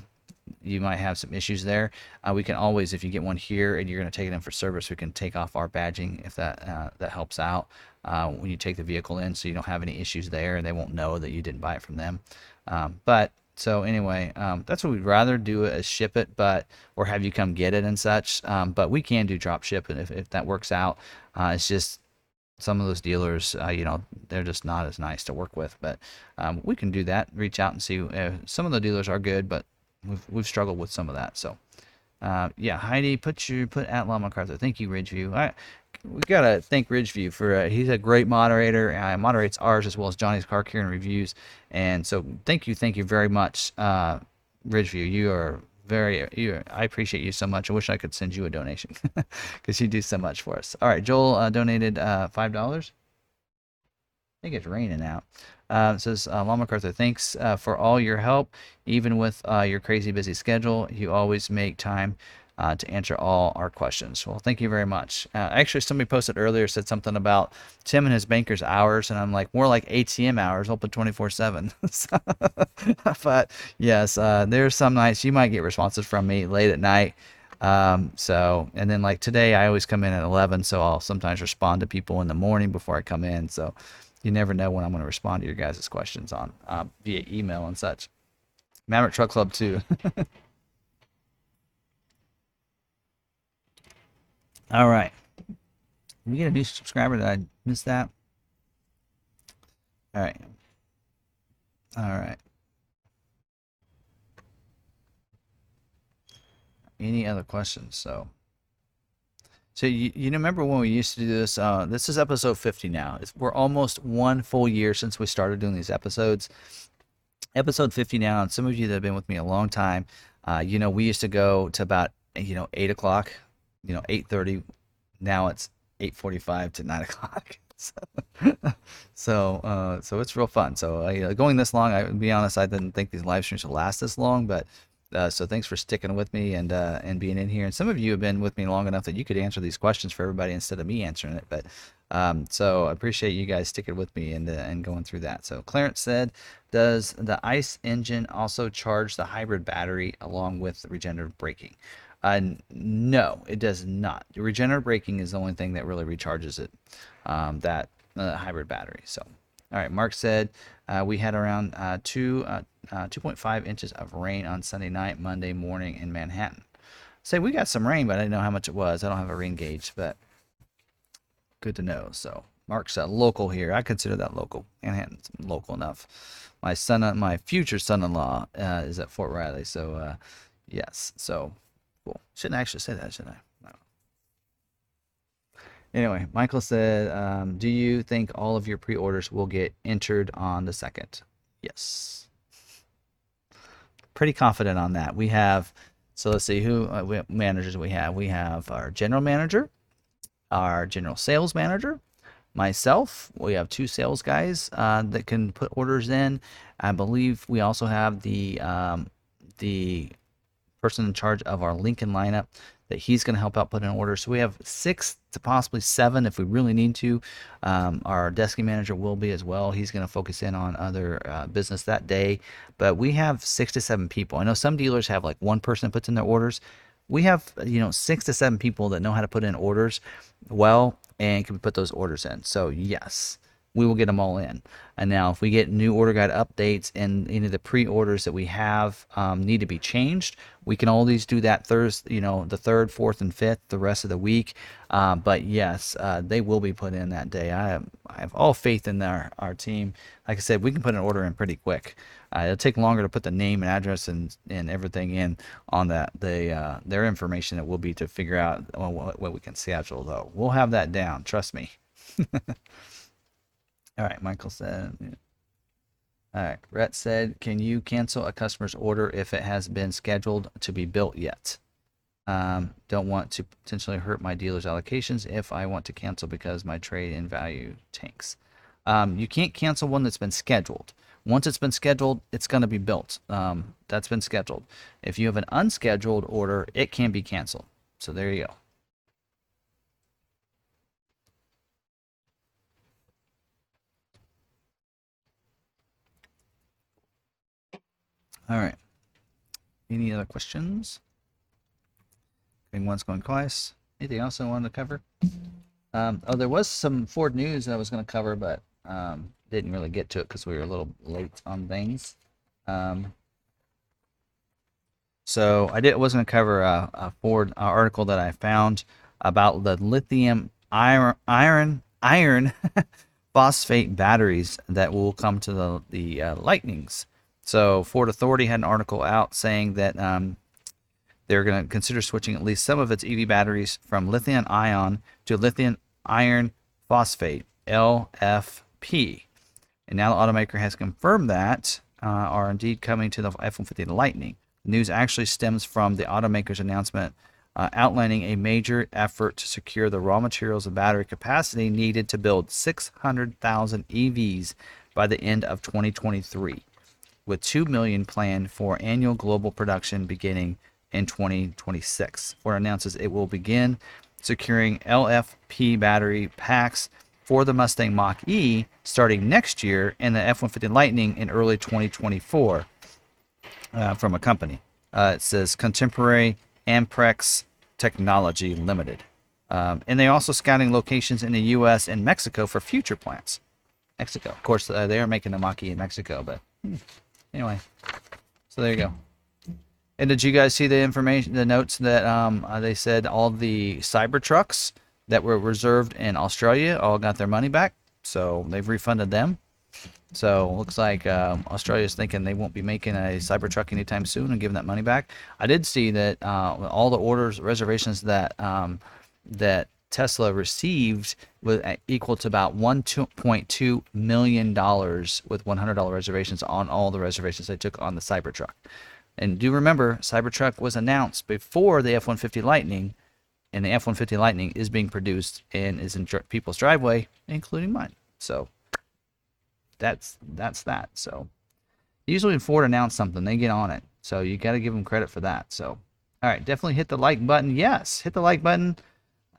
[SPEAKER 1] you might have some issues there. Uh, we can always, if you get one here and you're going to take it in for service, we can take off our badging if that uh, that helps out uh, when you take the vehicle in, so you don't have any issues there, and they won't know that you didn't buy it from them. Um, but so anyway, um, that's what we'd rather do is ship it, but or have you come get it and such. Um, but we can do drop ship, and if, if that works out, uh, it's just some of those dealers, uh, you know, they're just not as nice to work with. But um, we can do that. Reach out and see. Uh, some of the dealers are good, but we've we've struggled with some of that. So, uh, yeah, Heidi, put your put at Long MacArthur. Thank you, Ridgeview. I, we gotta thank Ridgeview for uh, he's a great moderator. Uh, moderates ours as well as Johnny's Car Care and Reviews. And so, thank you, thank you very much, uh, Ridgeview. You are very you, I appreciate you so much. I wish I could send you a donation because you do so much for us. All right, Joel uh, donated uh, five dollars. I think it's raining out. Uh, says uh, Long MacArthur, thanks uh, for all your help, even with uh, your crazy busy schedule. You always make time uh, to answer all our questions. Well, thank you very much. Uh, actually, somebody posted earlier said something about Tim and his banker's hours, and I'm like, more like ATM hours, open 24 7. but yes, uh, there's some nights you might get responses from me late at night. Um, so, and then like today, I always come in at 11, so I'll sometimes respond to people in the morning before I come in. So, you never know when I'm going to respond to your guys' questions on uh, via email and such. Maverick Truck Club too. All right. Did we get a new subscriber? Did I miss that? All right. All right. Any other questions? So, so you, you remember when we used to do this? Uh, this is episode 50 now. It's, we're almost one full year since we started doing these episodes. Episode 50 now, and some of you that have been with me a long time, uh, you know, we used to go to about you know eight o'clock you know 8:30. Now it's 8:45 to 9 o'clock. So, so, uh, so it's real fun. So uh, going this long, I would be honest, I didn't think these live streams would last this long, but uh, so thanks for sticking with me and uh, and being in here. And some of you have been with me long enough that you could answer these questions for everybody instead of me answering it. But um, so I appreciate you guys sticking with me and uh, and going through that. So Clarence said, does the ICE engine also charge the hybrid battery along with regenerative braking? Uh, no, it does not. Regenerative braking is the only thing that really recharges it, um, that uh, hybrid battery. So, all right, Mark said uh, we had around uh, two, uh, uh, 2.5 inches of rain on Sunday night, Monday morning in Manhattan. Say we got some rain, but I didn't know how much it was. I don't have a rain gauge, but good to know. So Mark's uh, local here. I consider that local. Manhattan's local enough. My son, my future son-in-law, uh, is at Fort Riley. So, yes. So Cool. Shouldn't actually say that, should I? No. Anyway, Michael said, um, "Do you think all of your pre-orders will get entered on the second? Yes. Pretty confident on that. We have. So let's see who uh, we managers we have. We have our general manager, our general sales manager, myself. We have two sales guys uh, that can put orders in. I believe we also have the um, the person in charge of our Lincoln lineup that he's going to help out put in orders. So we have six to possibly seven if we really need to. Um, our desking manager will be as well. He's going to focus in on other uh, business that day. But we have six to seven people. I know some dealers have like one person that puts in their orders. We have you know six to seven people that know how to put in orders well and can put those orders in. So yes we will get them all in. And now, if we get new order guide updates and any of the pre-orders that we have um, need to be changed, we can always do that Thursday, you know, the third, fourth, and fifth, the rest of the week. Uh, but yes, uh, they will be put in that day. I I have all faith in our, our team. Like I said, we can put an order in pretty quick. Uh, it'll take longer to put the name and address and, and everything in on that. The uh, their information that will be to figure out what, what we can schedule though. We'll have that down. Trust me. All right, Michael said. All right, Rhett said, can you cancel a customer's order if it has been scheduled to be built yet? Um, don't want to potentially hurt my dealer's allocations if I want to cancel because my trade in value tanks. Um, you can't cancel one that's been scheduled. Once it's been scheduled, it's going to be built. Um, that's been scheduled. If you have an unscheduled order, it can be canceled. So there you go. All right. Any other questions? Going once, going twice. Anything else I wanted to cover? Um, oh, there was some Ford news I was going to cover, but um, didn't really get to it because we were a little late on things. Um, so I did was going to cover a, a Ford article that I found about the lithium iron iron iron phosphate batteries that will come to the the uh, Lightnings. So Ford Authority had an article out saying that um, they're going to consider switching at least some of its EV batteries from lithium ion to lithium iron phosphate LFP. And now the automaker has confirmed that uh, are indeed coming to the F-150 Lightning. The news actually stems from the automaker's announcement uh, outlining a major effort to secure the raw materials and battery capacity needed to build 600,000 EVs by the end of 2023, with 2 million planned for annual global production beginning in 2026. Ford announces it will begin securing LFP battery packs for the Mustang Mach E starting next year and the F 150 Lightning in early 2024 uh, from a company. Uh, it says Contemporary Amperex Technology Limited. Um, and they're also scouting locations in the U.S. and Mexico for future plants. Mexico, of course, uh, they are making the Mach E in Mexico, but hmm. Anyway. So there you go. And did you guys see the information, the notes that um, uh, they said all the Cybertrucks that were reserved in Australia all got their money back? So they've refunded them. So looks like um, Australia's thinking they won't be making a Cybertruck anytime soon and giving that money back. I did see that uh, all the orders, reservations that um, that Tesla received was equal to about 1.2 million dollars with $100 reservations on all the reservations they took on the Cybertruck. And do remember, Cybertruck was announced before the F-150 Lightning, and the F-150 Lightning is being produced and is in people's driveway, including mine. So that's that's that. So usually when Ford announce something, they get on it. So you got to give them credit for that. So all right, definitely hit the like button. Yes, hit the like button.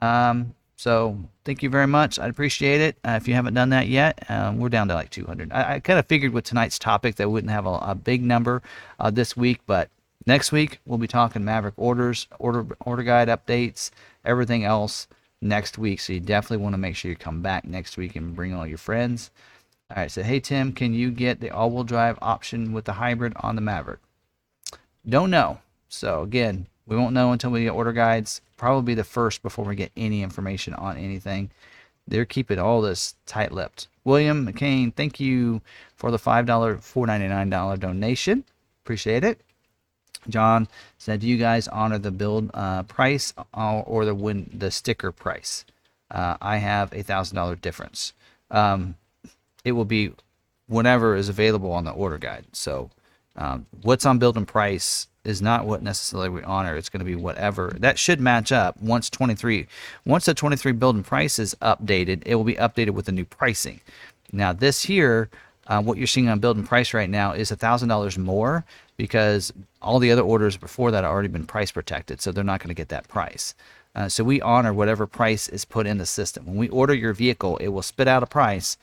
[SPEAKER 1] Um, so thank you very much. I'd appreciate it. Uh, if you haven't done that yet, um, we're down to like 200. I, I kind of figured with tonight's topic that we wouldn't have a, a big number uh, this week, but next week we'll be talking Maverick orders, order order guide updates, everything else next week. So you definitely want to make sure you come back next week and bring all your friends. All right, so hey Tim, can you get the all-wheel drive option with the hybrid on the Maverick? Don't know. So again, we won't know until we get order guides. Probably the first before we get any information on anything. They're keeping all this tight-lipped. William McCain, thank you for the five dollar, four ninety nine dollar donation. Appreciate it. John said, "Do you guys honor the build uh, price or, or the win the sticker price? Uh, I have a thousand dollar difference." Um, it will be whatever is available on the order guide. So um, what's on build and price is not what necessarily we honor. It's going to be whatever that should match up once 23. Once the 23 building price is updated, it will be updated with the new pricing. Now this here, uh, what you're seeing on building price right now is a thousand dollars more because all the other orders before that have already been price protected, so they're not going to get that price. Uh, so we honor whatever price is put in the system. When we order your vehicle, it will spit out a price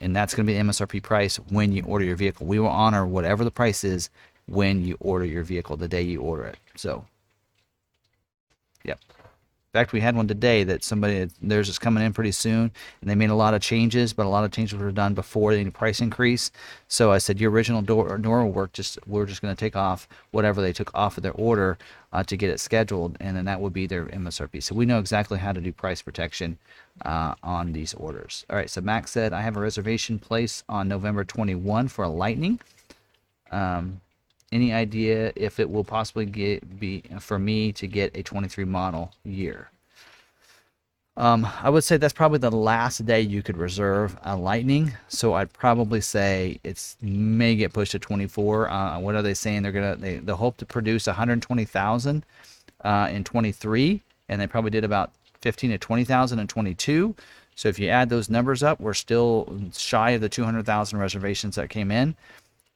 [SPEAKER 1] and that's going to be the MSRP price when you order your vehicle. We will honor whatever the price is when you order your vehicle, the day you order it. So, yep. In fact, we had one today that somebody theirs is coming in pretty soon, and they made a lot of changes, but a lot of changes were done before any price increase. So I said, your original door will work. Just we're just going to take off whatever they took off of their order uh, to get it scheduled, and then that would be their MSRP. So we know exactly how to do price protection uh, on these orders. All right. So Max said, I have a reservation place on November 21 for a Lightning. Um, any idea if it will possibly get be for me to get a 23 model year? Um, I would say that's probably the last day you could reserve a Lightning. So I'd probably say it's may get pushed to 24. Uh, what are they saying? They're gonna they, they hope to produce 120,000 uh, in 23, and they probably did about 15 to 20,000 in 22. So if you add those numbers up, we're still shy of the 200,000 reservations that came in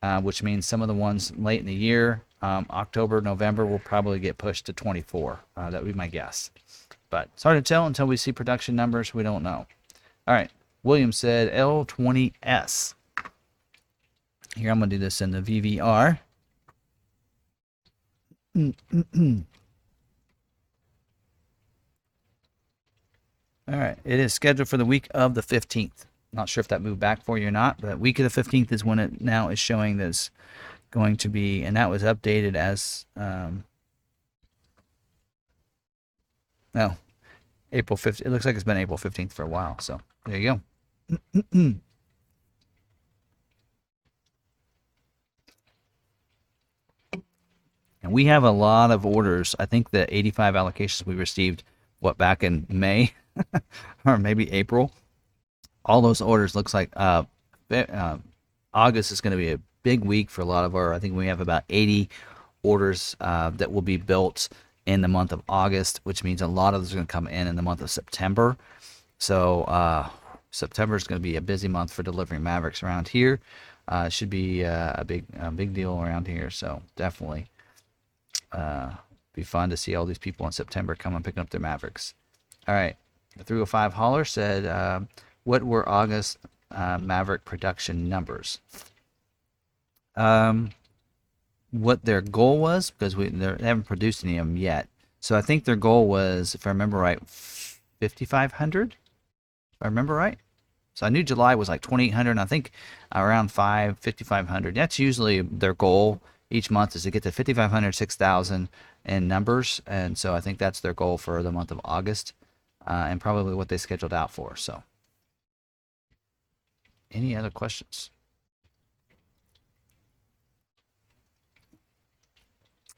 [SPEAKER 1] uh, which means some of the ones late in the year, um, October, November, will probably get pushed to 24. Uh, that would be my guess. But it's hard to tell until we see production numbers. We don't know. All right. William said L20S. Here, I'm going to do this in the VVR. All right. It is scheduled for the week of the 15th. Not sure if that moved back for you or not, but week of the 15th is when it now is showing this going to be, and that was updated as, um, no, April 15th. It looks like it's been April 15th for a while. So there you go. And we have a lot of orders. I think the 85 allocations we received, what, back in May or maybe April all those orders looks like uh, uh, August is going to be a big week for a lot of our. I think we have about 80 orders uh, that will be built in the month of August, which means a lot of those are going to come in in the month of September. So uh, September is going to be a busy month for delivering Mavericks around here. Uh, should be uh, a big a big deal around here. So definitely uh, be fun to see all these people in September come and picking up their Mavericks. All right, the 305 Holler said, uh, "What were August uh, Maverick production numbers?" Um, what their goal was because we they haven't produced any of them yet. So I think their goal was, if I remember right, 5,500. If I remember right. So I knew July was like 2,800. And I think around 5, 5,500. That's usually their goal each month is to get to 5,500, 6,000 in numbers. And so I think that's their goal for the month of August uh, and probably what they scheduled out for. So any other questions?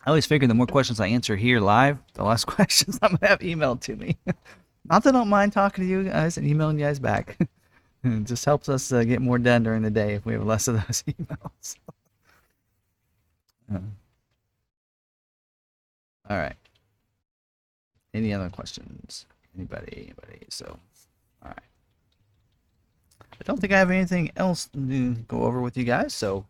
[SPEAKER 1] I always figure the more questions I answer here live, the less questions I'm gonna have emailed to me. Not that I don't mind talking to you guys and emailing you guys back. it just helps us uh, get more done during the day if we have less of those emails. Uh, all right. Any other questions? Anybody? Anybody? So, all right. I don't think I have anything else to go over with you guys. So,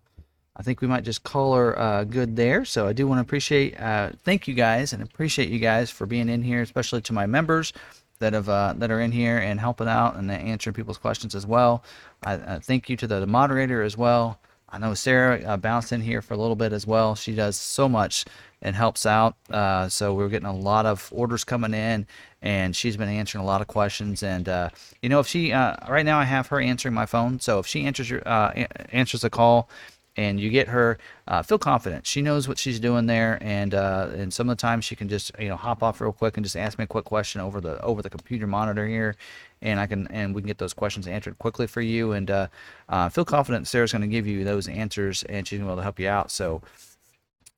[SPEAKER 1] I think we might just call her uh, good there. So I do want to appreciate, uh, thank you guys, and appreciate you guys for being in here, especially to my members that have uh, that are in here and helping out and answering people's questions as well. I, I thank you to the, the moderator as well. I know Sarah uh, bounced in here for a little bit as well. She does so much and helps out. Uh, so we're getting a lot of orders coming in, and she's been answering a lot of questions. And uh, you know, if she uh, right now I have her answering my phone, so if she answers your uh, answers a call and you get her uh, feel confident. She knows what she's doing there. And uh, and some of the time she can just you know hop off real quick and just ask me a quick question over the over the computer monitor here. And i can and we can get those questions answered quickly for you. And uh feel confident sarah's going to give you those answers and she's going to be able to help you out. So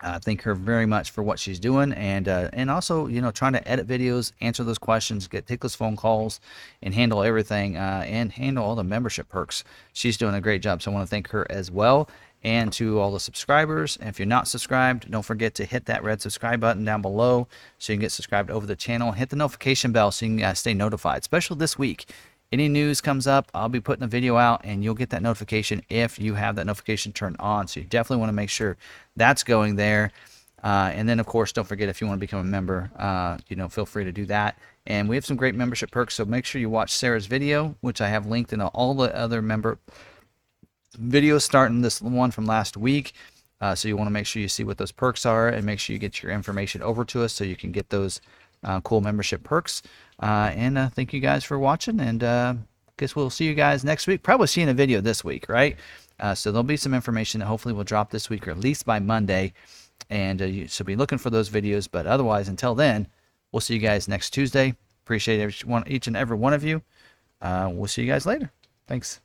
[SPEAKER 1] I thank her very much for what she's doing, and uh, and also you know trying to edit videos, answer those questions, get those phone calls, and handle everything, uh, and handle all the membership perks. She's doing a great job, so I want to thank her as well and to all the subscribers. And if you're not subscribed, don't forget to hit that red subscribe button down below so you can get subscribed over the channel. Hit the notification bell so you can uh, stay notified, especially this week. Any news comes up, I'll be putting a video out and you'll get that notification if you have that notification turned on. So you definitely want to make sure that's going there. Uh, and then, of course, don't forget if you want to become a member, uh, you know, feel free to do that. And we have some great membership perks. So make sure you watch Sarah's video, which I have linked in all the other member videos, starting this one from last week. Uh, so you want to make sure you see what those perks are and make sure you get your information over to us so you can get those cool membership perks. Uh, and uh, thank you guys for watching. And uh, guess we'll see you guys next week. Probably seeing a video this week, right? Uh, so there'll be some information that hopefully will drop this week or at least by Monday. And you should be looking for those videos. But otherwise, until then, we'll see you guys next Tuesday. Appreciate every one, each and every one of you. we'll see you guys later. Thanks.